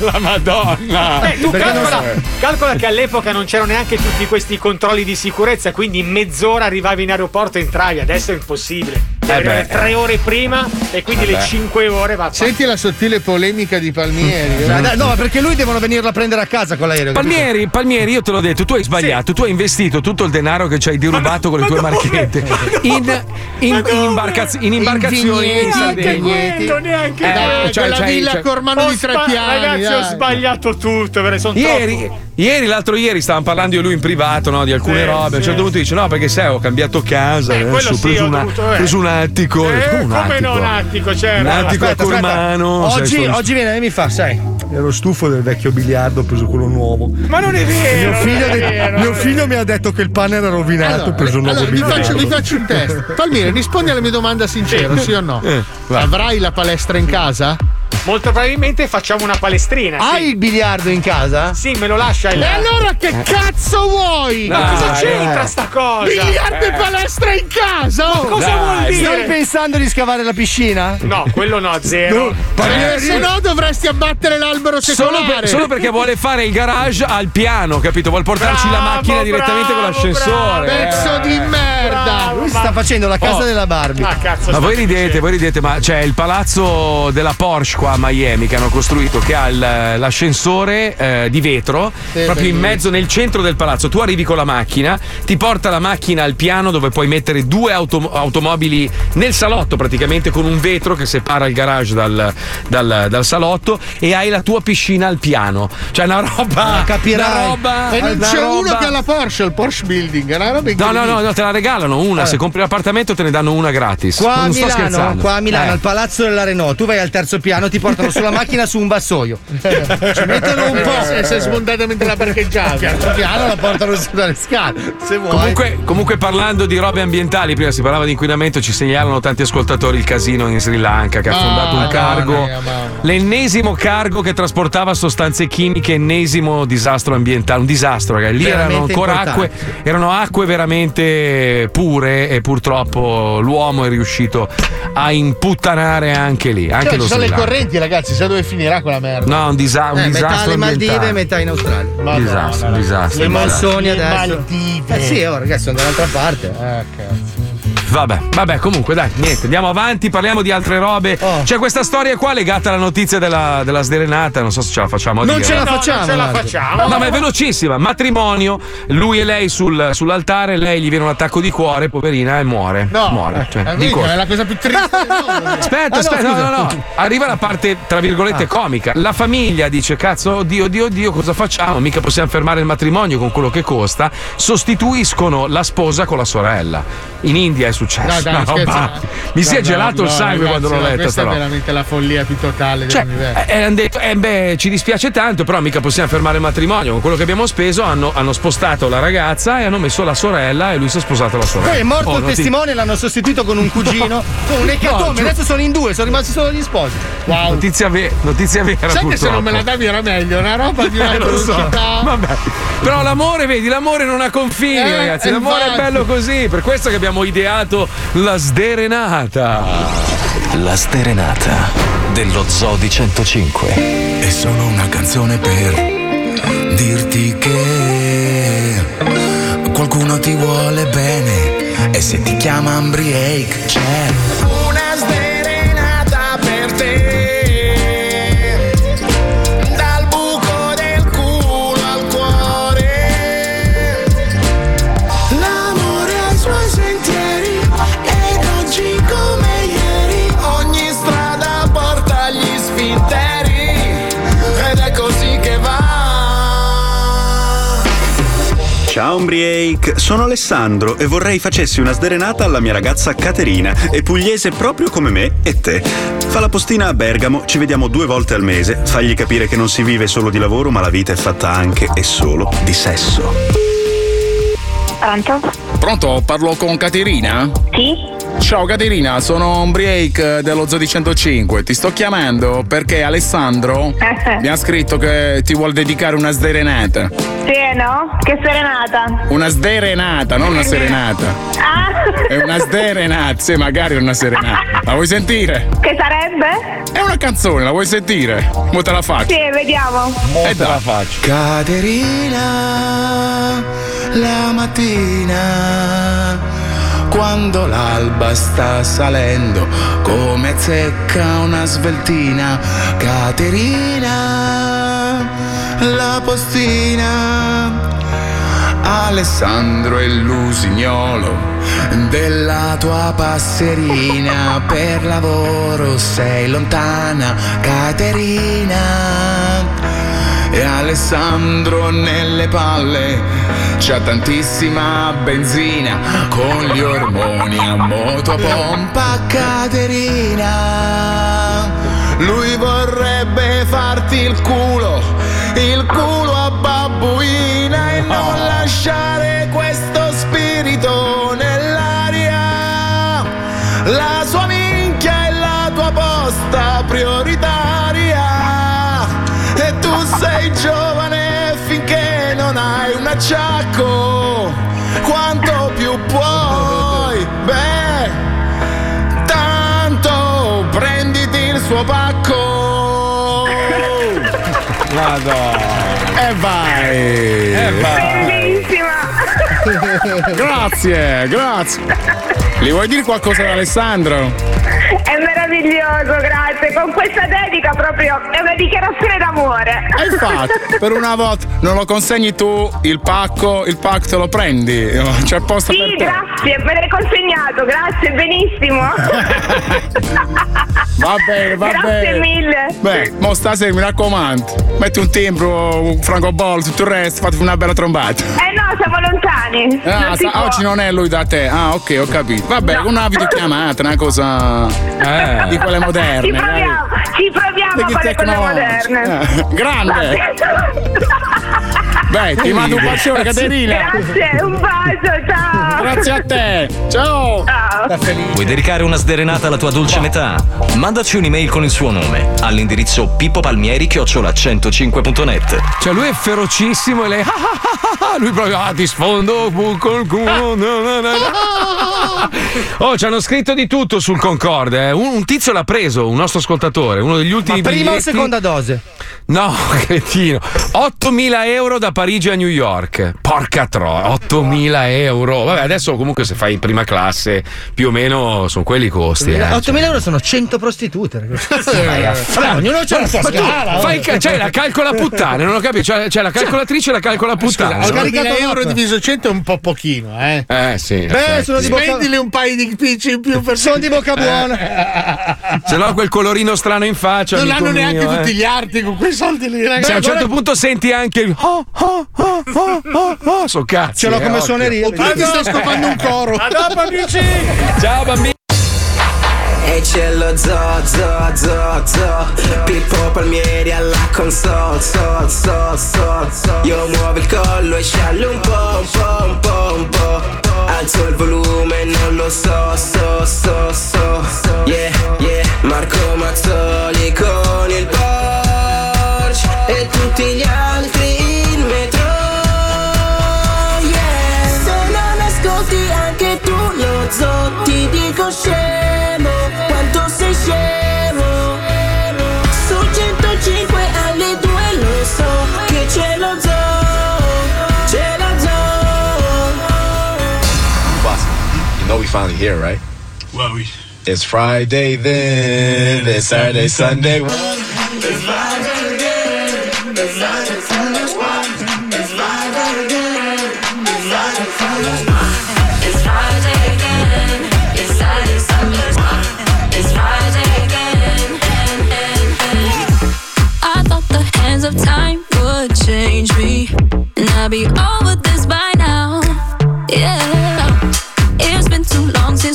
[laughs] La Madonna! Beh, tu calcola, calcola che all'epoca non c'erano neanche tutti questi controlli di sicurezza, quindi in mezz'ora arrivavi in aeroporto e entravi, adesso è impossibile. Devi Eh arrivare beh. tre ore prima e quindi le Vabbè. cinque ore va Senti la sottile polemica di Palmieri. Cioè, [laughs] dai, no, ma perché lui devono venirlo a prendere a casa con l'aereo. Palmieri, Palmieri, io te l'ho detto, tu hai sbagliato, tu hai investito tutto il denaro che ci hai derubato con le tue marchette in, in, in imbarcaz- in imbarcazioni in Neanche quello, neanche Eh, quello. cioè, Quella c'hai- villa c'hai- Cormano di tre piani. Ragazzi, ho dai. sbagliato tutto, ve ne sono Ieri, troppo. ieri, l'altro ieri, stavamo parlando io e lui in privato no, di alcune Sì, robe. A un sì. certo punto dice: No, perché sai, ho cambiato casa. adesso, quello ho sì, preso, ho una- dovuto, eh. preso un attico. Eh, Come un come attico? no, un attico, certo. Un attico Aspetta, a aspetta. Cormano. sai, Oggi, sono- oggi viene e mi fa, sai. Ero stufo del vecchio biliardo, ho preso quello nuovo. Ma non è vero, Mio figlio, è vero, mio figlio mi ha detto che il pane era rovinato, Allora, ho preso un nuovo allora, vi, biliardo. faccio, vi faccio un test. Palmieri, rispondi alla mia domanda sincero, sì o no? Eh. Avrai la palestra in casa? Molto probabilmente facciamo una palestrina. Hai il biliardo in casa? Sì, me lo lascia il. E allora che cazzo vuoi? Ma cosa Dai, c'entra dai. sta cosa? Biliardo e Eh. palestra in casa? oh! Cosa Dai, vuol dire? Stai pensando di scavare la piscina? No, quello no, zero. Eh, se no dovresti abbattere l'albero Solo, secolare. per- solo perché vuole fare il garage al piano, capito? Vuole portarci la Bravo, macchina direttamente con bravo, l'ascensore. Pezzo eh. di merda! Lui sta facendo la casa Oh. della Barbie. Ah, cazzo. Ma voi ridete, voi ridete, ma c'è il palazzo della Porsche qua Miami che hanno costruito che ha il- l'ascensore eh, di vetro Sì, proprio in mezzo nel centro del palazzo. Tu arrivi con la macchina, ti porta la macchina al piano dove puoi mettere due auto- automobili nel salotto praticamente con un vetro che separa il garage dal, dal- dal salotto e hai la tua piscina al piano. Cioè una roba. Ah, capirai. Una roba. E non c'è uno roba- che ha la Porsche, il Porsche Building. È una roba No, no, no, no, te la regalano una. Eh. Se compri l'appartamento te ne danno una gratis. Qua a non sto Milano, qua a Milano, Eh. al palazzo della Renault, tu vai al terzo piano, ti portano sulla macchina su un vassoio. Ci mettono un po'. E sei smontato mentre la parcheggiavi. Terzo piano la portano su dalle scale. Se vuoi. Comunque, comunque parlando di robe ambientali, prima si parlava di inquinamento, ci segnalano tanti ascoltatori il casino in Sri Lanka che ha Ah, fondato un cargo, l'ennesimo cargo che trasportava sostanze chimiche, ennesimo disastro ambientale, un disastro, ragazzi. Lì erano ancora acque, erano acque veramente pure e purtroppo l'uomo è riuscito a imputtanare anche lì, anche Cioè, lo ci sono Sri le Lanka. Correnti, ragazzi. Sai dove finirà quella merda? No, un, disa- un Eh, metà disastro alle Maldive e metà in Australia. Madonna, disastro, ragazzi. disastro, Le monsoni Le adesso. Maldive. Eh sì, oh, ragazzi, sono dall'altra parte. Eh, cazzo. Vabbè, vabbè, comunque dai, niente, andiamo avanti, parliamo di altre robe. Oh. C'è questa storia qua legata alla notizia della, della sderenata, non so se ce la facciamo a Non dire. ce la No, facciamo. non ce la facciamo. No, ma è velocissima. Matrimonio, lui e lei sul- sull'altare, lei gli viene un attacco di cuore, poverina, e muore. No, muore. Cioè, Eh, di minchia, corsa. è la cosa più triste. [laughs] Aspetta, Ah, no, aspetta, no, no, no. Arriva la parte, tra virgolette, comica. La famiglia dice: Cazzo, oddio, oddio, oddio, cosa facciamo? Mica possiamo fermare il matrimonio con quello che costa. Sostituiscono la sposa con la sorella. In India è successo. No, dai, [laughs] una roba- scherza. Mi si è gelato il no, sangue ragazzi, quando l'ho no, letta Questa sta è veramente la follia più totale Cioè, dell'universo. eh, hanno detto, eh, beh, ci dispiace tanto, però mica possiamo fermare il matrimonio. Con quello che abbiamo speso hanno, hanno spostato la ragazza e hanno messo la sorella e lui si è sposato la sorella. Poi è morto Oh, il non ti- testimone, l'hanno sostituito con un [laughs] cugino. con un No, ecatome. Adesso sono in due, sono rimasti solo gli sposi. Wow. Notizia, ve- notizia vera. Sai che se non me la purtroppo. davi era meglio, una roba di una [laughs] Eh, lo so. Vabbè. Però l'amore, vedi, l'amore non ha confini, Eh, ragazzi. eh, L'amore infatti. è bello così. Per questo che abbiamo ideato la sderenata. La sterenata dello Zoo di 105. È solo una canzone per dirti che qualcuno ti vuole bene e se ti chiama Ambriake c'è Ciao Umbriake, sono Alessandro e vorrei facessi una sderenata alla mia ragazza Caterina, è pugliese proprio come me e te. Fa la postina a Bergamo, ci vediamo due volte al mese, fagli capire che non si vive solo di lavoro ma la vita è fatta anche e solo di sesso. Pronto? Pronto, parlo con Caterina? Sì? Ciao Caterina, sono un break dello Zodi 105. Ti sto chiamando perché Alessandro mi ha scritto che ti vuol dedicare una sderenata. Sì, no? Che serenata. Una sderenata, non una serenata. Ah, È una sderenata, sì, magari è una serenata. La vuoi sentire? che sarebbe? È una canzone, la vuoi sentire? Mo te la faccio. Sì, vediamo. E te la faccio. Caterina, la mattina, quando l'alba sta salendo, come zecca una sveltina. Caterina, la postina. Alessandro è l'usignolo della tua passerina per lavoro sei lontana Caterina e Alessandro nelle palle c'ha tantissima benzina con gli ormoni a moto pompa Caterina. Lui vorrebbe farti il culo il culo a babbuina e non lasciare questo spirito nell'aria. La acciacco quanto più puoi. Beh tanto prenditi il suo pacco. E vai. E vai. Bellissima. grazie grazie gli vuoi dire qualcosa ad Alessandro? È meraviglioso, grazie. Con questa dedica proprio è una dichiarazione d'amore. E infatti, per una volta non lo consegni tu il pacco, il pacco te lo prendi. C'è posto Sì, per te. grazie, me l'hai consegnato, grazie, benissimo. [laughs] Va bene, va Grazie bene. mille. Beh, mo stasera mi raccomando. Metti un timbro, un francobollo, tutto il resto, fate una bella trombata. Eh no, siamo lontani. Ah, non sa- oggi non è lui da te. Ah, ok, ho capito. Vabbè, una videochiamata, una cosa eh, di quelle moderne. Ci proviamo, ci proviamo fare quelle tecnologiche. moderne. Eh, grande. Beh, ti mando un bacione, Caterina. Grazie, un bacio, ciao. Grazie a te. Ciao. Ciao. Vuoi dedicare una sderenata alla tua dolce metà? Mandaci un'email con il suo nome all'indirizzo pippopalmieri-105.net. Cioè, lui è ferocissimo e lei. [laughs] lui proprio. Ah, ti sfondo con il culo. [laughs] Oh, ci hanno scritto di tutto sul Concorde. eh. Un, un tizio l'ha preso, un nostro ascoltatore, uno degli ultimi Ma prima o biglietti. seconda dose? No, [laughs] cretino. 8.000 euro da Parigi a New York. Porca troia, 8.000 euro. Vabbè, adesso comunque se fai prima classe, più o meno sono quelli i costi. Eh. 8.000 euro sono 100 prostitute. [laughs] Vabbè, ognuno c'ha la sua scala. fai c'è la calcola puttane, non ho capito. C'è, c'è la calcolatrice e la calcola puttane. Ho caricato euro diviso 100 è un po' pochino, eh. Eh sì. Beh, sono di Spendili Spendili un paio di picci in più per Sono di bocca buona. Se no quel colorino strano in faccia. non hanno neanche mio, eh. tutti gli arti con quei soldi lì, Se ragazzi. a un certo punto senti anche il oh, oh, oh, oh, oh, oh, so cazzi. Ce l'ho eh, come occhio. suoneria. Ah, mi scopando un coro. A dopo, amici. Ciao bambini. E c'è lo zo, zo, zo, zo Pippo Palmieri alla console, so, so, so, so Io muovo il collo e sciallo un po', un po', un po', un po' Alzo il volume, non lo so, so, so, so Yeah, yeah Marco Mazzoli con il Porsche E tutti gli altri finally here, right? Well, we. It's Friday then, it's Saturday, Sunday. It's Friday again. It's Saturday, Sunday. It's Friday again. I thought the hands of time would change me, and I'd be over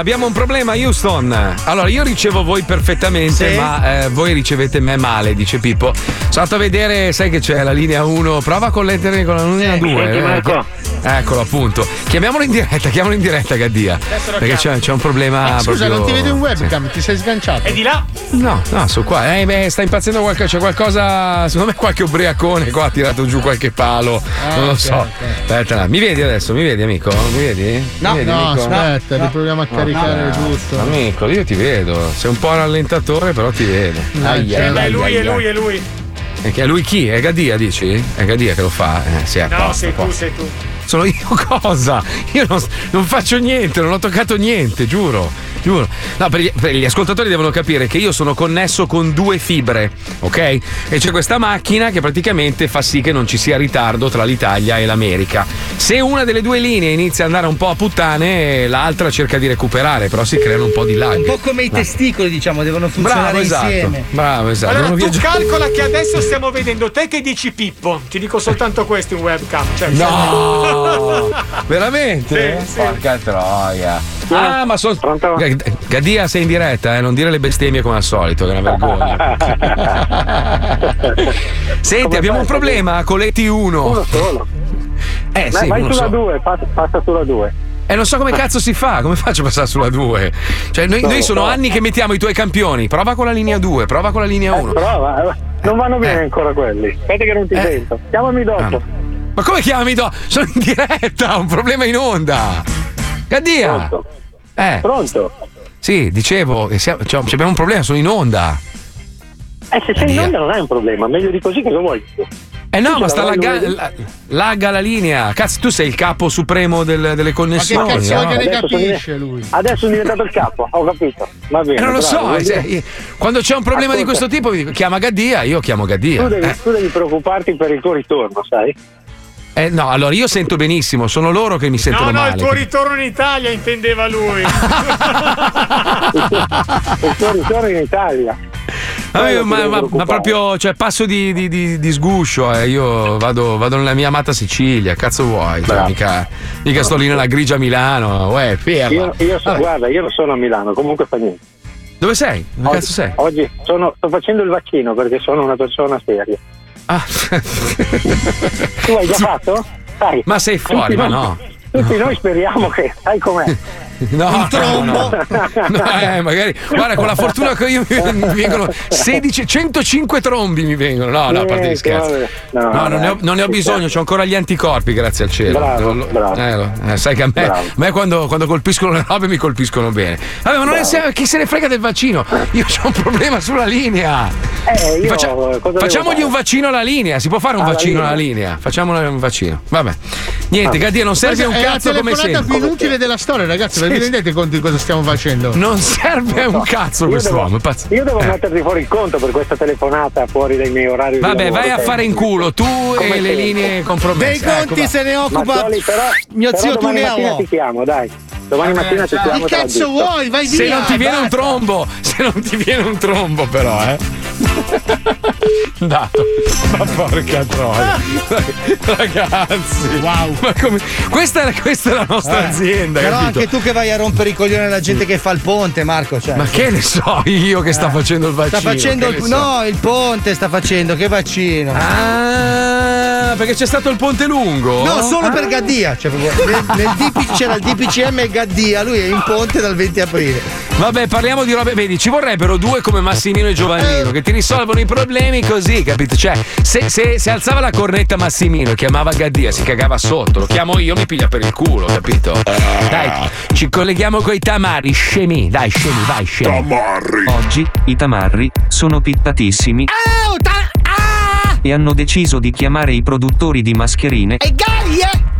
abbiamo un problema Houston. Allora, io ricevo voi perfettamente, Sì. ma eh, voi ricevete me male, dice Pippo. Sono andato a vedere, sai che c'è la linea 1, prova a collettere con la linea 2. Senti, eh. Marco. Eccolo appunto. Chiamiamolo in diretta, chiamalo in diretta Gaddia. Perché c'è, c'è un problema Eh, scusa, proprio- non ti vedi un webcam, ti sei sganciato. È di là. No, no, su qua. Eh, beh, sta impazzendo qualcosa. C'è qualcosa. Secondo me qualche ubriacone qua ha tirato giù qualche palo. Ah, non lo ok, so. ok. Aspetta, mi vedi adesso? Mi vedi, amico? Mi vedi? No, Mi vedi, no, amico? aspetta, riproviamo a caricare no. giusto. Amico, io ti vedo. Sei un po' rallentatore, però ti vedo. Aia, Eh, beh, aia, lui, è lui, è lui. E che- lui chi? È Gadia, dici? È Gadia che lo fa? Eh, sì, è No, posto, sei a tu, sei tu. Sono io [laughs] cosa? Io non, non faccio niente, non ho toccato niente, giuro. Giuro. No, per gli, per gli ascoltatori devono capire che io sono connesso con due fibre, ok? E c'è questa macchina che praticamente fa sì che non ci sia ritardo tra l'Italia e l'America. Se una delle due linee inizia ad andare un po' a puttane, l'altra cerca di recuperare, però si creano un po' di lag. Un po' come i testicoli, diciamo, devono funzionare Bravo, esatto. insieme. Bravo, esatto. Allora, Devono tu calcola che adesso stiamo vedendo te che dici Pippo. Ti dico soltanto questo in webcam. Cioè, No! [laughs] Veramente? Sì, sì. Porca troia. Ah, ma sono. Gadia, sei in diretta, eh? non dire le bestemmie come al solito, che è una vergogna. [laughs] Senti, abbiamo un problema con le T1. Uno solo. Eh, Vai- sì, vai sulla solo. 2, passa, passa sulla 2. E non so come cazzo si fa, come faccio a passare sulla 2? Cioè, noi, Non noi sono so. anni che mettiamo i tuoi campioni. Prova con la linea 2, prova con la linea 1. Prova, eh, non vanno bene ancora quelli. Aspetta che non ti sento. Chiamami dopo. Ma come chiami? do? Sono in diretta, ho un problema in onda. Gadia. Pronto? Eh. Pronto? Sì, dicevo, che siamo- cioè, abbiamo un problema, sono in onda. Eh, se sei in onda non è un problema, meglio di così cosa vuoi? Eh no, Tu ma sta lagga- la- lagga la linea. Cazzo, tu sei il capo supremo del- delle connessioni. cazzo no? vuoi che ne Adesso sono capisce lui? Adesso sono diventato il capo, ho capito. Va bene. Eh, non lo bravo, so, eh, se- quando c'è un problema di Ascolta. questo tipo, mi dico, chiama Gaddia, io chiamo Gaddia. Tu devi, Eh, tu devi preoccuparti per il tuo ritorno, sai? Eh, no, allora io sento benissimo, sono loro che mi No, sentono no, male. [laughs] il tuo ritorno in Italia intendeva lui. Il tuo ritorno in Italia. Ti ma, ma- ma proprio, cioè, passo di, di- di- di sguscio, eh. io vado, vado nella mia amata Sicilia, cazzo vuoi? Cioè, mica, mica sto lì nella grigia Milano, uè, ferma. Io, io so- Vabbè. guarda, io non sono a Milano, comunque fa niente. Dove sei? Dove Oggi, cazzo sei? oggi sono- sto facendo il vaccino perché sono una persona seria. Ah. [laughs] Tu hai già fatto? Sai, Ma sei fuori, tutti ma noi- no. Tutti noi speriamo che, sai com'è? No, Un trombo. no, no. No, eh, magari, guarda, con la fortuna che io mi vengono 16, 105 trombi mi vengono. No, no, a parte gli scherzi. No, No, non, ne ho, dai, non ne ho bisogno, ho ancora gli anticorpi, grazie al cielo. Bravo, bravo. eh, eh, sai che a me, a me quando, quando colpiscono le robe mi colpiscono bene. Vabbè, ma non è, chi se ne frega del vaccino? Io ho un problema sulla linea. Eh, io Faccia- facciamogli un vaccino alla linea. Si può fare un Alla vaccino linea? alla linea? Facciamo un vaccino. Vabbè. Niente, Gaddia, non serve Questa un è la cazzo come telefonata sempre. più inutile della storia, ragazzi. Ma vi rendete conto di cosa stiamo facendo? Non serve un cazzo quest'uomo. devo, è pazzo. io devo Eh. metterti fuori il conto per questa telefonata fuori dai miei orari Vabbè, vai a fare in culo tu Come e le linee compromesse. Dei conti Ecco, se ne occupa però, mio però zio domani mattina Tuneo. ti chiamo, dai. Domani mattina ti chiamo. Che la cazzo vuoi? Vai Se via! non ti viene un trombo, se non ti viene un trombo, però, eh. [laughs] Dato. Ma porca troia. [laughs] Ragazzi. Wow. Ma come... questa, è, questa è la nostra Eh, azienda, Però capito? anche tu che vai a rompere i coglioni alla gente che fa il ponte, Marco. Cioè. Ma che ne so io che sta Eh. facendo il vaccino? Sta facendo il, so. no, il ponte sta facendo, che vaccino. Ah, perché c'è stato il ponte lungo? No, solo Ah. per Gaddia. Cioè, nel, nel DP c'era il DPCM Gaddia, lui è in ponte dal 20 aprile. Vabbè, parliamo di robe. Vedi, ci vorrebbero due come Massimino e Giovannino che ti risolvono i problemi così, capito? Cioè, se, se- se alzava la cornetta Massimino e chiamava Gaddia, si cagava sotto, lo chiamo io, mi piglia per il culo, capito? Dai, ci colleghiamo coi tamari, scemi. Dai, scemi, vai, scemi. Oggi i tamarri sono pittatissimi e hanno deciso di chiamare i produttori di mascherine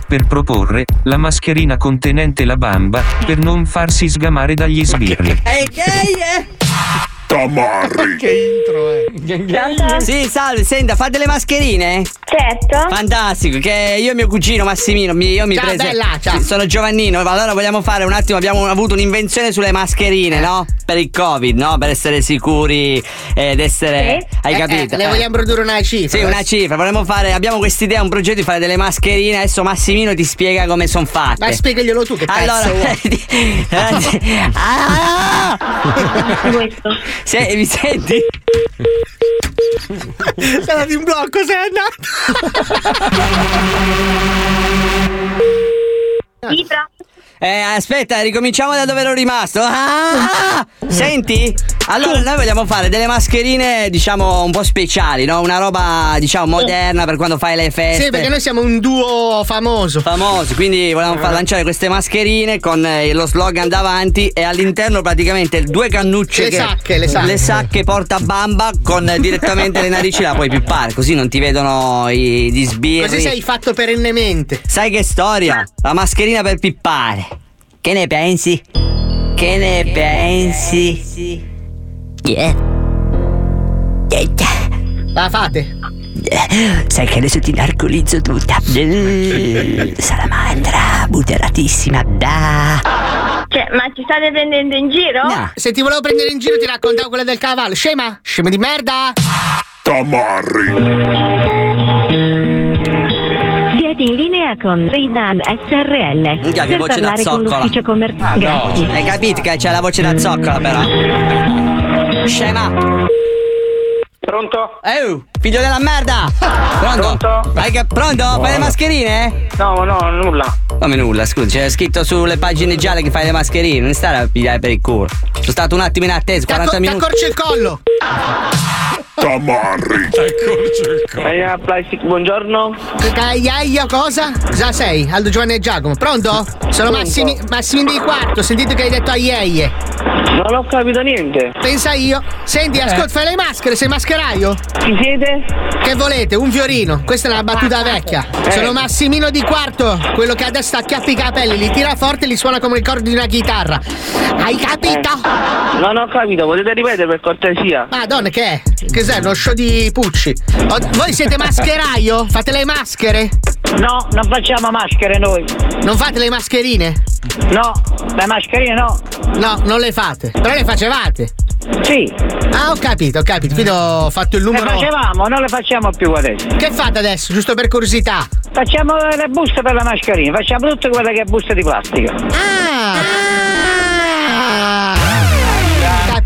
per proporre la mascherina contenente la bamba per non farsi sgamare dagli sbirri. Tamarri. [laughs] che intro è? Sì, salve, senta, fate le mascherine? Certo. Fantastico, che io e mio cugino Massimino, mi- io mi Ciao, prese. bella, ciao. Sì, Sono Giovannino, ma allora vogliamo fare un attimo, abbiamo avuto un'invenzione sulle mascherine, no? Per il Covid, no? Per essere sicuri ed essere. Hai Eh, capito? eh, le Eh. vogliamo produrre una cifra. Sì, una cifra, vorremmo fare, abbiamo quest'idea, un progetto di fare delle mascherine, adesso Massimino ti spiega come sono fatte. Ma spiegaglielo tu che Allora, pezzo vuoi. [laughs] [laughs] ah! Se, [laughs] mi senti? Sarà di un blocco, sei andato. Eh, aspetta, ricominciamo da dove ero rimasto. Ah! Senti? Allora, noi vogliamo fare delle mascherine, diciamo, un po' speciali, no? Una roba, diciamo, moderna per quando fai le feste. Sì, perché noi siamo un duo famoso. Famosi, quindi volevamo far lanciare queste mascherine con eh, lo slogan davanti e all'interno praticamente due cannucce Le che- sacche, le sacche. le sacche porta bamba con eh, direttamente le narici la puoi pippare, così non ti vedono i, gli sbirri. Così sei fatto perennemente. Sai che storia? La mascherina per pippare. Che ne pensi? Che ne pensi? Yeah. La fate? Sai che adesso ti narcolizzo tutta. Eh, Salamandra, buteratissima, da. Cioè, ma ci state prendendo in giro? Se ti volevo prendere in giro ti raccontavo quella del cavallo. Scema? Scema di merda! In linea con Rayman SRL. Minchia, che per voce da parlare con zoccola. l'ufficio commerciale. Grazie. Hai capito che c'è la voce da zoccola però? Scema! Pronto? Eh, figlio della merda! Pronto? Pronto? Hai cap- pronto? Fai le mascherine? No, no, nulla. Come nulla, scusa, c'è scritto sulle pagine gialle che fai le mascherine, non stare a pigliare per il culo. Sono stato un attimo in attesa, 40 Ti minuti. accorci il collo! Tamarri. Eh, Plastic, buongiorno. Cagliaia cosa? Già sei? Aldo Giovanni e Giacomo. Pronto? Sono Massimi, Massimino di quarto, ho sentito che hai detto aieie. Non ho capito niente. Pensa io. Senti, ascolta, fai le maschere, sei mascheraio? Chi siete? Che volete? Un fiorino. Questa è una battuta vecchia. Eh. Sono Massimino di quarto, quello che adesso acchiappa i capelli, li tira forte e li suona come il corno di una chitarra. Hai capito? Non ho capito, potete ripetere per cortesia? Madonna, che è? Che sei? Uno show di Pucci. O- voi siete mascheraio? Fate le maschere? No, non facciamo maschere noi. Non fate le mascherine? No, le mascherine no. No, non le fate. Però le facevate? Sì. Ah, ho capito, ho capito. Quindi ho fatto il Le numero. facevamo, non le facciamo più adesso. Che fate adesso? Giusto per curiosità. Facciamo le buste per le mascherine, facciamo tutte quelle che è buste di plastica. Ah!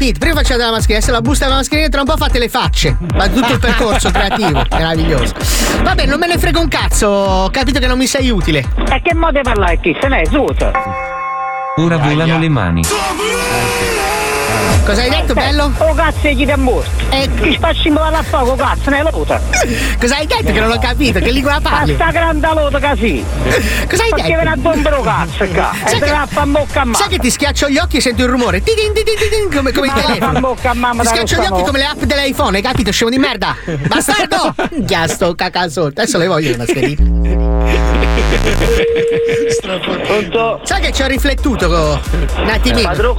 Capito? Prima facciate la mascherina, adesso la busta della mascherina, tra un po' fate le facce. Ma tutto il percorso creativo, [laughs] meraviglioso. Vabbè, non me ne frega un cazzo, ho capito che non mi sei utile. E che modo di parlare qui? Se ne è giusto. Ora volano le mani. Cosa hai detto, bello? Oh cazzo, chi ti è morto? Eh, Chi spacci in a fuoco, cazzo, ne lota. Cosa hai detto che non ho capito? Che lingua parli? Ma sta grande lota così. Cosa hai Perché detto? viene a bombero cazzo qua. E Sai te che- la fa in bocca a mamma. Sai che ti schiaccio gli occhi e sento il rumore? Tidin, tidin, tidin, come, come i Ma la fa telefoni. in bocca a mamma Ti da schiaccio gli occhi come le app dell'iPhone, hai capito? Scemo di merda! [laughs] Bastardo! Ghiasto, caca sotto. Adesso le voglio le mascherine. Sai che ci ho riflettuto un attimino. Cazzo.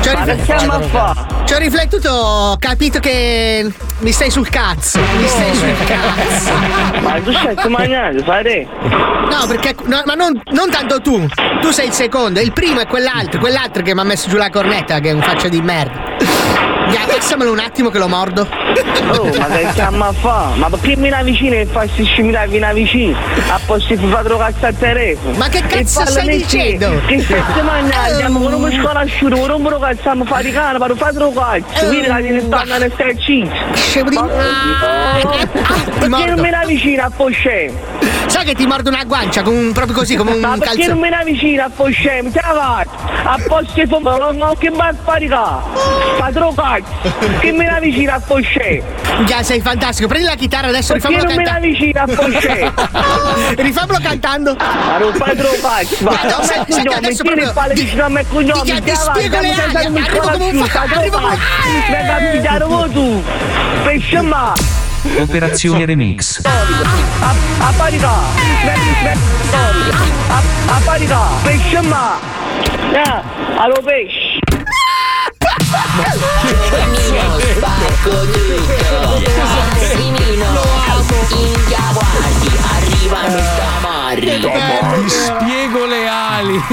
Ci ho, Ma fa'? ci ho riflettuto, ho capito che mi stai sul cazzo. Mi stai sul cazzo. Ma tu stai mangiando, fare? No, perché. no, ma non, non tanto tu. Tu sei il secondo. Il primo è quell'altro. Quell'altro che mi ha messo giù la cornetta, che è un faccia di merda. Dai, passamelo un attimo che lo mordo. Oh, ma che stiamo a fa'? Ma perché mi avvicini e fai sti scimitare mi vicino? A posto di fare cazzo al telefono. Ma che cazzo stai di dicendo? Che cazzo mangiare? [laughs] Andiamo con un sconosciuto, con un cazzo, a fare cani, per fare Eh, cazzo. Quindi la tieni stanno nel stretching. Scemo di. Perché non me la vicina a poi scemo? Sai che ti mordo una guancia con un- proprio così, come un Ma perché calzone. non me la vicina a poi scemo? Te la vai! A posto di fumo, non ho che mai sparicare! Padro cazzo! Che me la vicina a scemo? Già, sei fantastico. Prendi la chitarra adesso, Perché rifamelo non me la vicina a poi scemo? [laughs] Rifamelo cantando. Ma non padro cazzo! Ma Ma no, sai- me sai che adesso tieni proprio- palle ti- vicino a me cognome! ti- ti spiego le ali, arrivo come un fa- arrivo come- cazzo! Vai a pigliare voi tu! Pesce ma! Operazione Remix. A, a parità! A, a parità! Pesce ma! Eh, allo pesce! Giovannino [laughs] spacco tutto Massimino India guardi Arrivano i tamarri Ti spiego le ali. [laughs]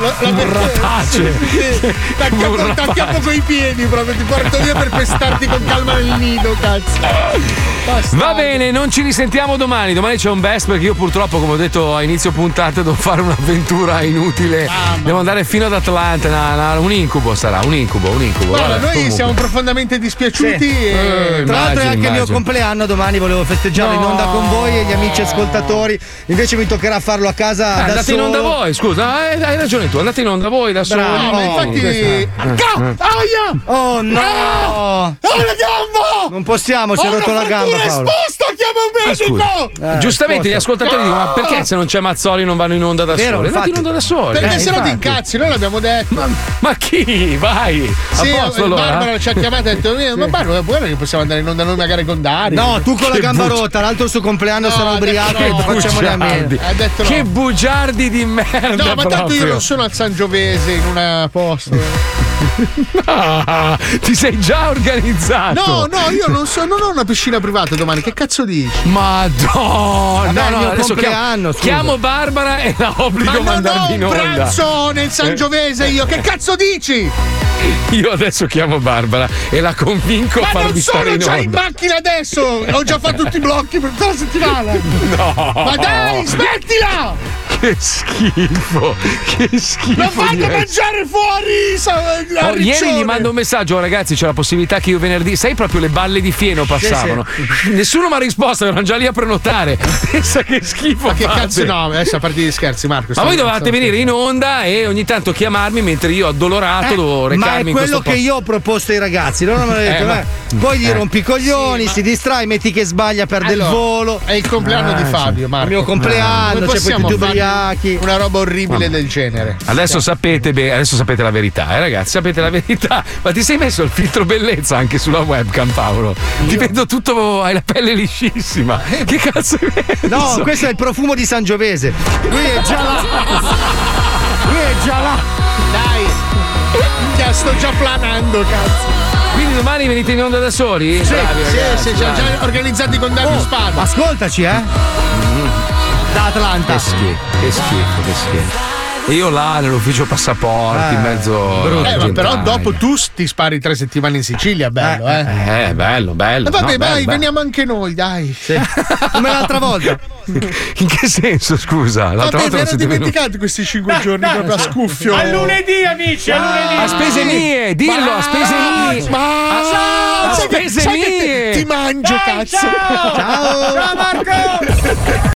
la- Burrapace. T'acchiappo, t'acchiappo coi piedi proprio, ti porto via per pestarti con calma nel nido, cazzo. Va bene, non ci risentiamo domani. Domani c'è un best perché io purtroppo, come ho detto a inizio puntata, devo fare un'avventura inutile. Devo andare fino ad Atlanta. na- na- un incubo sarà, un incubo, un incubo. Guarda, Vabbè, noi comunque. siamo profondamente dispiaciuti e... Eh, Tra l'altro è anche il mio immagino. compleanno, domani volevo festeggiarlo in onda con voi e gli amici ascoltatori. Invece mi toccherà farlo a casa Eh, da andate solo. in onda voi, scusa, eh, hai ragione tu, andate in onda voi da soli. Bravo, ma infatti- Eh, Aia! Oh no! Ah! Ho la gamba! Non possiamo, si è rotto la gamba Paolo. esposta, chiama un Ah, medico! Eh, Giustamente gli sposta. ascoltatori dicono: Ma perché se non c'è Mazzoli non vanno in onda da Vero, soli? Andate in onda da soli. Perché Eh, se no ti incazzi, noi l'abbiamo detto. Ma, Ma chi? Vai! sì, a posto allora? Barbara ci ha chiamato e ha detto: "Eh, Ma Barbara, guarda che possiamo andare in onda noi magari con Dario. No, tu con la gamba rotta, l'altro il suo compleanno No, sarà ubriaco e no. facciamole a meno. Detto no. Che bugiardi di merda! No, ma tanto io proprio. non sono al Sangiovese in una posto. Ah, [laughs] ti sei già organizzato! No, no, io non, so, non ho una piscina privata domani. Che cazzo dici? Madonna! Vabbè, no, no, adesso chiamo, scusa. chiamo Barbara e la obbligo Ma a non mandarmi ho in un onda. pranzo nel Sangiovese io. Che cazzo dici? Io adesso chiamo Barbara e la convinco a Ma farvi non stare sono in già onda. in macchina adesso! Ho già fatto tutti i blocchi per tutta la settimana! No! Ma dai, smettila! Che schifo! Che schifo! Non fate mangiare fuori! Oh, ieri gli mando un messaggio, "Oh, ragazzi, c'è la possibilità che io venerdì, sai proprio le balle di fieno passavano. [laughs] Nessuno mi ha risposto, erano già lì a prenotare. [laughs] Pensa che schifo Ma che fate. cazzo no? Adesso a parte di scherzi, Marco. Ma voi dovevate venire in onda e ogni tanto chiamarmi mentre io addolorato dovevo Ma recarmi è in quello che posto. io ho proposto ai ragazzi. Loro mi hanno [laughs] detto: Eh, ma- "Eh, poi gli eh. rompi i coglioni, si distrae, metti che sbaglia, perde Allora, il volo. È il compleanno Ah, di Fabio, Marco. Il mio compleanno, Come c'è poi tutti ubriachi. Una roba orribile del genere. Adesso sapete, beh, adesso sapete la verità, eh, ragazzi, sapete la verità. Ma ti sei messo il filtro bellezza anche sulla webcam, Paolo? Ti vedo tutto, hai la pelle liscissima. Che cazzo hai messo? No, questo è il profumo di Sangiovese. Lui è già là. Lui è già là. Dai. Minchia, sto già planando, cazzo. Quindi domani venite in onda da soli? Sì, Bravi, sì, ragazzi, sì, già, bravi. già organizzati con Dario Oh, Spada. Ascoltaci, eh. Da Atlanta. Che schifo, che schifo, che schifo. E io là nell'ufficio passaporti, in mezzo. Eh, ma però dopo tu ti spari tre settimane in Sicilia, bello, eh. Eh, bello, bello. E vabbè, no, vai, bello, veniamo anche noi, dai. Come l'altra volta. [laughs] In che senso, scusa? L'altra Vabbè, volta mi ero dimenticato questi cinque giorni proprio a scuffio. A lunedì, amici, a lunedì. A spese mie, dillo, a spese mie. Ma A sai che- spese mie. Ti mangio, cazzo. Ciao! Ciao Marco!